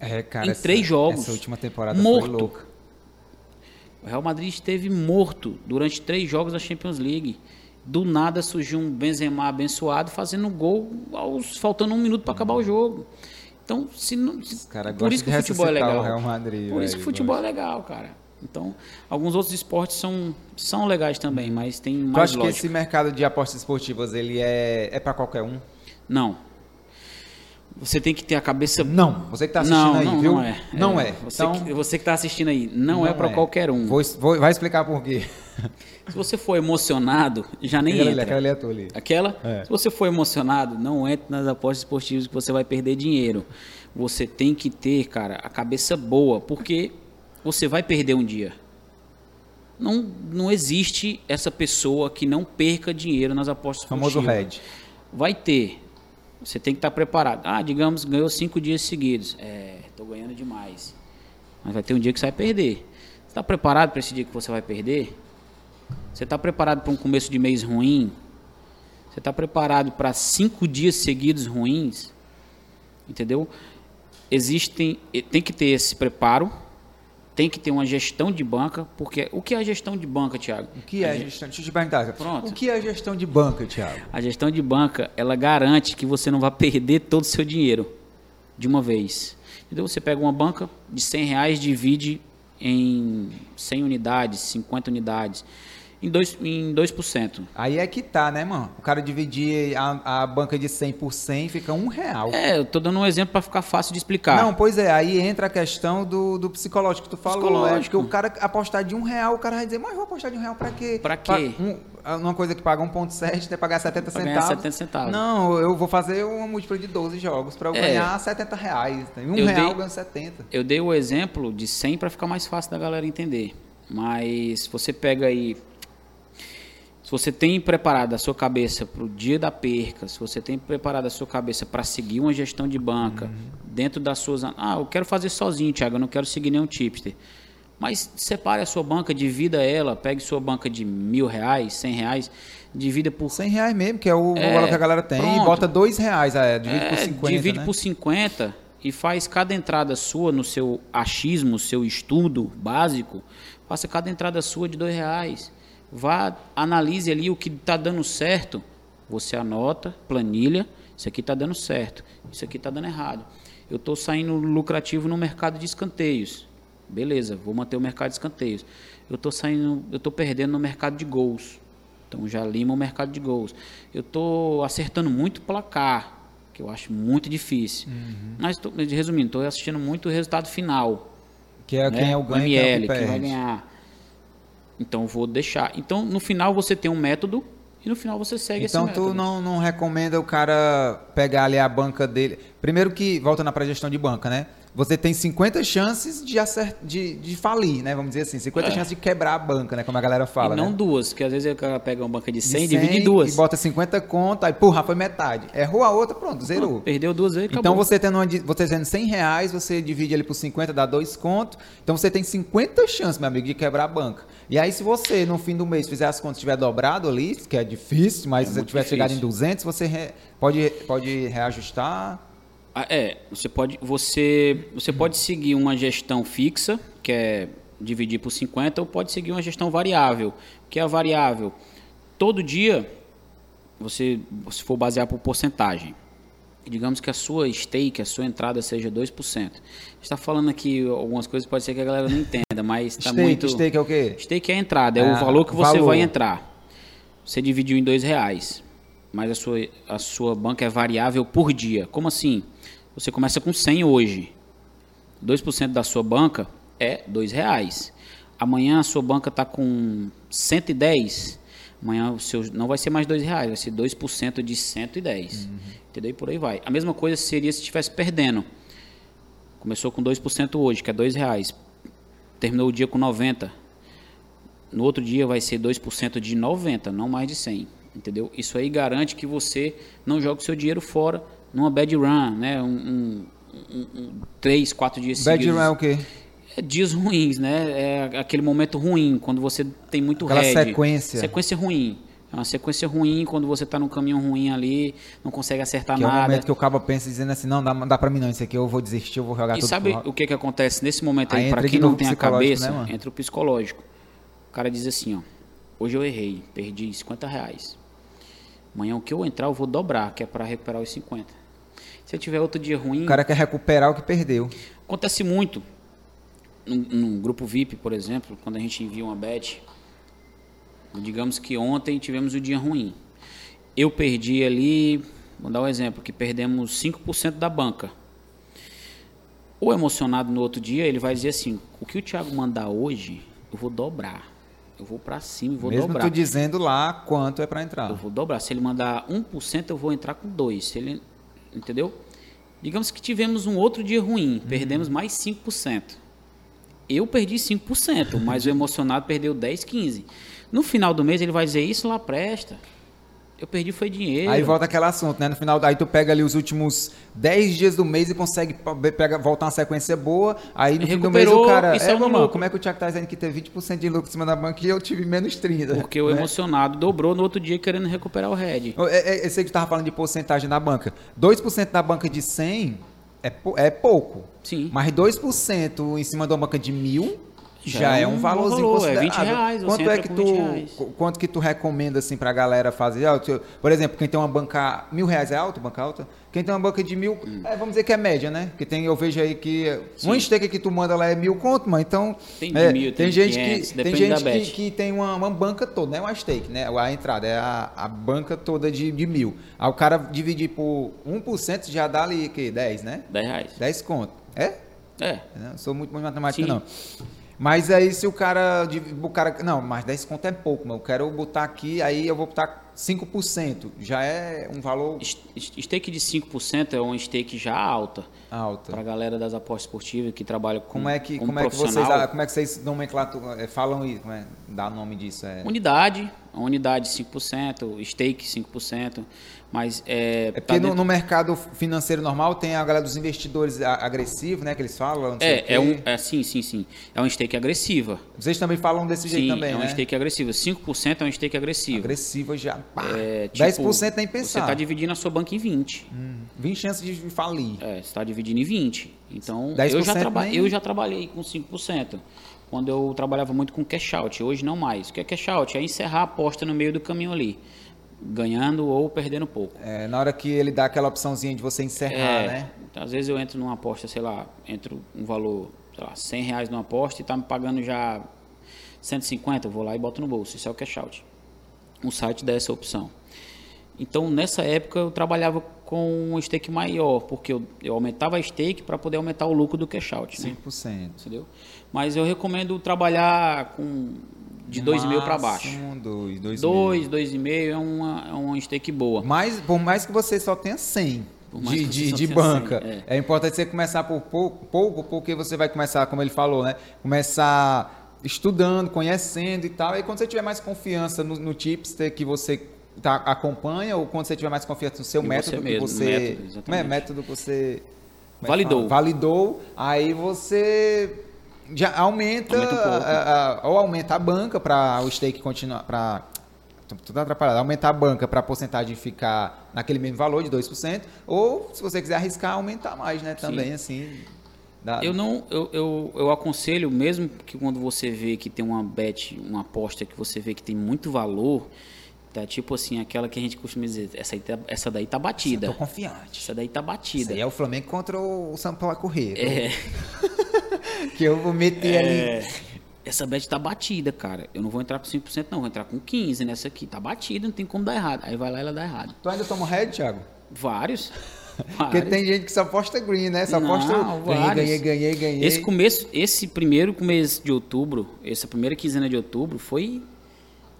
É, cara, Em três jogos. Essa última temporada Morto. foi louca. O Real Madrid esteve morto durante três jogos da Champions League. Do nada surgiu um Benzema abençoado fazendo um gol aos, faltando um minuto para acabar o jogo. Então, se não, se- caras por isso que o futebol é legal. o Real Madrid, por isso que o futebol é legal, cara. Então, alguns outros esportes são, são legais também, mas tem mais acha que lógica. esse mercado de apostas esportivas, ele é, é pra qualquer um? Não. Você tem que ter a cabeça Não, você que tá assistindo não, aí, não, viu? Não é. Não é. Você, Então, que, você que tá assistindo aí, não, é para qualquer um. Vou, vou- vai explicar por quê. Se você for emocionado, já nem Aquela ali, entra. aquela ali é tua ali. Aquela? É. Se você for emocionado, não entre nas apostas esportivas que você vai perder dinheiro. Você tem que ter, cara, a cabeça boa, porque você vai perder um dia. Não, não existe essa pessoa que não perca dinheiro nas apostas Famoso esportivas. Red. Vai ter. Você tem que estar preparado. Ah, digamos, ganhou cinco dias seguidos. É, tô ganhando demais. Mas vai ter um dia que você vai perder. Você está preparado para esse dia que você vai perder? Você está preparado para um começo de mês ruim? Você está preparado para cinco dias seguidos ruins? Entendeu? Existem, tem que ter esse preparo, tem que ter uma gestão de banca, porque o que é a gestão de banca, Thiago? O que é a gestão? Deixa eu te perguntar. Pronto. O que é a gestão de banca, Thiago? A gestão de banca, ela garante que você não vai perder todo o seu dinheiro de uma vez. Entendeu? Você pega uma banca de 100 reais, divide em 100 unidades, 50 unidades, em 2%. Em 2%. Aí é que tá, né, mano? O cara dividir a, a banca de 100 por 100 fica um real. É, eu tô dando um exemplo para ficar fácil de explicar. Não, pois é, aí entra a questão do, do psicológico que tu falou. É, Psicológico. porque o cara apostar de um real, o cara vai dizer, mas eu vou apostar de um real pra quê? Pra quê? um- uma coisa que paga 1,7 tem pagar 70 Pra centavos. 70 centavos. Não, eu vou fazer uma múltipla de 12 jogos pra eu É. ganhar 70 reais. Um Eu real dei- eu ganho 70. Eu dei o exemplo de 100 para ficar mais fácil da galera entender. Mas se você pega aí. Se você tem preparado a sua cabeça para o dia da perca, se você tem preparado a sua cabeça para seguir uma gestão de banca, dentro das suas. Ah, eu quero fazer sozinho, Thiago, eu não quero seguir nenhum tipster. Mas separe a sua banca, divida ela, pegue sua banca de mil reais, cem reais, divida por 100 reais mesmo, que é o É, valor que a galera tem, e pronto. bota 2 reais, é, divide por É, 50, divide né? por 50 e faz cada entrada sua no seu achismo, seu estudo básico, faça cada entrada sua de dois reais. Vá, analise ali o que está dando certo. Você anota, planilha, isso aqui está dando certo, isso aqui está dando errado. Eu estou saindo lucrativo no mercado de escanteios. Beleza, vou manter o mercado de escanteios. Eu estou saindo, eu estou perdendo no mercado de gols. Então já lima o mercado de gols. Eu estou acertando muito placar, que eu acho muito difícil. Mas tô, resumindo, estou assistindo muito o resultado final. Que é né? quem é o ganho e quem é o ML, que quem vai ganhar. Então vou deixar. Então no final você tem um método e no final você segue Então esse tu método. não, não recomenda o cara pegar ali a banca dele. Primeiro que, volta na gestão de banca, né? Você tem 50 chances de, acert... de, de falir, né? Vamos dizer assim, 50 É. chances de quebrar a banca, né? Como a galera fala, e não né? duas, porque às vezes o cara pega uma banca de De 100 e divide em duas. E bota 50 conto, aí, porra, foi metade. Errou a outra, pronto, zerou. Perdeu duas vezes, Então acabou. você tendo, uma, você tendo 100 reais, você divide ele por 50, dá dois contos. Então você tem 50 chances, meu amigo, de quebrar a banca. E aí se você, no fim do mês, fizer as contas tiver dobrado ali, que é difícil, mas É se você tiver chegado em difícil. 200, você re- pode, pode reajustar. Ah, É, você pode, você, você pode seguir uma gestão fixa, que é dividir por 50, ou pode seguir uma gestão variável, que é a variável. Todo dia, você, se for basear por porcentagem, digamos que a sua stake, a sua entrada seja 2%. está falando aqui algumas coisas, pode ser que a galera não entenda, mas está muito... stake é o quê? Stake é a entrada, é o Ah, valor que você valor. vai entrar. Você dividiu em dois reais. mas a sua, a sua banca é variável por dia. Como assim? Você começa com 100 hoje. 2% da sua banca é R$ reais. Amanhã a sua banca está com 110. Amanhã o seu não vai ser mais R$ reais, vai ser 2% de 110. Uhum. Entendeu? E por aí vai. A mesma coisa seria se estivesse perdendo. Começou com 2% hoje, que é R$ reais. Terminou o dia com 90. No outro dia vai ser 2% de 90, não mais de 100. Entendeu? Isso aí garante que você não joga o seu dinheiro fora numa bad run, né? Um, um, um, três, quatro dias bad seguidos. Bad run é o quê? É dias ruins, né? É aquele momento ruim, quando você tem muito Aquela head. sequência. Sequência ruim. É uma sequência ruim quando você está no caminho ruim ali, não consegue acertar que nada. É o momento que o cabo pensa dizendo assim, não, dá, dá para mim não, isso aqui eu vou desistir, eu vou jogar e tudo. E sabe o que que acontece nesse momento aí, aí para quem não tem a cabeça, né, entra o psicológico. O cara diz assim, ó, hoje eu errei, perdi 50 reais. Amanhã o que eu entrar eu vou dobrar, que é para recuperar os 50. Se eu tiver outro dia ruim. O cara quer recuperar o que perdeu. Acontece muito. Num, num grupo VIP, por exemplo, quando a gente envia uma bet, digamos que ontem tivemos o um dia ruim. Eu perdi ali, vou dar um exemplo, que perdemos 5% da banca. O emocionado no outro dia, ele vai dizer assim: o que o Thiago mandar hoje, eu vou dobrar. Eu vou para cima e vou Mesmo dobrar. Mesmo tu dizendo lá quanto é para entrar. Eu vou dobrar. Se ele mandar 1%, eu vou entrar com 2. Se ele, entendeu? Digamos que tivemos um outro dia ruim, uhum. perdemos mais 5%. Eu perdi 5%, mas o emocionado perdeu 10, 15. No final do mês ele vai dizer isso lá presta. Eu perdi foi dinheiro. Aí volta aquele assunto, né? No final, aí tu pega ali os últimos 10 dias do mês e consegue pega, voltar uma sequência boa. Aí no fim do mês o cara. É, mano, como é que o Thiago tá dizendo que teve 20% de lucro em cima da banca e eu tive menos 30? Porque né? o emocionado dobrou no outro dia querendo recuperar o head. É, é, esse aí que tu tava falando de porcentagem da banca. 2% da banca de 100 é, é pouco. Sim. Mas 2% em cima de uma banca de mil já, já é um, um valorzinho valor, É 20 reais. Quanto é que tu, quanto que tu recomenda assim para a galera fazer? Por exemplo, quem tem uma banca mil reais é alto, banca alta. Quem tem uma banca de mil, hum. é, vamos dizer que é média, né? Porque tem, eu vejo aí que Sim. uma stake que tu manda lá é mil conto, mas então tem, é, mil, tem, tem gente 500, que tem gente que, que, tem uma, uma, banca toda, não é uma stake, né? A entrada é a, a banca toda de, de mil. Aí o cara dividir por 1% já dá ali que 10, né? 10 reais. 10 conto. É? É. Não sou muito bom de matemática Sim. não. Mas aí se o cara. O cara não, mas 10 conto é pouco, mas eu quero botar aqui, aí eu vou botar 5%. Já é um valor. Stake de 5% é uma stake já alta. Alta. Para a galera das apostas esportivas que trabalha com. Como é que, como, como é que vocês. Como é que vocês nomenclaturam, é, falam isso? Como é, dá nome disso? É... Unidade, unidade 5%, stake 5%. Mas é. É porque no, no, mercado financeiro normal tem a galera dos investidores agressivos, né? Que eles falam. é, é um. É, sim, sim, sim. É um stake agressiva. Vocês também falam desse jeito sim, também. É um né? stake agressivo. 5% é um stake agressivo. Agressiva já. É, tipo, 10% nem pensar. Você está dividindo a sua banca em 20. Hum, 20 chances de falir. É, você está dividindo em 20. Então, eu já, traba eu já trabalhei com 5% quando eu trabalhava muito com cash out, hoje não mais. O que é cash out? É encerrar a aposta no meio do caminho ali ganhando ou perdendo pouco. É, na hora que ele dá aquela opçãozinha de você encerrar, é, né? Às vezes eu entro numa aposta, sei lá, entro um valor, sei lá, 100 reais numa aposta e tá me pagando já 150, eu vou lá e boto no bolso. Isso é o cash out. O site dá essa opção. Então, nessa época, eu trabalhava com um stake maior, porque eu, eu aumentava a stake para poder aumentar o lucro do cash out. Né? 5%. Entendeu? Mas eu recomendo trabalhar com de 2,5 para baixo. 2, 2,5. 2, 2,5 é uma, é uma stake boa. Mas, por mais que você só tenha 100 de, de, de banca, 100, é. é. importante você começar por pouco, pouco, porque você vai começar, como ele falou, né? Começar estudando, conhecendo e tal. E quando você tiver mais confiança no, no tipster que você tá, acompanha, ou quando você tiver mais confiança no seu e método você mesmo, que você. Método, é, método que você. É validou. Validou, aí você já aumenta, aumenta um a, a, ou aumenta a banca para o stake continuar para tudo atrapalhado, aumentar a banca para a porcentagem ficar naquele mesmo valor de 2%, ou se você quiser arriscar aumentar mais, né, também Sim. assim. Dá... Eu não eu, eu, eu aconselho mesmo que quando você vê que tem uma bet, uma aposta que você vê que tem muito valor, Tá tipo assim, aquela que a gente costuma dizer, essa, tá, essa daí tá batida. Eu tô confiante. Essa daí tá batida. Isso aí é o Flamengo contra o São Paulo correr. É. [LAUGHS] que eu vou meter é, ali. essa bet tá batida, cara. Eu não vou entrar com 5%, não. Vou entrar com 15% nessa aqui. Tá batida, não tem como dar errado. Aí vai lá e ela dá errado. Tu ainda toma red, Thiago? Vários. [LAUGHS] Porque vários. tem gente que só aposta green, né? Só Não, aposta ganhei, ganhei, ganhei, ganhei. Esse começo, esse primeiro começo de outubro, essa primeira quinzena de outubro foi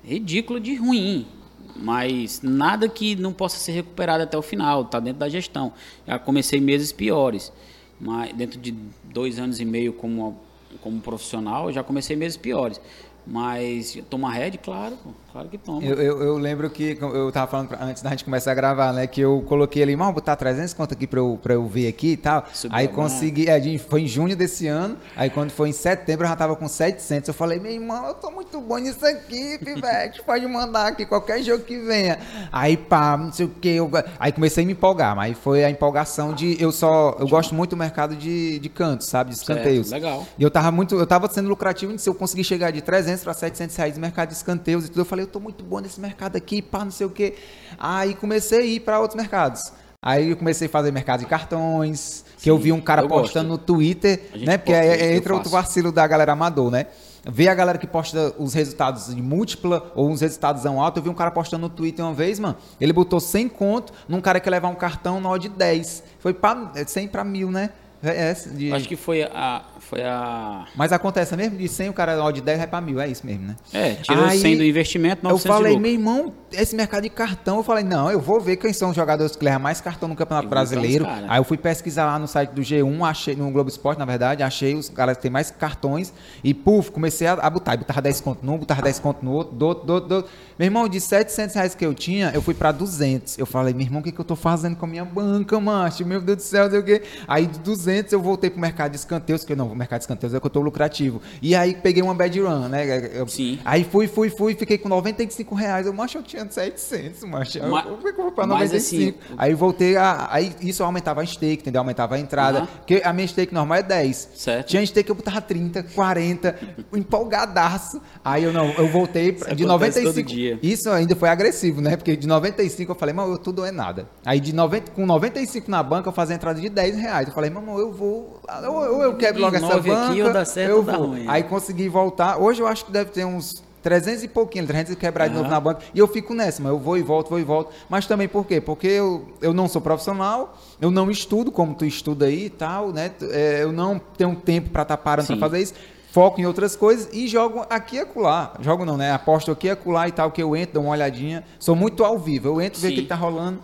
ridículo de ruim. Mas nada que não possa ser recuperado até o final, tá dentro da gestão. Já comecei meses piores. Mas dentro de dois anos e meio como, como profissional, já comecei meses piores. Mas toma red, claro, pô, claro que toma. Eu, eu, eu lembro que eu tava falando pra- antes da gente começar a gravar, né? Que eu coloquei ali, mal botar 300 conto aqui pra eu, pra eu ver aqui e tal. Subiu aí consegui, é, foi em junho desse ano. Aí quando foi em setembro eu já tava com 700. Eu falei, meu irmão, eu tô muito bom nisso aqui, Pivete. Pode mandar aqui qualquer jogo que venha. Aí pá, não sei o que. Aí comecei a me empolgar, mas foi a empolgação de. Eu só. Eu gosto muito do mercado de, de cantos, sabe? De escanteios. Certo, legal. E eu tava muito, eu tava sendo lucrativo se eu conseguir chegar de 300 para 700 reais no mercado de escanteios e tudo. Eu falei, eu tô muito bom nesse mercado aqui, pá, não sei o quê. Aí comecei a ir para outros mercados. Aí eu comecei a fazer mercado de cartões, que eu vi um cara postando no Twitter, né? Porque é entra outro vacilo da galera amador, né? Ver a galera que posta os resultados de múltipla ou uns resultados altos. Eu vi um cara postando no Twitter uma vez, mano. Ele botou 100 conto num cara que ia levar um cartão na hora de 10. Foi pra, 100 para mil, né? É, de- Acho que foi a. Foi a. mas acontece mesmo, de 100 o cara ó, de 10 vai pra mil, é isso mesmo, né? É, tirou Aí, 100 do investimento, Eu 900 de falei, meu irmão, esse mercado de cartão, eu falei, não, eu vou ver quem são os jogadores que levam mais cartão no Campeonato Brasileiro. Aí eu fui pesquisar lá no site do G1, achei, no Globo Esporte, na verdade, achei os caras que têm mais cartões e, puf, comecei a, a botar. E botava 10 conto num, botava 10 conto no outro, do outro, do outro, do outro. Meu irmão, de 700 reais que eu tinha, eu fui pra 200. Eu falei, meu irmão, o que, que eu tô fazendo com a minha banca, macho? Meu Deus do céu, não sei o quê. Aí de 200 eu voltei pro mercado de escanteios, que eu não, mercado de escanteios é que eu tô lucrativo. E aí peguei uma bad run, né? Eu- Sim. Aí fui, fui, fui, fiquei com 95 reais. Eu, macho, eu tinha 700, macho. Eu, Ma- eu, eu vou pra mas 95. assim, aí voltei a. Aí isso aumentava a stake, entendeu? Aumentava a entrada. Aham. Porque a minha stake normal é 10. Certo. Tinha stake que eu botava 30, 40, empolgadaço. Aí eu não, eu voltei pra- Isso de acontece 95. todo dia. Isso ainda foi agressivo, né? Porque de 95 eu falei, mano, eu tudo é nada. Aí de 90, com 95 na banca eu fazia a entrada de 10 reais. Eu falei, mamãe, eu vou. Ou eu, eu quebro logo essa Nove banca. aqui, ou dá certo eu vou. ruim. Aí consegui voltar. Hoje eu acho que deve ter uns 300 e pouquinho, 300 e quebrar de novo na banca. E eu fico nessa, mas eu vou e volto, vou e volto. Mas também por quê? Porque eu, eu não sou profissional, eu não estudo como tu estuda aí e tal, né? É, eu não tenho tempo pra estar parando pra Sim. fazer isso. Foco em outras coisas e jogo aqui e acolá. Jogo não, né? Aposto aqui e acolá e tal, que eu entro, dou uma olhadinha. Sou muito ao vivo. Eu entro, vejo o que tá rolando.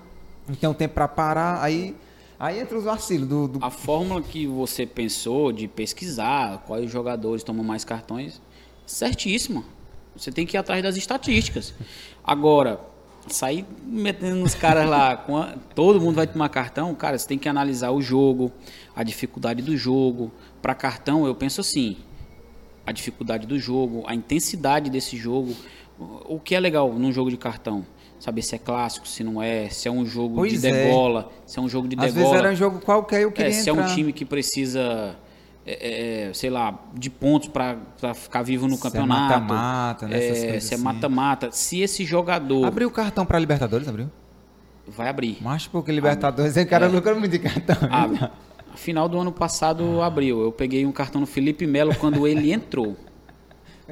Não tenho tempo pra parar. Aí, aí entra os vacilos do, do A fórmula que você pensou de pesquisar quais jogadores tomam mais cartões, certíssima. Você tem que ir atrás das estatísticas. Agora, sair metendo nos caras lá, [LAUGHS] com a- todo mundo vai tomar cartão, cara, você tem que analisar o jogo, a dificuldade do jogo. Para cartão, eu penso assim: a dificuldade do jogo, a intensidade desse jogo. O que é legal num jogo de cartão? Saber se é clássico, se não é, se é um jogo Pois de é. degola, se é um jogo de Às degola. vezes era um jogo qualquer, eu queria É, se é um entrar. time que precisa, é, é, sei lá, de pontos para ficar vivo no Se é campeonato. mata-mata, né, é, se é assim. mata-mata. Se esse jogador Abriu o cartão pra Libertadores, abriu? vai abrir. Mas porque Libertadores, o cara lucra muito de cartão. Abre. No final do ano passado abriu. Eu peguei um cartão no Felipe Melo quando ele [LAUGHS] entrou.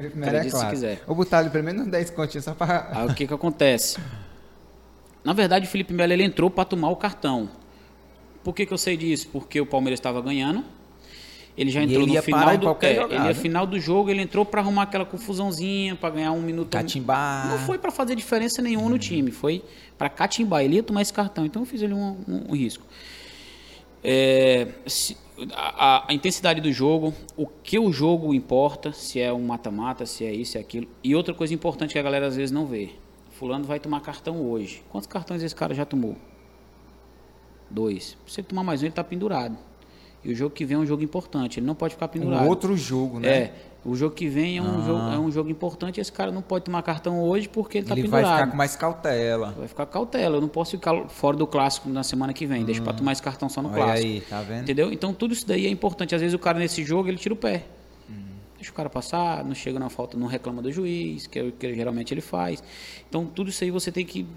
Ele primeiro é Acredite se claro. quiser. Vou botar ali pelo menos uns 10 continhos só pra... Aí o que que acontece? Na verdade, o Felipe Melo ele entrou para tomar o cartão. Por que, que eu sei disso? Porque o Palmeiras estava ganhando. Ele já entrou ele no final do é, jogada. ele ia final do jogo, ele entrou para arrumar aquela confusãozinha, para ganhar um minuto. Catimbar. Não foi para fazer diferença nenhuma no time, foi para catimbar. Ele ia tomar esse cartão, então eu fiz ali um, um- um risco. É, se- a, a- intensidade do jogo, o que o jogo importa, se é um mata-mata, se é isso, se é aquilo. E outra coisa importante que a galera às vezes não vê. Fulano vai tomar cartão hoje. Quantos cartões esse cara já tomou? Dois. Se ele tomar mais um, ele está pendurado. E o jogo que vem é um jogo importante, ele não pode ficar pendurado. Um outro jogo, né? É, o jogo que vem é um, jogo, é um jogo importante e esse cara não pode tomar cartão hoje porque ele está ele vai pendurado. ficar com mais cautela. Vai ficar cautela, eu não posso ficar fora do clássico na semana que vem, deixa para tomar esse cartão só no Hum. Olha clássico. aí, tá vendo? Entendeu? Então tudo isso daí é importante. Às vezes o cara nesse jogo ele tira o pé. Deixa o cara passar, não chega na falta, não reclama do juiz, que, é o que geralmente ele faz. Então tudo isso aí você tem que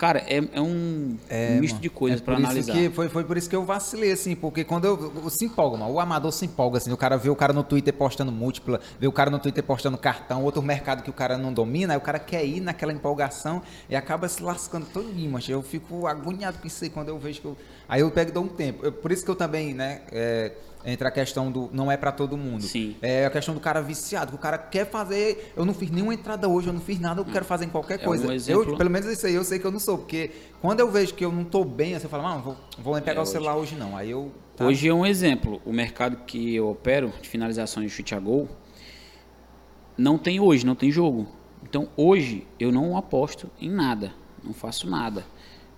Cara, é, é um É, misto mano. de coisas É isso analisar. que- foi, foi por isso que eu vacilei, assim, porque quando eu, eu se empolga, mano, o amador se empolga, assim, o cara vê o cara no Twitter postando múltipla, vê o cara no Twitter postando cartão, outro mercado que o cara não domina, aí o cara quer ir naquela empolgação e acaba se lascando todinho, mas eu fico agoniado com isso aí quando eu vejo que eu... Aí eu pego e dou um tempo. Eu- por isso que eu também, né, é, entra a questão do não é pra todo mundo. Sim. É a questão do cara viciado, que o cara quer fazer, eu não fiz nenhuma entrada hoje, eu não fiz nada, eu quero fazer em qualquer É coisa. um exemplo- Eu, pelo menos isso aí eu sei que eu não sou, porque quando eu vejo que eu não tô bem, assim, eu falo, não, vou, vou nem pegar É, o hoje- celular hoje não. Aí eu. tá. Hoje é um exemplo. O mercado que eu opero de finalização de chute a gol não tem hoje, não tem jogo. Então hoje eu não aposto em nada, não faço nada.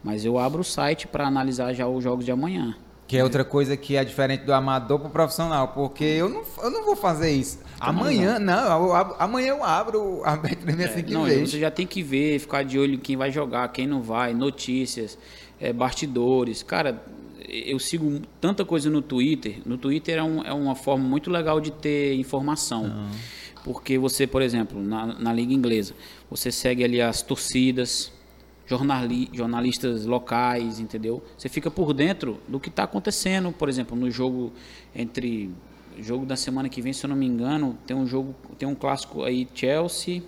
Mas eu abro o site para analisar já os jogos de amanhã. Que é outra coisa que é diferente do amador pro profissional, porque eu não, eu não vou fazer isso. Amanhã, não, eu abro- amanhã eu abro a assim que É, não, vejo. você já tem que ver, ficar de olho em quem vai jogar, quem não vai, notícias, é, bastidores. Cara, eu sigo tanta coisa no Twitter. No Twitter é, um- é uma forma muito legal de ter informação. Porque você, por exemplo, na, na Liga Inglesa, você segue ali as torcidas, jornali, jornalistas locais, entendeu? Você fica por dentro do que está acontecendo, por exemplo, no jogo entre jogo da semana que vem, se eu não me engano, tem um jogo, tem um clássico aí Chelsea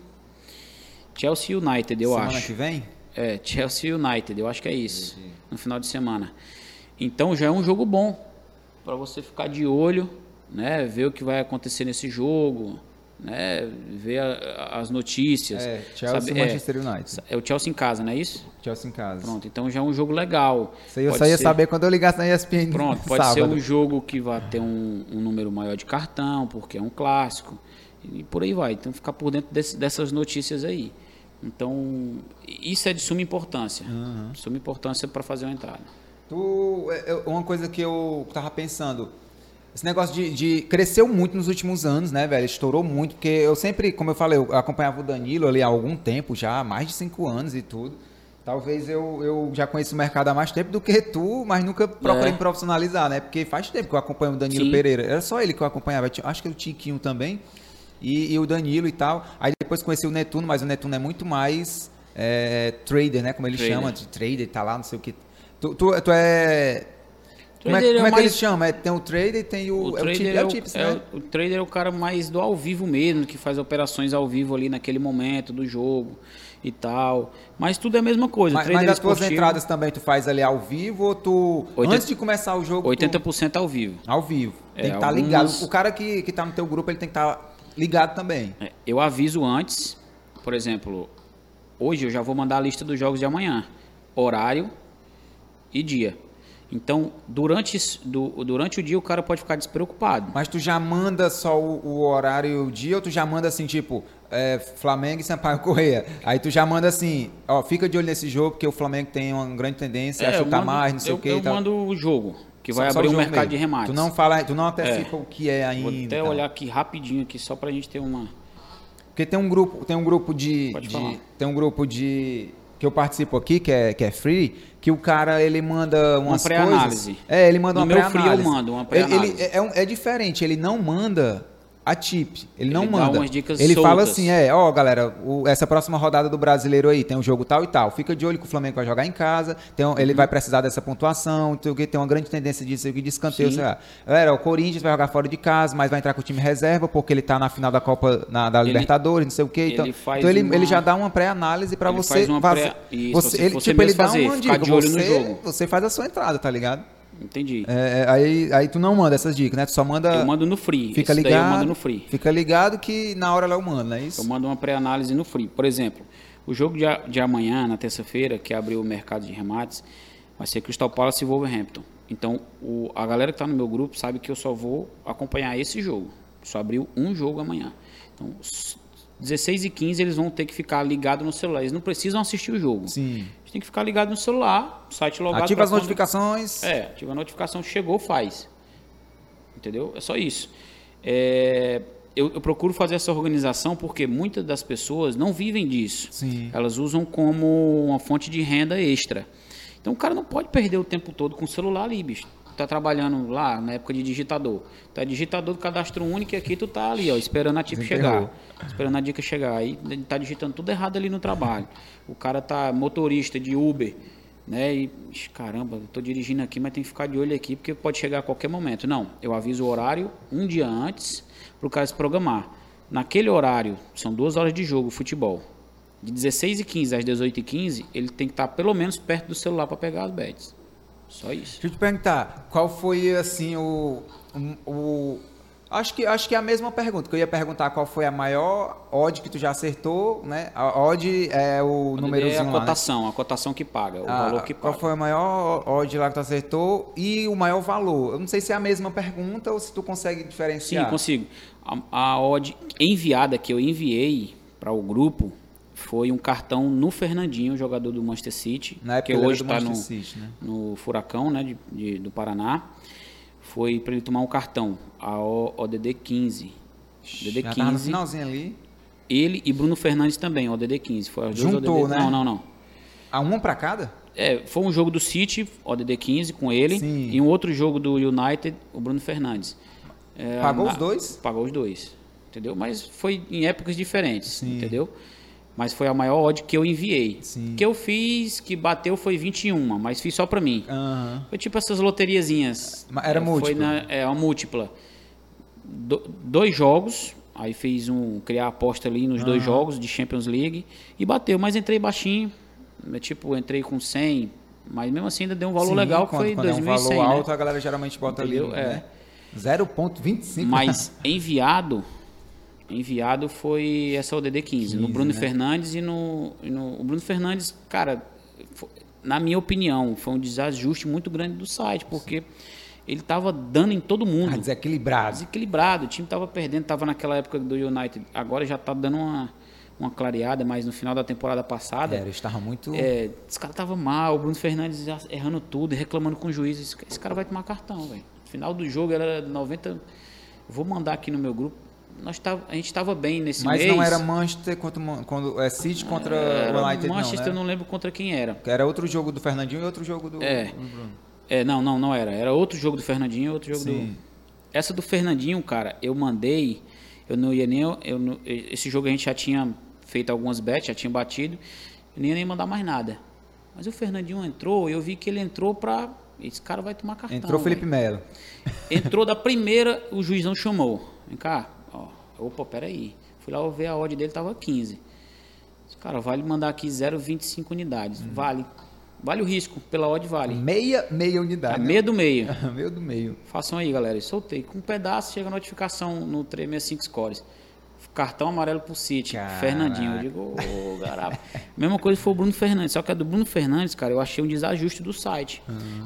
Chelsea United, eu Semana acho. que vem? É, [LAUGHS] Chelsea United, eu acho que é isso. No final de semana. Então já é um jogo bom para você ficar de olho, né, ver o que vai acontecer nesse jogo, né, ver a- as notícias. É, Chelsea sabe- e Manchester United. É, é o Chelsea em casa, não é isso? Chelsea em casa. Pronto, então já é um jogo legal. Isso aí eu Pode só ia ser- saber quando eu ligasse na ESPN Pronto, [LAUGHS] pode ser sábado. um jogo que vai ter um, um número maior de cartão, porque é um clássico, e por aí vai. Então, ficar por dentro desse- dessas notícias aí. Então, isso é de suma importância. Suma importância para fazer uma entrada. Tu, é, é, uma coisa que eu tava pensando, esse negócio de, de- cresceu muito nos últimos anos, né, velho? Estourou muito, porque eu sempre, como eu falei, eu acompanhava o Danilo ali há algum tempo já, há mais de cinco anos e tudo. Talvez eu, eu já conheço o mercado há mais tempo do que tu, mas nunca procurei É. me profissionalizar, né? Porque faz tempo que eu acompanho o Danilo Sim. Pereira. Era só ele que eu acompanhava. Acho que o Tiquinho também. E, e o Danilo e tal. Aí depois conheci o Netuno, mas o Netuno é muito mais é, trader, né? Como ele Trader. chama, de trader, tá lá, não sei o que. Tu, tu, tu é. Como é, é como é que mais- eles chamam? É, tem o trader e tem o. O é o tip, é é o, é né? o- o trader é o cara mais do ao vivo mesmo, que faz operações ao vivo ali naquele momento do jogo e tal. Mas tudo é a mesma coisa. Mas, mas as tuas entradas também tu faz ali ao vivo ou tu. 80 antes de começar o jogo. tu- 80% ao vivo. ao vivo. É, Tem que estar algumas- ligado. O cara que, que tá no teu grupo, ele tem que estar ligado também. É, Eu aviso antes, por exemplo, hoje eu já vou mandar a lista dos jogos de amanhã, horário e dia. Então, durante, do- durante o dia o cara pode ficar despreocupado. Mas tu já manda só o, o horário e o dia, ou tu já manda assim, tipo, é, Flamengo e Sampaio Correia. Aí tu já manda assim, ó, fica de olho nesse jogo, porque o Flamengo tem uma grande tendência a É, eu chutar mando- mais, não sei eu, o que. Eu mando o jogo, que vai Só- só abrir o um mercado mesmo. de remates. Tu não fala, tu não antecipa o que é ainda. Vou até olhar aqui rapidinho aqui, só pra gente ter uma... Porque tem um grupo, tem um grupo de, Pode de- falar. tem um grupo de que eu participo aqui, que é, que é free, que o cara ele manda umas pré-análise. coisas. É, ele manda No uma meu free eu pré-análise. mando uma pré-análise. Ele, é, é é diferente, ele não manda a tip, ele não Ele dá manda. ele fala soltas. assim, é, ó, galera, o- essa próxima rodada do Brasileiro aí tem um jogo tal e tal. Fica de olho que o Flamengo vai jogar em casa, tem um- ele Uhum. vai precisar dessa pontuação, tem, uma grande tendência disso aqui de escanteio, Sim. sei lá. Galera, o Corinthians vai jogar fora de casa, mas vai entrar com o time reserva porque ele tá na final da Copa na, da Ele- Libertadores, não sei o quê. Então ele então ele, uma- ele já dá uma pré-análise pra Ele você uma fazer- pré- Isso, você, ele, tipo, ele mesmo dá fazer, uma dica, você, você faz a sua entrada, tá ligado? Entendi. É, é, aí, aí tu não manda essas dicas, né? Tu só manda. Eu mando no free. Fica Esse ligado. eu mando no free. Fica ligado que na hora lá eu mando, não é isso? Eu mando uma pré-análise no free. Por exemplo, o jogo de, de amanhã, na terça-feira, que abriu o mercado de remates, vai ser Crystal Palace e Wolverhampton. Então, o- a galera que está no meu grupo sabe que eu só vou acompanhar esse jogo. Só abriu um jogo amanhã. Então, s- 16 e 15 eles vão ter que ficar ligados no celular. Eles não precisam assistir o jogo. Sim. Têm que ficar ligado no celular, site logado. Ativa as notificações. é, ativa a notificação, chegou, faz. Entendeu? É só isso. É, eu, eu procuro fazer essa organização porque muitas das pessoas não vivem disso. Sim. Elas usam como uma fonte de renda extra. Então o cara não pode perder o tempo todo com o celular ali, bicho. Tá trabalhando lá na época de digitador. Tu é digitador do cadastro único e aqui tu tá ali, ó, esperando a tip chegar. Esperando a dica chegar. Aí tá digitando tudo errado ali no trabalho. O cara tá motorista de Uber, né? E, caramba, tô dirigindo aqui, mas tem que ficar de olho aqui porque pode chegar a qualquer momento. Não, eu aviso o horário um dia antes pro cara se programar. Naquele horário, são duas horas de jogo, futebol. De 16 e 15 às 18 e 15, ele tem que estar pelo menos perto do celular para pegar as bets. Só isso. Deixa eu te perguntar, qual foi assim o. o, acho, que, acho que é a mesma pergunta, que eu ia perguntar qual foi a maior odd que tu já acertou, né? A odd é o É númerozinho a lá, né? cotação, a cotação que paga, o Ah, valor que Qual paga. foi a maior odd lá que tu acertou e o maior valor? Eu não sei se é a mesma pergunta ou se tu consegue Sim, diferenciar. consigo. A, a odd enviada que eu enviei para o grupo foi um cartão no Fernandinho, jogador do Manchester City, que hoje está no, City, né? no Furacão, né, de, de- do Paraná. Foi para ele tomar um cartão, a ODD 15. ODD Já tava no 15. finalzinho ali. Ele e Bruno Fernandes também, ODD 15. Foi as Juntou, ODD... né? Não, não, não. A uma pra cada? É, foi um jogo do City, ODD 15, com ele, Sim. e um outro jogo do United, o Bruno Fernandes. É, Pagou na- os dois? Pagou os dois, entendeu? Mas foi em épocas diferentes, Sim. entendeu? Mas foi a maior odd que eu enviei. Sim. que eu fiz, que bateu, foi 21, mas fiz só pra mim. Aham. Foi tipo essas loteriazinhas. Era É, Foi múltipla? na, é, uma múltipla. Do- dois jogos, aí fiz um, criar aposta ali nos dois jogos de Champions League e bateu, mas entrei baixinho, né, tipo, entrei com 100, mas mesmo assim ainda deu um valor Sim, legal, que quando, foi quando é um 2100, valor né? alto, a galera geralmente bota Entendeu? ali, É. né? 0.25. Mas [LAUGHS] enviado, enviado foi essa ODD 15, no 15, Bruno né? Fernandes e no, e no- O Bruno Fernandes, cara, fo- na minha opinião, foi um desajuste muito grande do site, porque ele tava dando em todo mundo. Ah, desequilibrado. desequilibrado. O time estava perdendo, estava naquela época do United. Agora já está dando uma, uma clareada, mas no final da temporada passada, Era, estava muito... é, esse cara tava mal, o Bruno Fernandes errando tudo, reclamando com o juiz. Esse, esse cara vai tomar cartão, velho. Final do jogo era 90. Vou mandar aqui no meu grupo. Nós tava, a gente estava bem nesse Mas mês. não era Manchester contra quando é City contra Era o United Manchester, eu não, não né? lembro contra quem era. Era outro jogo do Fernandinho e outro jogo do, É. do Bruno. É, não, não, não era. Era outro jogo do Fernandinho, outro jogo Sim. do. Essa do Fernandinho, cara, eu mandei. Eu não ia nem. Eu não- esse jogo a gente já tinha feito algumas bets, já tinha batido. Eu não ia nem mandar mais nada. Mas o Fernandinho entrou, eu vi que ele entrou pra. Esse cara vai tomar cartão. Entrou Felipe velho. Melo. Entrou da primeira, o juizão chamou. Vem cá. Opa, peraí. Fui lá ver a odd dele, tava 15. Disse, Cara, vale mandar aqui 0,25 unidades. Hum. Vale. Vale o risco, pela odd vale. Meia, meia unidade. A né? meia do meio. [LAUGHS] meio do meio. Façam aí, galera. Eu soltei. Com um pedaço chega a notificação no 365 Scores. Cartão amarelo pro City. Caraca. Fernandinho. Eu digo, ô, garapa. [LAUGHS] Mesma coisa foi o Bruno Fernandes. Só que a do Bruno Fernandes, cara, eu achei um desajuste do site.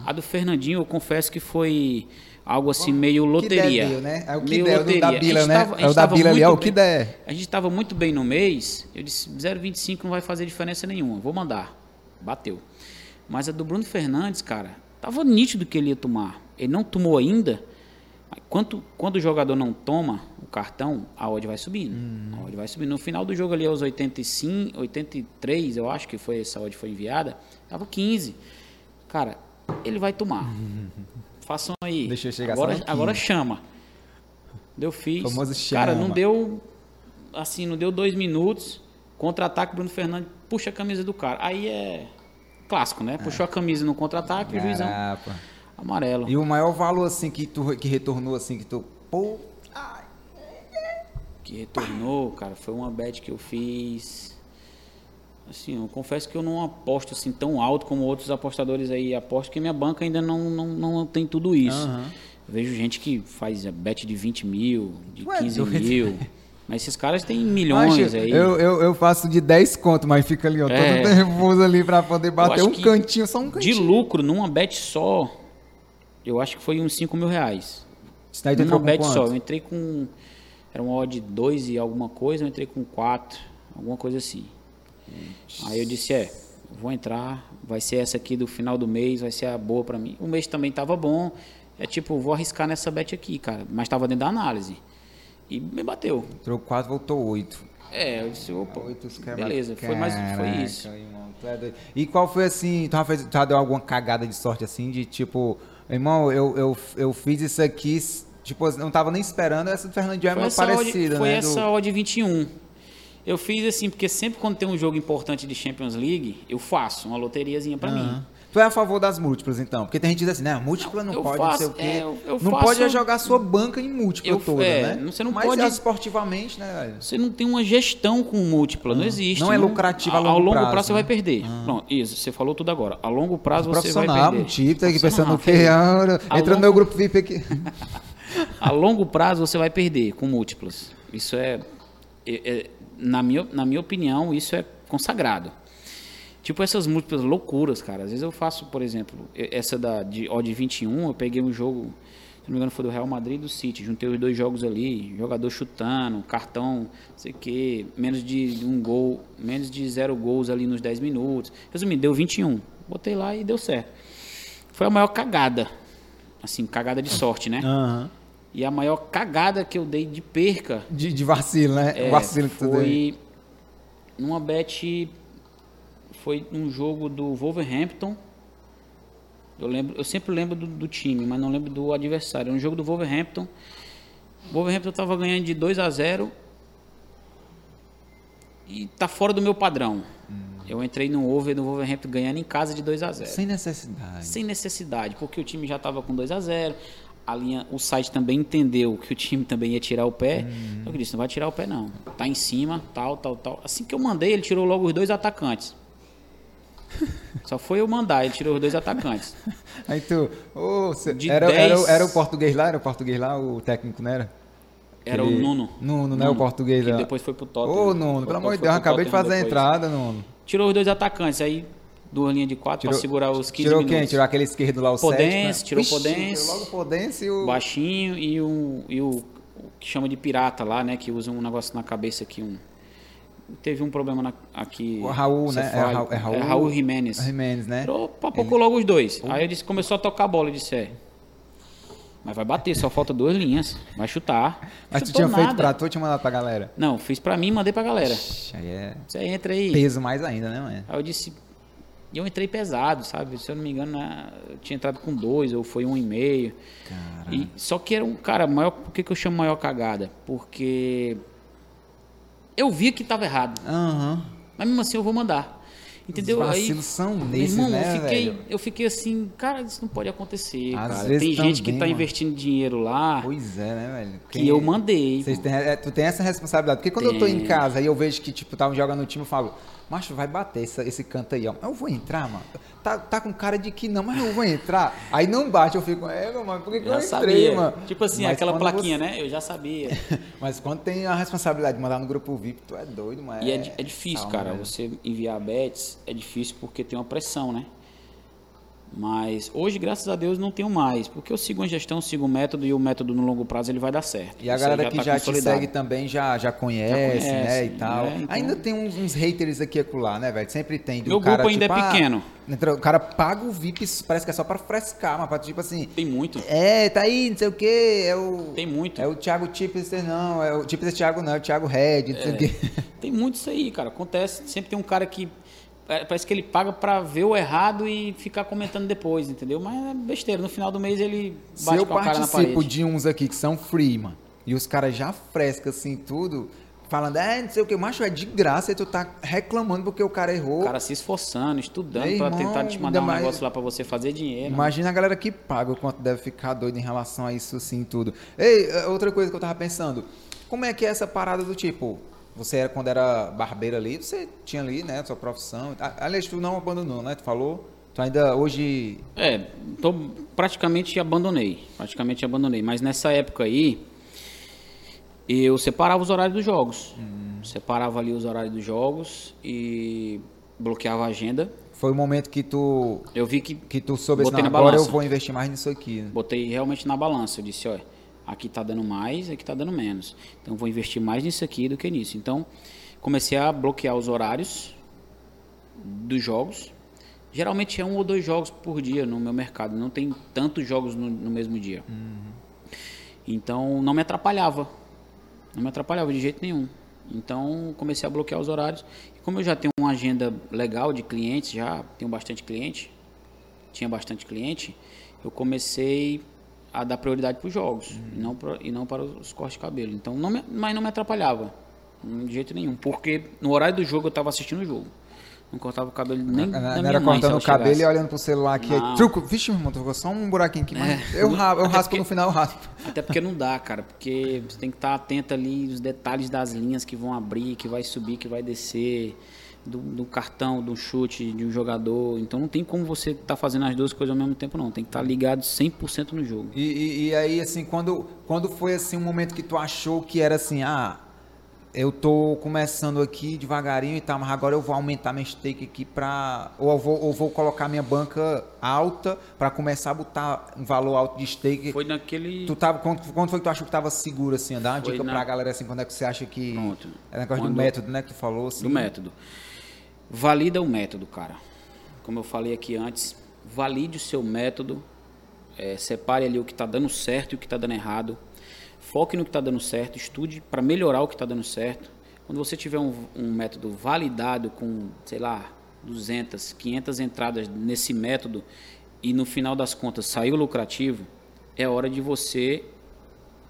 A do Fernandinho, eu confesso que foi algo assim, meio loteria. Que der, né? É o que Meio der, loteria. da Bila, né? tava- É o da Bila ali, é o que der. A gente estava muito bem no mês. Eu disse, 0,25 não vai fazer diferença nenhuma. Vou mandar. Bateu. Mas a do Bruno Fernandes, cara, tava nítido que ele ia tomar. Ele não tomou ainda. Quanto, quando o jogador não toma o cartão, a odd vai subindo. A odd vai subindo. No final do jogo ali, aos 85, 83, eu acho que foi essa odd foi enviada, tava 15. Cara, ele vai tomar. [LAUGHS] Façam aí. Deixa eu chegar agora, só no 15. agora chama. Deu fiz. Famoso Cara, chama. não deu assim, não deu dois minutos. Contra-ataque, Bruno Fernandes puxa a camisa do cara. Aí é clássico, né? Puxou a camisa no contra-ataque, o juizão amarelo. E o maior valor, assim, que tu que retornou, assim, que tu... Pô, que retornou, cara, foi uma bet que eu fiz. Assim, eu confesso que eu não aposto assim tão alto como outros apostadores aí apostam, porque minha banca ainda não, não, não tem tudo isso. Eu vejo gente que faz a bet de 20 mil, de Ué, 15 doido. mil. Mas esses caras têm milhões Macho, aí. Eu, eu, eu faço de 10 conto, mas fica ali, ó, É. todo [LAUGHS] nervoso ali pra poder bater um cantinho, só um De cantinho. lucro, numa bet só, eu acho que foi uns 5 mil reais. Isso daí tu entrou Numa bet quanto? só. Eu entrei com. Era uma odd 2 e alguma coisa, eu entrei com 4, alguma coisa assim. Aí eu disse, é, vou entrar, vai ser essa aqui do final do mês, vai ser a boa pra mim. O mês também tava bom. É tipo, vou arriscar nessa bet aqui, cara. Mas tava dentro da análise. E me bateu. Entrou 4, voltou 8. É, eu disse, opa, Oito, beleza, foi mais foi isso. é. E qual foi assim, tu já, fez, tu já deu alguma cagada de sorte assim, de tipo, Irmão, eu, eu, eu fiz isso aqui, tipo, não tava nem esperando, essa do Fernandinho é Foi parecida, odd, foi né? essa do- odd 21. Eu fiz assim, porque sempre quando tem um jogo importante de Champions League, eu faço uma loteriazinha pra mim. Aham. Tu é a favor das múltiplas, então? Porque tem gente que diz assim, né, múltipla não Eu pode, faço, não sei o quê. é, eu- eu não faço- pode é jogar sua banca em múltipla Eu- toda, é, né? você não Mas pode- esportivamente, né? Você não tem uma gestão com múltipla, não existe. Não é lucrativo a Ao longo longo prazo, prazo, você né? vai perder. Pronto, isso, você falou tudo agora. A longo prazo você vai perder. um tipo, tá aqui pensando o quê? Profissional, Ah, Entra no longo- meu grupo VIP aqui. [LAUGHS] A longo prazo você vai perder com múltiplas. Isso é, é- é- na, minha, na minha opinião, isso é consagrado. Tipo essas múltiplas loucuras, cara. Às vezes eu faço, por exemplo, essa da de odd 21, eu peguei um jogo, se não me engano, foi do Real Madrid e do City. Juntei os dois jogos ali, jogador chutando, cartão, não sei o quê, menos de um gol, menos de zero gols ali nos 10 minutos. Resumindo, deu 21. Botei lá e deu certo. Foi a maior cagada. Assim, cagada de sorte, né? Aham. E a maior cagada que eu dei de perca De, de vacilo, né? é, o vacilo que tu foi numa bet. Foi num jogo do Wolverhampton. Eu, lembro, eu sempre lembro do, do time, mas não lembro do adversário. No jogo do Wolverhampton. O Wolverhampton estava ganhando de 2 a 0 e tá fora do meu padrão. Hum. Eu entrei no over do Wolverhampton ganhando em casa de 2 a 0 Sem necessidade. sem necessidade, porque o time já estava com 2 a 0 a linha, o site também entendeu que o time também ia tirar o pé. Eu disse, não vai tirar o pé não. Tá em cima, tal, tal, tal. Assim que eu mandei, ele tirou logo os dois atacantes. [LAUGHS] Só foi eu mandar, ele tirou os dois atacantes. [LAUGHS] Aí tu. ô, cê- era, era, 10 era o português lá? Era o português lá, o técnico, não era? Era Aquele- o Nuno. Nuno, né? O português lá. depois foi pro Tottenham. Ô, Nuno, pelo amor de Deus, acabei de fazer a entrada, Nuno. Tirou os dois atacantes, aí duas linhas de quatro para segurar os 15 Tirou minutos. quem? Tirou aquele esquerdo lá, o Podense, 7, tirou Vixe, Podense. Tirou logo o Podense e o... baixinho e o, e o, o que chama de pirata lá, né? Que usa um negócio na cabeça aqui, um. Teve um problema na- aqui. O Raul, né? É. Raul- é Raul- É Raul Jimenez. Jimenez, né? Tirou pouco logo os dois. Aí eu disse, começou a tocar a bola. Eu disse, é. Mas vai bater, só falta duas linhas. Vai chutar. Mas tu tinha feito nada. pra tu ou tinha mandado pra galera? Não, fiz pra mim e mandei pra galera. Ixi, Aí é Você entra aí. peso mais ainda, né, mano? Aí eu disse. E eu entrei pesado, sabe? Se eu não me engano, né, eu tinha entrado com dois, ou foi um e meio. E, só que era um cara maior. Por que, que eu chamo maior cagada? Porque eu vi que estava errado. Aham. Mas mesmo assim eu vou mandar. Entendeu? Os Aí, são nesses, irmão, né, eu fiquei, velho? eu fiquei assim, cara, isso não pode acontecer. Às cara. vezes Tem gente que também, está investindo dinheiro lá Pois é, né, velho? que eu mandei. Têm, é, tu tem essa responsabilidade. Porque quando eu tô em Tem. casa e eu vejo que, tipo, tá jogando no time, eu falo, macho, vai bater essa- esse canto aí, ó. Eu vou entrar, mano. Tá, tá com cara de que não, mas eu vou entrar. Aí não bate, eu fico, é, meu mano, por que, que eu entrei, sabia. mano? Tipo assim, Mas aquela plaquinha, você- né? Eu já sabia. [LAUGHS] Mas quando tem a responsabilidade de mandar no grupo VIP, tu é doido, mano. E é, di- é difícil, Calma, cara. velho. Você enviar bets é difícil porque tem uma pressão, né? Mas hoje, graças a Deus, não tenho mais. Porque eu sigo uma gestão, sigo um método e o método no longo prazo ele vai dar certo. E a Isso galera que tá já te segue também já, já conhece, Já conhece, né, e tal. né, então- Ainda tem uns, uns haters aqui e acolá, né, velho? Sempre tem. Meu cara, grupo ainda tipo, é ah, pequeno. entra- o cara paga o VIP, parece que é só pra frescar, mas pra, tipo assim... Tem muito. É, tá aí, não sei o quê, é o... Tem muito. É o Thiago Tipster, não, é o Tipster Thiago não, é o Thiago Red, não sei o quê. [LAUGHS] Tem muito isso aí, cara. Acontece. Sempre tem um cara que. É, Parece que ele paga pra ver o errado e ficar comentando depois, entendeu? Mas é besteira. No final do mês ele Se bate eu cara na participo de uns aqui que são free, mano, e os caras já frescam assim tudo, falando, é, não sei o que, macho, é de graça, e tu tá reclamando porque o cara errou. O cara se esforçando, estudando irmão, tentar te mandar um mais- negócio lá pra você fazer dinheiro. Imagina a galera que paga o quanto deve ficar doido em relação a isso assim tudo. Ei, eh, outra coisa que eu tava pensando, como é que é essa parada do tipo, você era quando era barbeiro ali, você tinha ali, né, sua profissão. Aliás, tu não abandonou, né? Tu falou? Tu ainda hoje É, tô, praticamente abandonei. Praticamente abandonei. Mas nessa época aí, eu separava os horários dos jogos. Hum. Separava ali os horários dos jogos e bloqueava a agenda. foi o momento que tu Eu vi que que tu soube assim, Botei na agora eu balança. vou investir mais nisso aqui. né? botei realmente na balança. Eu disse, olha, aqui tá dando mais, aqui tá dando menos. Então vou investir mais nisso aqui do que nisso. Então comecei a bloquear os horários dos jogos. Geralmente é um ou dois jogos por dia no meu mercado. Não tem tantos jogos no, no mesmo dia. Então não me atrapalhava. Não me atrapalhava de jeito nenhum. Então comecei a bloquear os horários. E como eu já tenho uma agenda legal de clientes, já tenho bastante cliente, tinha bastante cliente, eu comecei a dar prioridade para os jogos e, não pra, e não para os cortes de cabelo. Então, não me, mas não me atrapalhava de jeito nenhum, porque no horário do jogo eu estava assistindo o jogo. Não cortava o cabelo nem Não, era mãe, cortando o cabelo chegasse. e olhando pro celular aqui. aí, Não. Truco. Vixe, meu irmão, ficou só um buraquinho aqui, É. eu, eu raspo porque- no final, eu raspo. Até porque não dá, cara, porque você tem que estar atento ali os detalhes das linhas que vão abrir, que vai subir, que vai descer, do, do cartão, do chute de um jogador. Então não tem como você estar fazendo as duas coisas ao mesmo tempo, não. Tem que estar ligado 100% no jogo. E, e- e aí, assim, quando, quando foi assim um momento que tu achou que era assim, ah, eu tô começando aqui devagarinho e tal, mas agora eu vou aumentar minha stake aqui pra. Ou eu vou, ou vou colocar minha banca alta pra começar a botar um valor alto de stake. Foi naquele. Tu tava, quando, quando foi que tu achou que tava seguro, assim? Dá uma Foi dica na- pra galera, assim, quando é que você acha que. Pronto. É negócio do Quando- método, né, que tu falou, assim. do método. Valida o método, cara. Como eu falei aqui antes, valide o seu método, é, separe ali o que está dando certo e o que está dando errado. Foque no que está dando certo, estude para melhorar o que está dando certo. Quando você tiver um, um método validado com, sei lá, 200, 500 entradas nesse método e no final das contas saiu lucrativo, é hora de você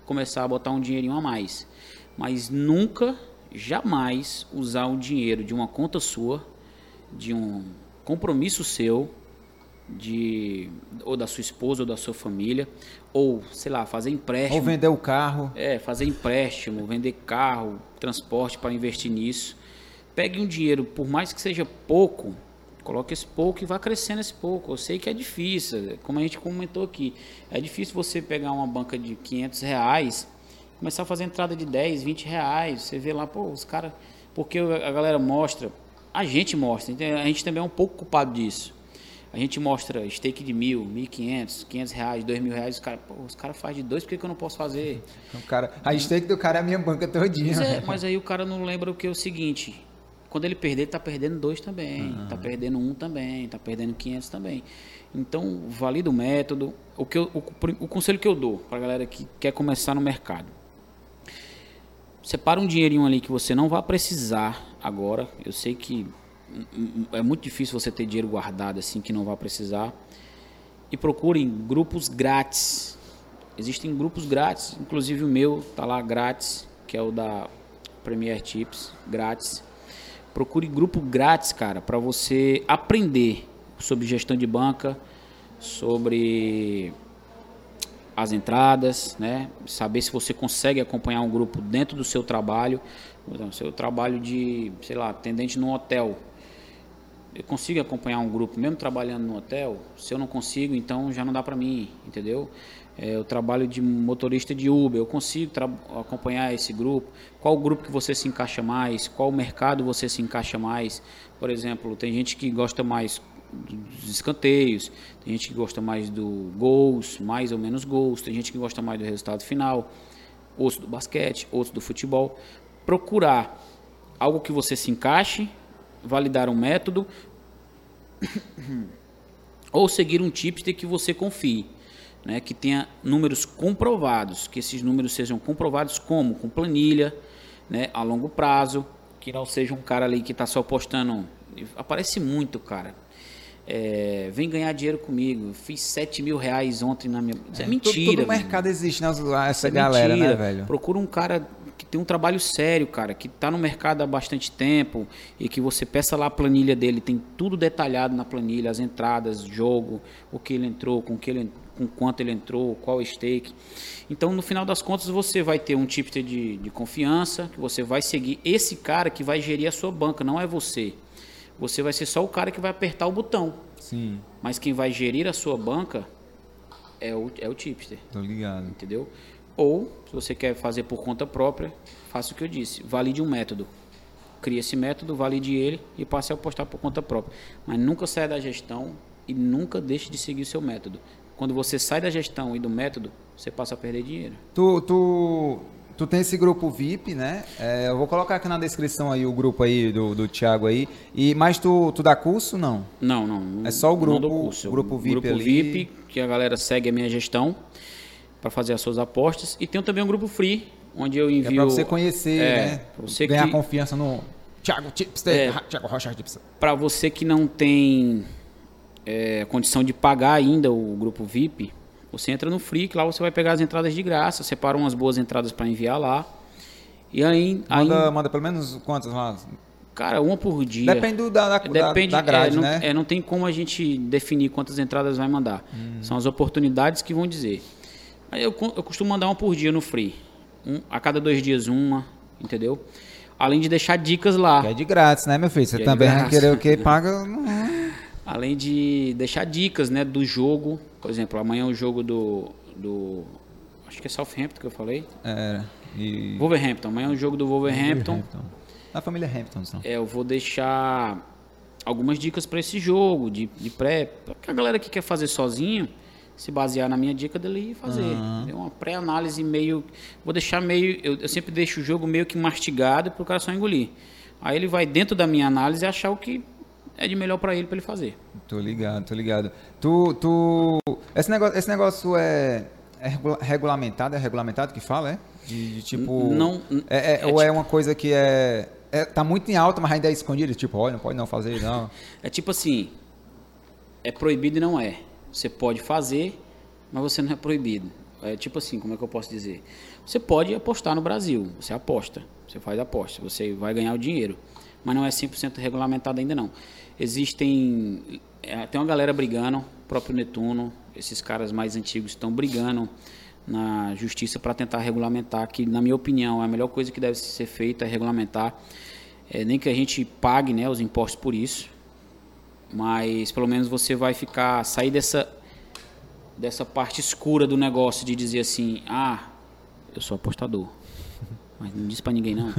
começar a botar um dinheirinho a mais. Mas nunca, jamais usar o dinheiro de uma conta sua, de um compromisso seu, de ou da sua esposa ou da sua família, ou sei lá, fazer empréstimo. Ou vender o carro. É, fazer empréstimo, vender carro, transporte para investir nisso. Pegue um dinheiro, por mais que seja pouco, coloque esse pouco e vá crescendo esse pouco. Eu sei que é difícil, como a gente comentou aqui, é difícil você pegar uma banca de 500 reais, começar a fazer entrada de 10, 20 reais. Você vê lá, pô, os caras. Porque a galera mostra, a gente mostra, então a gente também é um pouco culpado disso. A gente mostra stake de mil, mil e quinhentos, quinhentos reais, dois mil reais, os caras, caras fazem de dois, por que, que eu não posso fazer? O cara, a stake do cara é a minha banca todinha. Mas, é, [LAUGHS] mas aí o cara não lembra o que é o seguinte: quando ele perder, ele tá perdendo dois também, tá perdendo um também, tá perdendo 500 também. Então, valida o método. O, que eu- o, o conselho que eu dou pra galera que quer começar no mercado: separa um dinheirinho ali que você não vai precisar agora. Eu sei que é muito difícil você ter dinheiro guardado assim que não vai precisar. E procurem grupos grátis. Existem grupos grátis, inclusive o meu tá lá grátis, que é o da Premier Tips, grátis. Procure grupo grátis, cara, para você aprender sobre gestão de banca, sobre as entradas, né? Saber se você consegue acompanhar um grupo dentro do seu trabalho, exemplo, seu trabalho de, sei lá, atendente num hotel. Eu consigo acompanhar um grupo mesmo trabalhando no hotel? Se eu não consigo, então já não dá para mim, entendeu? É, eu trabalho de motorista de Uber, eu consigo acompanhar esse grupo. Qual grupo que você se encaixa mais? Qual mercado você se encaixa mais? Por exemplo, tem gente que gosta mais dos escanteios, tem gente que gosta mais do gols, mais ou menos gols, tem gente que gosta mais do resultado final, outros do basquete, outros do futebol. Procurar algo que você se encaixe, validar um método [COUGHS] ou seguir um tipster que você confie, né, que tenha números comprovados, que esses números sejam comprovados como com planilha, né, a longo prazo, que não seja um cara ali que está só postando, aparece muito, cara. É, vem ganhar dinheiro comigo. Fiz 7 mil reais ontem na minha. Isso é, Todo- mentira. Todo, meu mercado existe, né? os- Essa é galera, mentira. né, velho? Procura um cara que tem um trabalho sério, cara, que está no mercado há bastante tempo e que você peça lá a planilha dele, tem tudo detalhado na planilha, as entradas, jogo, o que ele entrou, com que ele com quanto ele entrou, qual stake. Então, no final das contas, você vai ter um tipster de, de confiança, que você vai seguir esse cara que vai gerir a sua banca, não é você. Você vai ser só o cara que vai apertar o botão. Sim, Mas quem vai gerir a sua banca é o, é o tipster tô ligado. entendeu? Ou, se você quer fazer por conta própria, faça o que eu disse, valide um método. Crie esse método, valide ele e passe a apostar por conta própria. Mas nunca saia da gestão e nunca deixe de seguir o seu método. Quando você sai da gestão e do método, você passa a perder dinheiro. Tu, tu, tu tem esse grupo VIP, né? É, eu vou colocar aqui na descrição aí o grupo aí do, do Thiago aí. E, mas tu, tu dá curso, não? Não, não. não- É só o não grupo- dou curso. grupo VIP grupo ali. VIP, que a galera segue a minha gestão para fazer as suas apostas. E tem também um grupo free, onde eu É envio... pra você conhecer, É, né? você Ganhar que- confiança no Thiago Tipster. É. Thiago Rocha Tipster. para você que não tem é, condição de pagar ainda o grupo VIP, você entra no Free, que lá você vai pegar as entradas de graça, separa umas boas entradas para enviar lá. E aí, aí Manda, manda pelo menos quantas lá? cara, uma por dia. Depende do- da, da, Depende, da, grade, é, não, né? é, não tem como a gente definir quantas entradas vai mandar. Hum. São as oportunidades que vão dizer. Aí eu, eu costumo mandar uma por dia no Free. Um- a cada dois dias uma, entendeu? Além de deixar dicas lá. Que é de grátis, né, meu filho? Você Que é também vai graça. querer o que [LAUGHS] paga. Além de deixar dicas, né, do jogo. Por exemplo, amanhã é o jogo do, do acho que é Southampton que eu falei. É, e... Wolverhampton. Amanhã é o jogo do Wolverhampton. Da família Hampton, então. É, eu vou deixar algumas dicas para esse jogo de, de pré. Pra a galera que quer fazer sozinho, se basear na minha dica dele e fazer. É uma pré-análise meio. Vou deixar meio. Eu, eu sempre deixo o jogo meio que mastigado para o cara só engolir. Aí ele vai dentro da minha análise e achar o que é de melhor para ele para ele fazer. Tô ligado, tô ligado. Tu, tu... Esse negócio, esse negócio é, é regula- regulamentado? É regulamentado que fala, é? De, de tipo... Não- É, é- é ou é uma coisa que é, é... Tá muito em alta, mas ainda é escondido? Tipo, olha, não pode não fazer, não. [LAUGHS] É tipo assim, é proibido e não é. Você pode fazer, mas você não é proibido. É tipo assim, como é que eu posso dizer? Você pode apostar no Brasil, você aposta, você faz aposta, você vai ganhar o dinheiro, mas não é 100% regulamentado ainda não. Existem, é, tem uma galera brigando, o próprio Netuno, esses caras mais antigos estão brigando na justiça para tentar regulamentar, que na minha opinião é a melhor coisa que deve ser feita é regulamentar, É, nem que a gente pague né, os impostos por isso, mas pelo menos você vai ficar sair dessa dessa parte escura do negócio de dizer assim ah eu sou apostador [LAUGHS] mas não diz pra ninguém não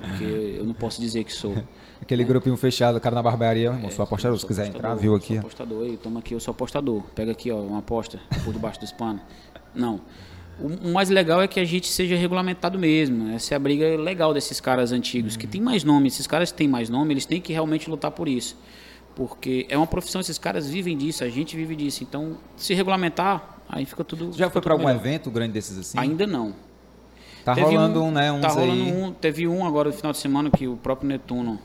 porque eu não posso dizer que sou. [LAUGHS] Aquele grupinho fechado, o cara na barbearia, irmão, sou apostador, se Sou quiser apostador, entrar, viu aqui. sou apostador aí toma aqui eu sou apostador pega aqui ó uma aposta por debaixo dos panos. Não. O, o mais legal é que a gente seja regulamentado mesmo. Essa é a briga legal desses caras antigos que tem mais nome. Esses caras que têm mais nome eles têm que realmente lutar por isso. Porque é uma profissão esses caras vivem disso a gente vive disso. Então se regulamentar aí fica tudo Já fica foi pra algum melhor. evento grande desses assim? ainda não Tá Teve rolando um, né, uns tá rolando aí. um, teve um agora no final de semana que o próprio Netuno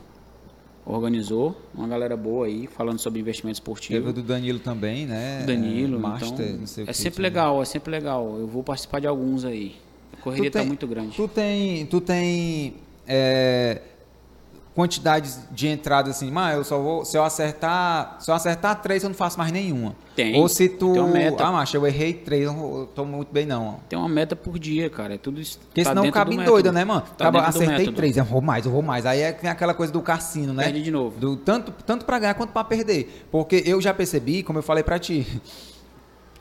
organizou, uma galera boa aí, falando sobre investimento Teve o esportivo. do Danilo também, né? Danilo, Master, então, não sei o é que. sempre legal, é sempre legal. Eu vou participar de alguns aí. A correria Tu tem- tá muito grande. Tu tem, tu tem é, quantidades de entradas assim, mas eu só vou, se eu acertar, se eu acertar três eu não faço mais nenhuma. Tem, Ou se tu, tem uma meta. ah, macho, eu errei três, eu tô muito bem não. Tem uma meta por dia, cara. É tudo isso. Porque tá senão cabe doida, né, mano? Tá Acaba- acertei três, eu vou mais, eu vou mais. Aí é vem aquela coisa do cassino, né? Perde de novo. Do, tanto, tanto pra ganhar quanto pra perder. Porque eu já percebi, como eu falei pra ti,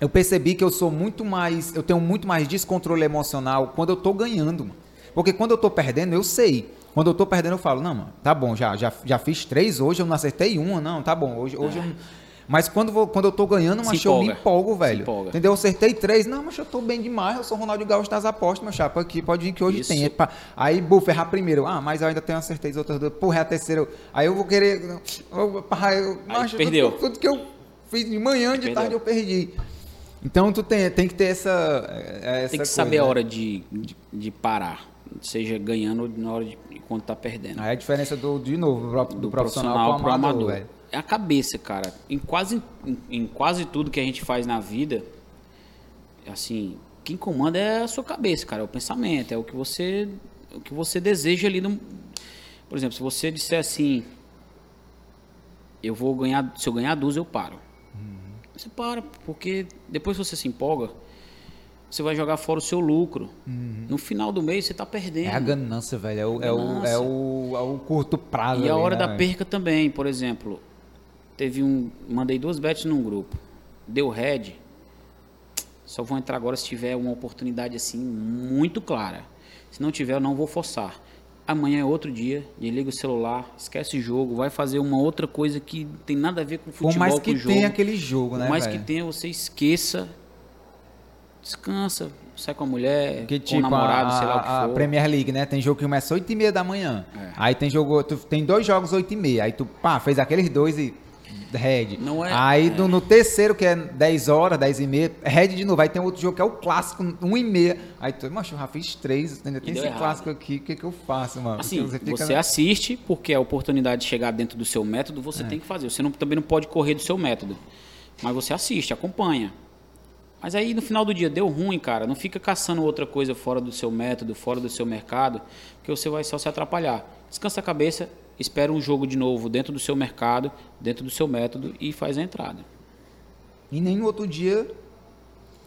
eu percebi que eu sou muito mais, eu tenho muito mais descontrole emocional quando eu tô ganhando, mano. Porque quando eu tô perdendo, eu sei. Quando eu tô perdendo, eu falo, não, mano, tá bom, já, já, já fiz três hoje, eu não acertei uma, não, tá bom, hoje, hoje eu não... Mas quando, vou- quando eu tô ganhando, Se mas eu me empolgo, velho. Entendeu? Eu acertei três, não, mas eu tô bem demais, eu sou Ronaldo Gaúcho das apostas, meu chapa, aqui, pode vir que hoje Isso. tem. Epa. Aí, buf, errar primeiro. Ah, mas eu ainda tenho acertei as outras duas. Porra, é a terceira. Aí eu vou querer. Eu, macho, perdeu. Tudo, tudo que eu fiz de manhã, de tarde, eu perdi. Então tu tem, tem que ter essa. essa Tem que coisa, saber a né? hora de, de, de parar. Seja ganhando na hora de quando tá perdendo. Aí a diferença do, de novo, do, do profissional, profissional pro amador, amador. É a cabeça, cara. Em quase, em, em quase tudo que a gente faz na vida, assim, quem comanda é a sua cabeça, cara. É o pensamento, é o que você, o que você deseja ali no. Por exemplo, se você disser assim, eu vou ganhar, se eu ganhar duas, eu paro. Você para, porque depois você se empolga, você vai jogar fora o seu lucro. No final do mês você tá perdendo. É a ganância, velho. É o, é o, é o, é o curto prazo. E a hora né, da velho? perca também, por exemplo, teve um, mandei duas bets num grupo, deu red, só vou entrar agora se tiver uma oportunidade assim muito clara. Se não tiver, eu não vou forçar. Amanhã é outro dia, desliga o celular, esquece o jogo, vai fazer uma outra coisa que não tem nada a ver com futebol, Por mais com que o jogo. tenha aquele jogo, né, Por mais velho? que tenha, você esqueça, descansa, sai com a mulher, Porque, com tipo, o namorado, a, sei lá o que a for. Premier League, né? Tem jogo que começa 8 e meia da manhã. É. Aí tem jogo, tu, tem dois jogos 8 e meia. Aí tu, pá, fez aqueles dois e Red. Não é- Aí é. No, no terceiro, que é 10 horas, 10 e meia, Red de novo. Aí tem outro jogo que é o clássico, 1 e meia. Aí tu, macho, eu já fiz três, ainda tem esse errado. clássico aqui, o que que eu faço, mano? Assim, Porque você, fica- assiste, porque a oportunidade de chegar dentro do seu método, É. você tem que fazer. Você não- também não pode correr do seu método. Mas você assiste, acompanha. Mas aí no final do dia deu ruim, cara. Não fica caçando outra coisa fora do seu método, fora do seu mercado, porque você vai só se atrapalhar. Descansa a cabeça, espera um jogo de novo dentro do seu mercado, dentro do seu método e faz a entrada. E nem no outro dia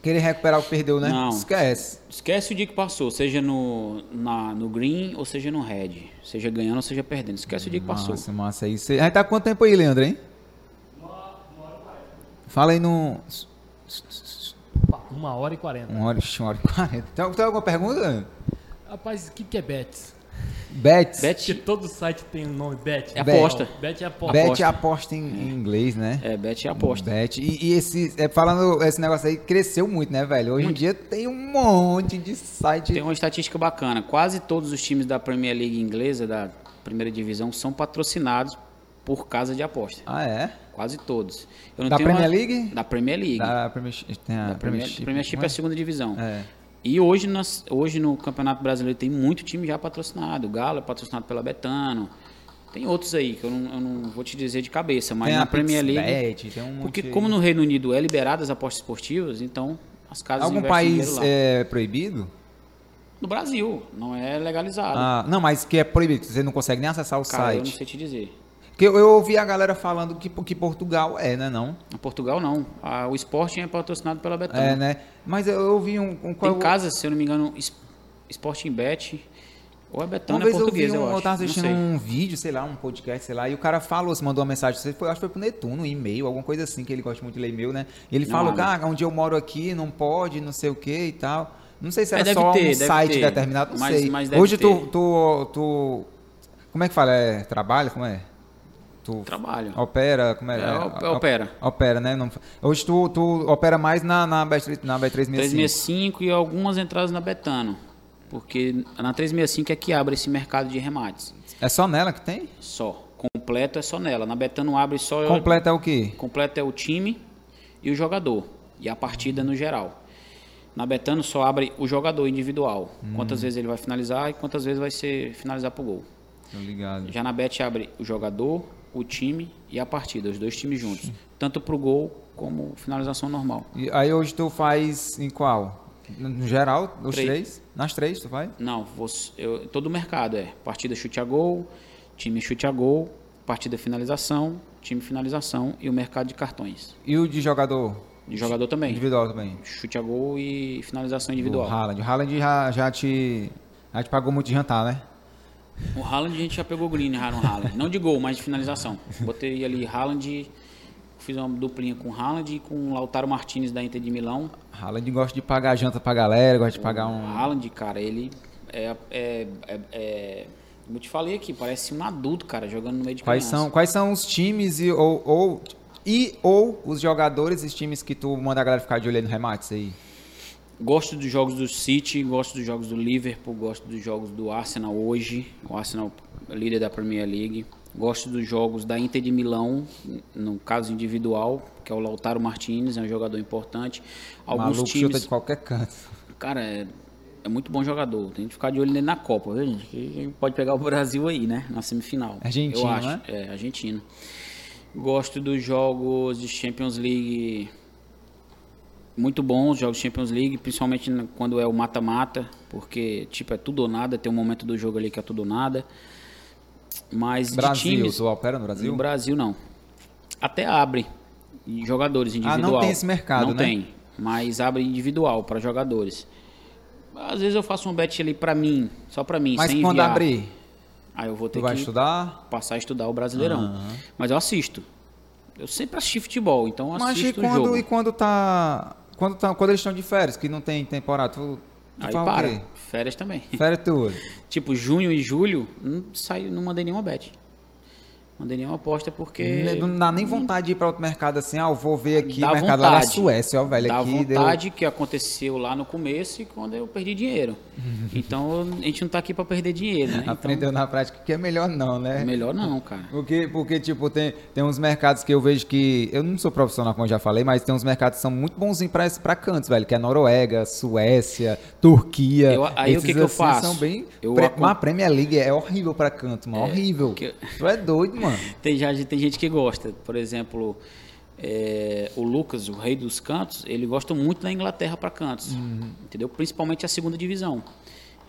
querer recuperar o que perdeu, né? Não. Esquece. Esquece o dia que passou, seja no, na- no green ou seja no red. Seja ganhando ou seja perdendo. Esquece o dia que passou. Massa, massa. Aí você... Aí tá quanto tempo aí, Leandro, hein? Fala aí no... Uma hora e quarenta. Uma hora, uma hora e quarenta. Tem, tem alguma pergunta? Rapaz, o que, que é bets? Bets. Bet Porque todo site tem o nome bet. É aposta. Bet é aposta. Bet aposta. aposta em, em inglês, né? é bet e aposta. Bet. E, e esse, é, falando, esse negócio aí cresceu muito, né, velho? Hoje em dia tem um monte de site. Tem uma estatística bacana. Quase todos os times da Premier League inglesa, da primeira divisão, são patrocinados por casa de aposta. Ah, é? Quase todos. Da tenho Premier uma- League? Da Premier League. Da Premiership. Tem a Da Premier, Premiership. É a segunda divisão. É. E hoje, nós, hoje no Campeonato Brasileiro tem muito time já patrocinado. O Galo é patrocinado pela Betano. Tem outros aí que eu não, eu não vou te dizer de cabeça, mas Tem na Premier League. Um porque como no Reino Unido é liberado as apostas esportivas, então as casas Algum país é proibido? No Brasil, não é legalizado. Ah, não, mas que é proibido. Você não consegue nem acessar o Cara, eu não site. sei te dizer. Porque eu, eu ouvi a galera falando que, que Portugal é, né? Não? Portugal não. Ah, o Sporting é patrocinado pela Betano. É, né? Mas eu, ouvi um. um Tem casas, se eu não me engano, Sporting Bet ou é Betano Uma é vez eu vi um, eu, eu, tava assistindo um vídeo, sei lá, um podcast, sei lá, e o cara falou, se mandou uma mensagem, foi, acho que foi pro Netuno, um e-mail, alguma coisa assim, que ele gosta muito de ler e-mail, né? E ele Não falou, abre. cara, onde eu moro aqui, não pode, não sei o que e tal. Não sei se É, era deve só ter, um site ter. determinado, não Mas- sei. mas Hoje tu, tu, tu. Como é que fala? É, trabalha? Como é? Tu Trabalho. opera? Como é? É, op- opera. Opera, né? Não- hoje tu, tu opera mais na, na, Bet, na Bet365. 365 e algumas entradas na Betano. Porque na 365 é que abre esse mercado de remates. É só nela que tem? Só. Completo é só nela. Na Betano abre só. Completa é o quê? Completo é o time e o jogador. E a partida no geral. Na Betano só abre o jogador individual. Hum. Quantas vezes ele vai finalizar e quantas vezes vai ser finalizar pro gol. Tô ligado. Já na Bet abre o jogador, o time e a partida, os dois times juntos. Tanto pro gol como finalização normal. E aí hoje tu faz em qual? No geral, os Três. três? Nas três tu faz? Não, você, eu, todo o mercado é partida chute a gol, time chute a gol, partida finalização, time finalização e o mercado de cartões. E o de jogador? De jogador também. Individual também. Chute a gol e finalização individual. O Haaland. O Haaland já, já, te, já te pagou muito de jantar, né? O Haaland a gente já pegou green já no Haaland. Não de gol, mas de finalização. Botei ali Haaland, fiz uma duplinha com Haaland e com o Lautaro Martinez da Inter de Milão. Haaland gosta de pagar janta pra galera, gosta de pagar O um... Haaland, cara, ele é, é, é, é- Como eu te falei aqui, parece um adulto, cara, jogando no meio de Quais criança. são, quais são os times e ou, ou, e ou os jogadores e os times que tu manda a galera ficar de olho no remates aí? Gosto dos jogos do City, gosto dos jogos do Liverpool, gosto dos jogos do Arsenal hoje. O Arsenal líder da Premier League. Gosto dos jogos da Inter de Milão, no caso individual, que é o Lautaro Martinez, é um jogador importante. Alguns Maluco chuta times, de qualquer canto. cara, é, é muito bom jogador. Tem que ficar de olho nele na Copa, viu, gente? Que pode pegar o Brasil aí, né? Na semifinal. Argentino, eu acho. né? É, argentino. Gosto dos jogos de Champions League muito bons, os jogos de Champions League, principalmente quando é o mata-mata, porque tipo é tudo ou nada, tem um momento do jogo ali que é tudo ou nada. Mas de Brasil, times, tu opera no Brasil? no Brasil não. Até abre jogadores Ah, individual. não tem esse mercado, Não né? tem, mas abre individual para jogadores. Às vezes eu faço um bet ali para mim, só para mim, Mas sem quando enviar. abrir, Aí eu vou ter que estudar? passar a estudar o Brasileirão. Mas eu assisto. Eu sempre assisti futebol, então eu Mas e assisto o quando, jogo. e quando tá... Quando, tá, quando eles estão de férias, que não tem temporada, tu, tu Aí para. Férias também. Férias tudo. [LAUGHS] tipo, junho e julho, não saiu, não mandei nenhuma bet. Mandei nenhuma aposta porque. Ne- Não dá nem vontade de ir pra outro mercado assim, ah, eu vou ver aqui Dá o mercado lá da vontade. Suécia, ó, velho, Dá aqui deu... vontade que aconteceu lá no começo e quando eu perdi dinheiro. [LAUGHS] Então a gente não tá aqui para perder dinheiro, né? Então, Aprendeu na prática que é melhor não, né? melhor não, cara. Porque, porque, tipo, tem, tem uns mercados que eu vejo que. Eu não sou profissional, como eu já falei, mas tem uns mercados que são muito bonzinhos pra, pra cantos, velho. Que é Noruega, Suécia, Turquia. Eu- aí o que Esses que eu assim faço? São bem. Eu Pre- acom- Mas a Premier League é horrível pra canto, mano. horrível. que- Tu é doido, mano. Tem, já, tem gente que gosta. Por exemplo, é, o Lucas, o rei dos cantos, ele gosta muito da Inglaterra para cantos. Uhum. Entendeu? Principalmente a segunda divisão.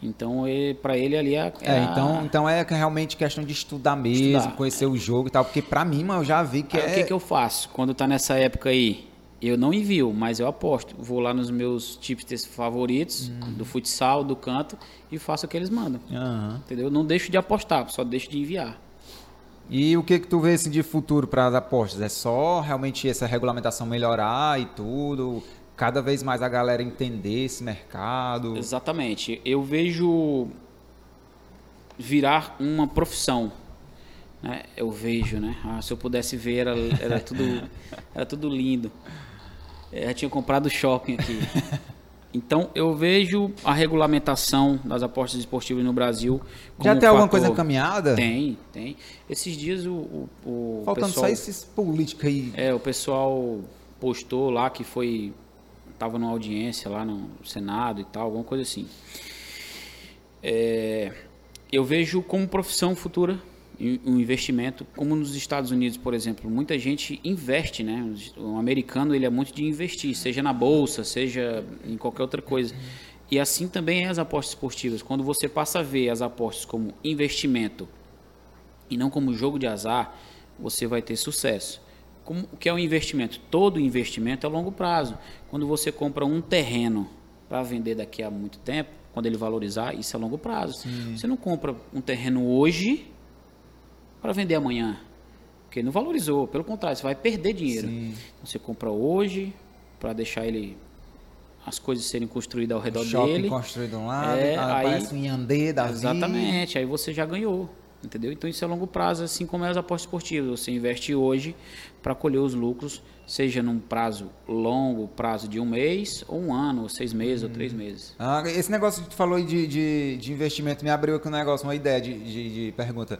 Então, para ele ali é, É, a- então, então é realmente questão de estudar mesmo, Estudar, conhecer o jogo e tal. Porque pra mim, mano, eu já vi que Aí, é. o que, que eu faço? Quando tá nessa época aí, eu não envio, mas eu aposto. Vou lá nos meus tipsters favoritos, Uhum. do futsal, do canto, e faço o que eles mandam. Aham. Entendeu? Não deixo de apostar, só deixo de enviar. E o que que tu vê assim, de futuro para as apostas? É só realmente essa regulamentação melhorar e tudo? Cada vez mais a galera entender esse mercado? Exatamente. Eu vejo virar uma profissão. Né? Eu vejo, né? Ah, se eu pudesse ver, era, era, tudo, [LAUGHS] era tudo lindo. É, Eu tinha comprado shopping aqui. [LAUGHS] Então, eu vejo a regulamentação das apostas esportivas no Brasil. Já tem um alguma coisa encaminhada? Tem, tem. Esses dias o, o, o Faltando pessoal... só esses políticos aí. É, o pessoal postou lá que foi. Tava numa audiência lá no Senado e tal, alguma coisa assim. É, eu vejo como profissão futura um investimento, como nos Estados Unidos, por exemplo, muita gente investe, né? O americano ele é muito de investir, seja na bolsa, seja em qualquer outra coisa. E assim também é as apostas esportivas. Quando você passa a ver as apostas como investimento e não como jogo de azar, você vai ter sucesso. Como, o que é um investimento? Todo investimento é a longo prazo. Quando você compra um terreno para vender daqui a muito tempo, quando ele valorizar, isso é a longo prazo. Você não compra um terreno hoje para vender amanhã, porque não valorizou. Pelo contrário, você vai perder dinheiro. Sim. Então, você compra hoje para deixar ele as coisas serem construídas ao redor shopping dele. construído de um lado, É, ah, aí- parece um Yandê da vida. Exatamente, aí você já ganhou. Entendeu? Então isso é longo prazo, assim como é as apostas esportivas. Você investe hoje para colher os lucros, seja num prazo longo, prazo de um mês, ou um ano, ou seis meses, ou três meses. Ah, esse negócio que tu falou de, de, de investimento me abriu aqui um negócio, uma ideia de, de, de pergunta.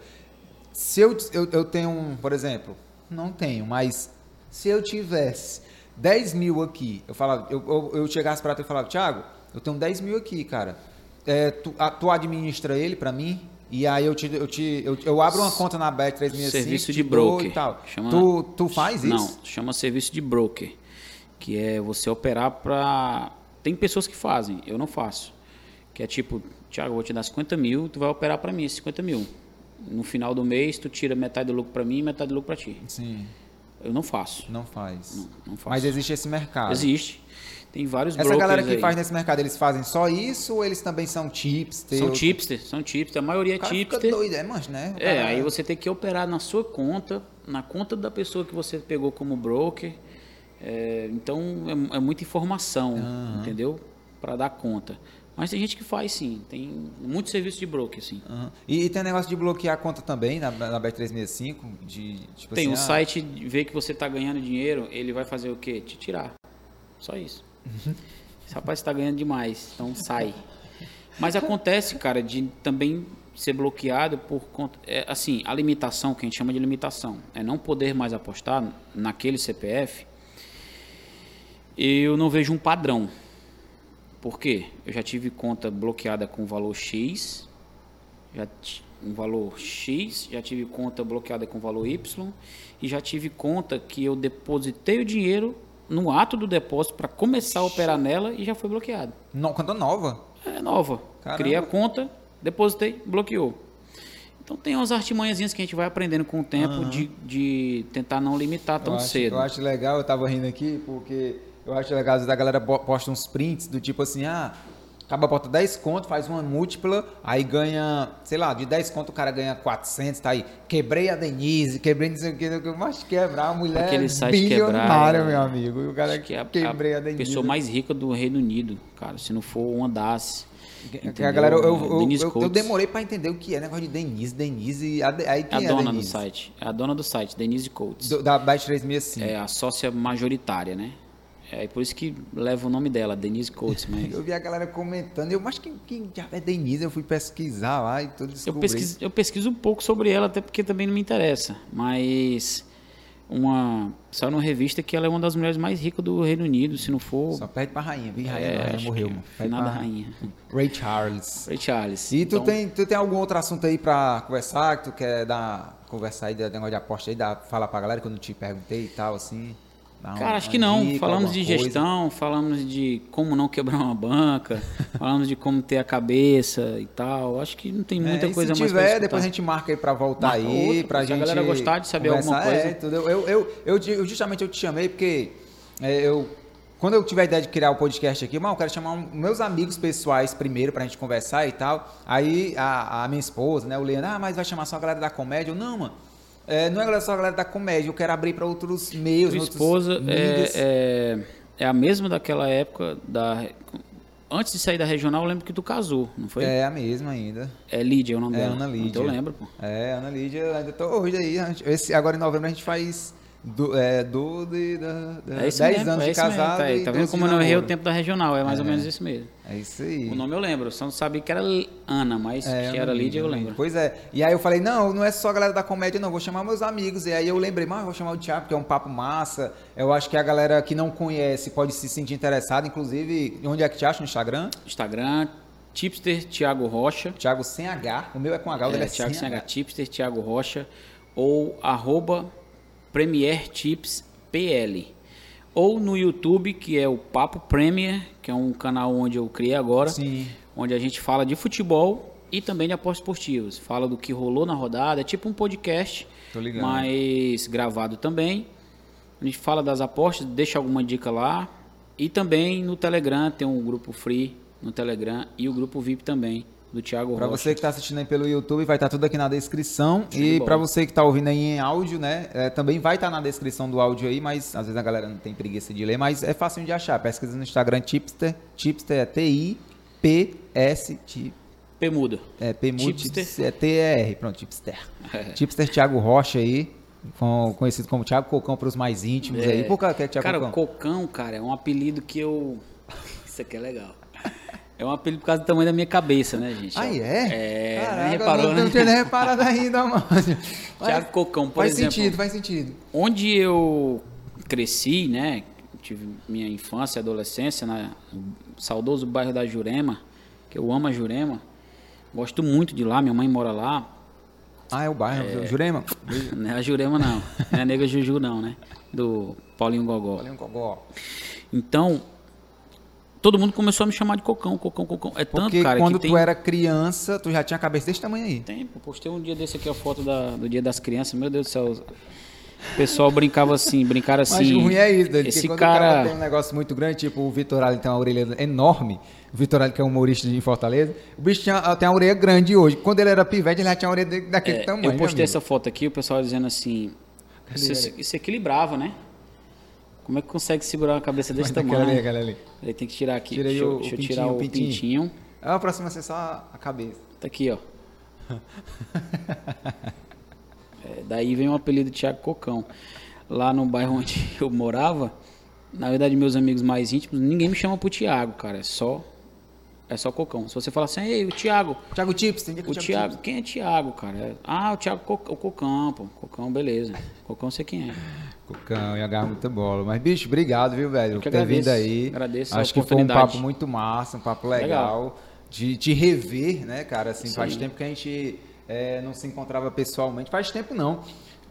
Se eu, eu, eu tenho um, por exemplo, não tenho, mas se eu tivesse 10 mil aqui, eu falava, eu, eu, eu chegasse pra tu e falava, Thiago, eu tenho 10 mil aqui, cara. É, tu, a- tu administra ele pra mim? E aí eu te, eu te eu, eu abro uma conta na Bet 365 Serviço de broker. e tal. Chama- Tu, tu faz isso? Não, chama serviço de broker, que é você operar para... Tem pessoas que fazem, eu não faço. Que é tipo, Thiago, eu vou te dar 50 mil, tu vai operar para mim esses 50 mil. No final do mês, tu tira metade do lucro para mim e metade do lucro para ti. Sim, Eu não faço. não faz. Não, não faço. Mas existe esse mercado. Existe. Tem vários Essa galera que aí. faz nesse mercado, eles fazem só isso ou eles também são tips? São tipsters, são tipsters. A maioria é cara fica tipster. doido, é, mancho, né? É, aí você tem que operar na sua conta, na conta da pessoa que você pegou como broker. É, então é, é muita informação, entendeu? Para dar conta. Mas tem gente que faz sim, tem muito serviço de broker, sim. Aham. E, e tem negócio de bloquear a conta também na, na Bet365? De, tipo Tem assim, um ah, site, vê que você está ganhando dinheiro, ele vai fazer o quê? Te tirar. Só isso. Esse rapaz está ganhando demais, então sai. Mas acontece, cara, de também ser bloqueado por conta. É, assim, a limitação, que a gente chama de limitação, é não poder mais apostar naquele CPF. Eu não vejo um padrão. Por quê? Eu já tive conta bloqueada com valor X, já um valor X, já tive conta bloqueada com valor Y e já tive conta que eu depositei o dinheiro no ato do depósito para começar a operar nela e já foi bloqueado. no- conta nova? É nova. Caramba. Criei a conta, depositei, bloqueou. Então tem umas artimanhazinhas que a gente vai aprendendo com o tempo de, de tentar não limitar tão eu acho, cedo. Eu acho legal, eu tava rindo aqui, porque eu acho legal, às vezes a galera posta uns prints do tipo assim, ah, Acaba bota 10 conto, faz uma múltipla, aí ganha, sei lá, de 10 conto o cara ganha 400, tá aí. Quebrei a Denise, quebrei não sei o que, mas quebrar a mulher Aquele site bilionária, quebrar, meu amigo. E o cara que é a, quebrei a, a Denise. pessoa mais rica do Reino Unido, cara. Se não for uma das. A galera, eu, eu, eu, eu demorei pra entender o que é negócio de Denise, Denise, a, aí É quem a é, dona do Denise? site. É a dona do site, Denise Coates. Do- da Byte 365. É a sócia majoritária, né? É por isso que leva o nome dela, Denise Coates. Mas [LAUGHS] Eu vi a galera comentando, eu, mas quem, quem já é Denise? Eu fui pesquisar lá e tudo eu, descobri. pesquiso, eu pesquiso um pouco sobre ela, até porque também não me interessa. Mas uma saiu numa revista que ela é uma das mulheres mais ricas do Reino Unido, se não for. Só perde pra rainha, vi? Rainha, é, rainha acho morreu, que mano. é Finada pra- rainha. Ray Charles. Ray Charles. E tu, Então, tem, tu tem algum outro assunto aí pra conversar, que tu quer dar, conversar aí, de negócio de aposta aí, dar, falar pra galera que eu não te perguntei e tal, assim? Dar uma- Cara, acho que não. dica, falamos de coisa? gestão, falamos de como não quebrar uma banca, [LAUGHS] falamos de como ter a cabeça e tal. Acho que não tem muita É, coisa se mais pra tiver, depois a gente marca aí pra voltar Marca aí, outra, pra se a gente. galera gostar de saber alguma coisa. É, tudo. Eu, eu, eu, eu, justamente eu te chamei porque é, eu. Quando eu tiver a ideia de criar o podcast aqui, mano, eu quero chamar um- meus amigos pessoais primeiro pra gente conversar e tal. Aí a, a minha esposa, né, o Leandro, ah, mas vai chamar só a galera da comédia? Eu, não, mano. É, não é só a galera da comédia, eu quero abrir pra outros meios, outros esposa é, é, é a mesma daquela época da. Antes de sair da regional, eu lembro que tu casou, não foi? É a mesma ainda. É Lídia o nome É, dela. Ana Lídia. Então eu lembro, pô. É, Ana Lídia, ainda tô hoje aí. Esse, agora em novembro a gente faz do, é, do, de, da, da, É isso 10 mesmo, anos é de isso mesmo, casado. tá aí. Tá vendo 12 como eu não errei o tempo da regional? É mais ou menos isso mesmo. É isso aí. O nome eu lembro, só não sabia que era Ana, mas É, que era Lídia, eu lembro. Pois é. E aí eu falei, não, não é só a galera da comédia, não, vou chamar meus amigos. E aí eu lembrei, mas vou chamar o Thiago, porque é um papo massa. Eu acho que a galera que não conhece pode se sentir interessada. Inclusive, onde é que te acha no Instagram? Instagram, Tipster Thiago Rocha. Thiago sem H. O meu é com H, o dele É, é Thiago sem sem H, H. Tipster Thiago Rocha. Ou arroba Premier Tips PL. Ou no YouTube, que é o Papo Premier, que é um canal onde eu criei agora. Sim. onde a gente fala de futebol e também de apostas esportivas. Fala do que rolou na rodada, é tipo um podcast, mas gravado também. A gente fala das apostas, deixa alguma dica lá. E também no Telegram, tem um grupo free no Telegram e o grupo VIP também, do Thiago Pra Rocha. você que tá assistindo aí pelo YouTube, vai estar tudo aqui na descrição. Show e pra você que tá ouvindo aí em áudio, né? é, também vai estar na descrição do áudio aí, mas às vezes a galera não tem preguiça de ler, mas é fácil de achar. Pesquisa no Instagram Tipster. Tipster é T-I-P-S. Ti- P muda. É, P. Tipster. É T-E-R. Pronto, Tipster. É. Tipster Thiago Rocha aí. Conhecido como Thiago Cocão para os mais íntimos aí. Por que é Thiago Cara, Cocão? Cocão, cara, é um apelido que eu. [LAUGHS] Isso aqui é legal. É um apelido por causa do tamanho da minha cabeça, né, gente? Ah, é? É, Caraca, nem reparou, não, né? não tinha reparado ainda, mano. [LAUGHS] Mas Thiago Cocão, por faz exemplo. sentido, faz sentido. Onde eu cresci, né? Tive minha infância e adolescência na- no saudoso bairro da Jurema, que eu amo a Jurema. Gosto muito de lá, minha mãe mora lá. Ah, é o bairro, Jurema? Não é a Jurema, não. Não é a Nega Juju, não, né? Do Paulinho Gogó. Um gogó. Então, todo mundo começou a me chamar de Cocão, Cocão, Cocão. É tanto, Porque cara, quando que tem... tu era criança, tu já tinha a cabeça desse tamanho aí. Tempo, postei um dia desse aqui a foto da- do Dia das Crianças. Meu Deus do céu. O pessoal brincava assim, brincaram assim. Mas o ruim é isso, Dani, Esse porque quando cara... o cara tem um negócio muito grande, tipo o Vitor Ali tem uma orelha enorme, o Vitor Ali que é um humorista de Fortaleza, o bicho tinha, tem uma orelha grande hoje. Quando ele era pivete, ele já tinha uma orelha daquele É, tamanho. eu postei essa foto aqui, o pessoal dizendo assim. Isso, isso equilibrava, né? Como é que consegue segurar uma cabeça desse Aquela tamanho? ali, aquela ali. Ele tem que tirar aqui. Tira aí deixa eu, o- deixa o eu tirar pintinho, o o pintinho. pintinho. Ah, a próxima vai ser só a cabeça. Tá aqui, ó. É, daí vem o apelido de Thiago Cocão. Lá no bairro onde [LAUGHS] eu morava, na verdade, meus amigos mais íntimos, ninguém me chama pro Thiago, cara. É só. É só Cocão. Se você falar assim, ei, o Thiago, Thiago Tips, tem que O Thiago, quem é Thiago, cara? É- Ah, o Thiago Co- o Cocão, pô. Cocão, beleza. Cocão sei quem é. Cocão, ia agarrar muita bola. Mas, bicho, obrigado, viu, velho, por ter vindo aí. Agradeço Acho que foi um papo muito massa, um papo legal. Legal. De te rever, né, cara? Assim, faz tempo que a gente é, não se encontrava pessoalmente. Faz tempo não.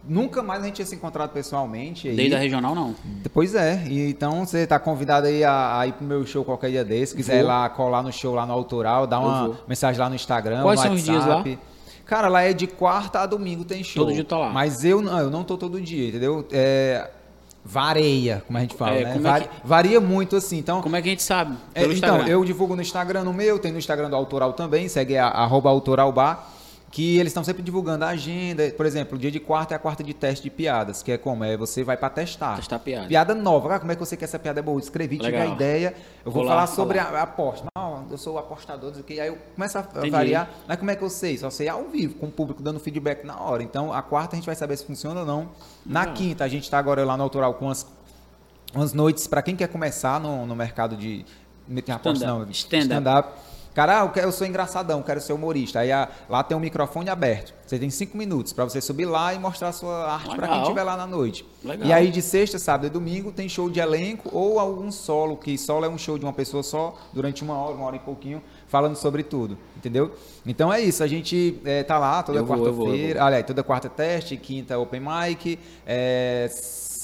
Nunca mais a gente tinha se encontrado pessoalmente. Desde a regional, não. Pois é, então você tá convidado aí a, a ir pro meu show qualquer dia desse, se quiser Vou. ir lá colar no show lá no Autoral, dá uma mensagem lá no Instagram, Quais no são os dias WhatsApp. Cara, lá é de quarta a domingo tem show. Todo dia tá lá. Mas eu não, eu não tô todo dia, entendeu? É, varia, como a gente fala, É, né? é que- Varia muito assim. Então, Como é que a gente sabe? é, então, eu divulgo no Instagram no meu, tem no Instagram do Autoral também, segue a, arroba autoralbar, que eles estão sempre divulgando a agenda. Por exemplo, o dia de quarta é a quarta de teste de piadas, que é como? É você vai pra testar. Testar piada. Piada nova. Ah, como é que você quer essa piada boa? Escrevi, tive a ideia. Eu vou Vou lá falar sobre falar. a, aposta. Não, eu sou apostador, não o quê. aí eu começo a Entendi. variar. Mas como é que eu sei? Só sei ao vivo, com o público dando feedback na hora. Então, a quarta a gente vai saber se funciona ou não. Na Legal. quinta, a gente está agora lá no Autoral com as umas noites para quem quer começar no, no mercado de tem aposta, Stand-up. não, Stand-up. stand-up. Cara, ah, eu, quero- eu sou engraçadão, quero ser humorista. Aí a- lá tem um microfone aberto. Você tem cinco minutos para você subir lá e mostrar a sua arte para quem estiver lá na noite. Legal. E aí de sexta, sábado e domingo tem show de elenco ou algum solo, que solo é um show de uma pessoa só durante uma hora, uma hora e pouquinho, falando sobre tudo, entendeu? Então é isso, a gente é, tá lá toda quarta-feira, aliás, toda quarta teste, quinta open mic, é,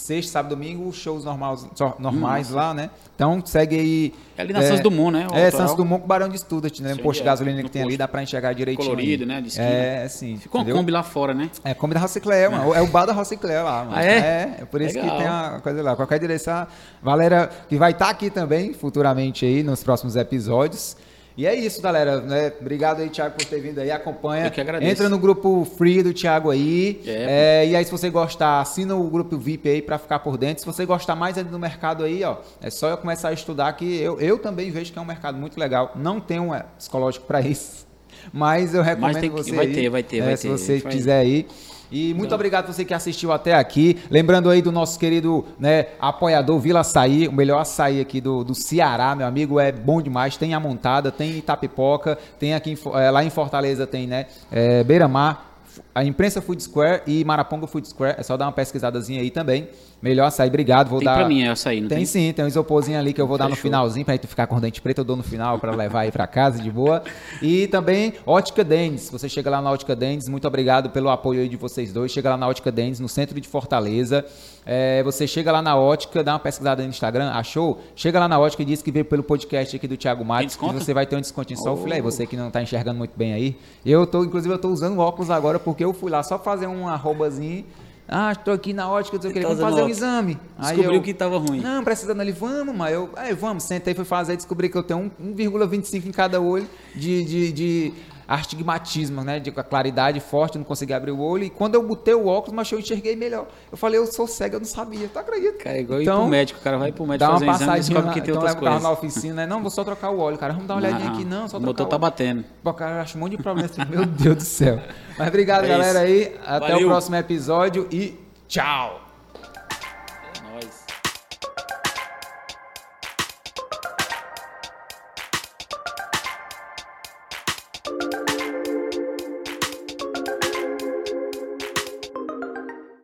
sexta, sábado, domingo, shows normais, só- normais lá, né? Então segue aí. É ali na Santos Dumont, né? O É. Santos Dumont com Barão de Student, né? Um posto de é, gasolina que no tem ali, posto. dá pra enxergar direitinho. Colorido, né, de esquina. É, sim. Ficou uma entendeu? Kombi lá fora, né? É, come da Rociclé, mano. É o bar da Rociclé lá, mano. Ah, é? É, é por isso Legal. que tem a coisa lá. Qualquer direção, galera que vai estar aqui também, futuramente aí, nos próximos episódios. E é isso, galera. Né? Obrigado aí, Thiago, por ter vindo aí. Acompanha. Eu que agradeço. Entra no grupo free do Thiago aí. É. É, e aí, se você gostar, assina o grupo VIP aí pra ficar por dentro. Se você gostar mais ainda do mercado aí, ó, é só eu começar a estudar que eu, eu também vejo que é um mercado muito legal. Não tenho é, psicológico pra isso. [LAUGHS] Mas eu recomendo tem que- você vai aí, ter, vai ter, é, vai se ter. você gente vai- quiser aí. E muito obrigado você que assistiu até aqui. Lembrando aí do nosso querido né, apoiador Vila Açaí, o melhor açaí aqui do, do Ceará, meu amigo, é bom demais. Tem a montada, tem Itapipoca, tem aqui eh, lá em Fortaleza tem, né? É, Beira-Mar, a Imprensa Food Square e Maraponga Food Square. É só dar uma pesquisadazinha aí também. Melhor açaí, obrigado. Vou Tem dar... pra mim açaí, não tem, tem? sim, tem um isoporzinho ali que eu vou dar no Fechou. finalzinho pra tu ficar com o dente preto, eu dou no final pra levar aí pra casa de boa. E também Ótica Dendes, você chega lá na Ótica Dendes, muito obrigado pelo apoio aí de vocês dois. Chega lá na Ótica Dendes, no centro de Fortaleza. É, você chega lá na Ótica, dá uma pesquisada no Instagram, achou? Chega lá na Ótica e diz que veio pelo podcast aqui do Thiago Matos, que você vai ter um descontinho só o Oh. filé. Você que não tá enxergando muito bem aí. Eu tô, inclusive, eu tô usando óculos agora porque eu fui lá só fazer um arrobazinho. Ah, estou aqui na ótica, eu Tá queria usando fazer um exame. Descobriu eu- que tava ruim. não, precisando ali, vamos, mas eu, aí, vamos, sentei, fui fazer, descobri que eu tenho um- 1,25 em cada olho de, de, de astigmatismo, né? De claridade forte, não consegui abrir o olho. E quando eu botei o óculos, mas eu enxerguei melhor. Eu falei, eu sou cego, eu não sabia, tu acredita? Cara, é igual ir Então, pro médico. O cara vai pro médico Dá uma fazer um exame descobre que tem então outras carro na coisas. oficina, né? Não, vou só trocar o óleo, cara. Vamos dar uma olhadinha aqui, não, só o motor tá batendo. Pô, cara, eu acho um monte de problema. [LAUGHS] Meu Deus do céu. Mas obrigado, É galera, aí. Até Valeu. o próximo episódio e tchau!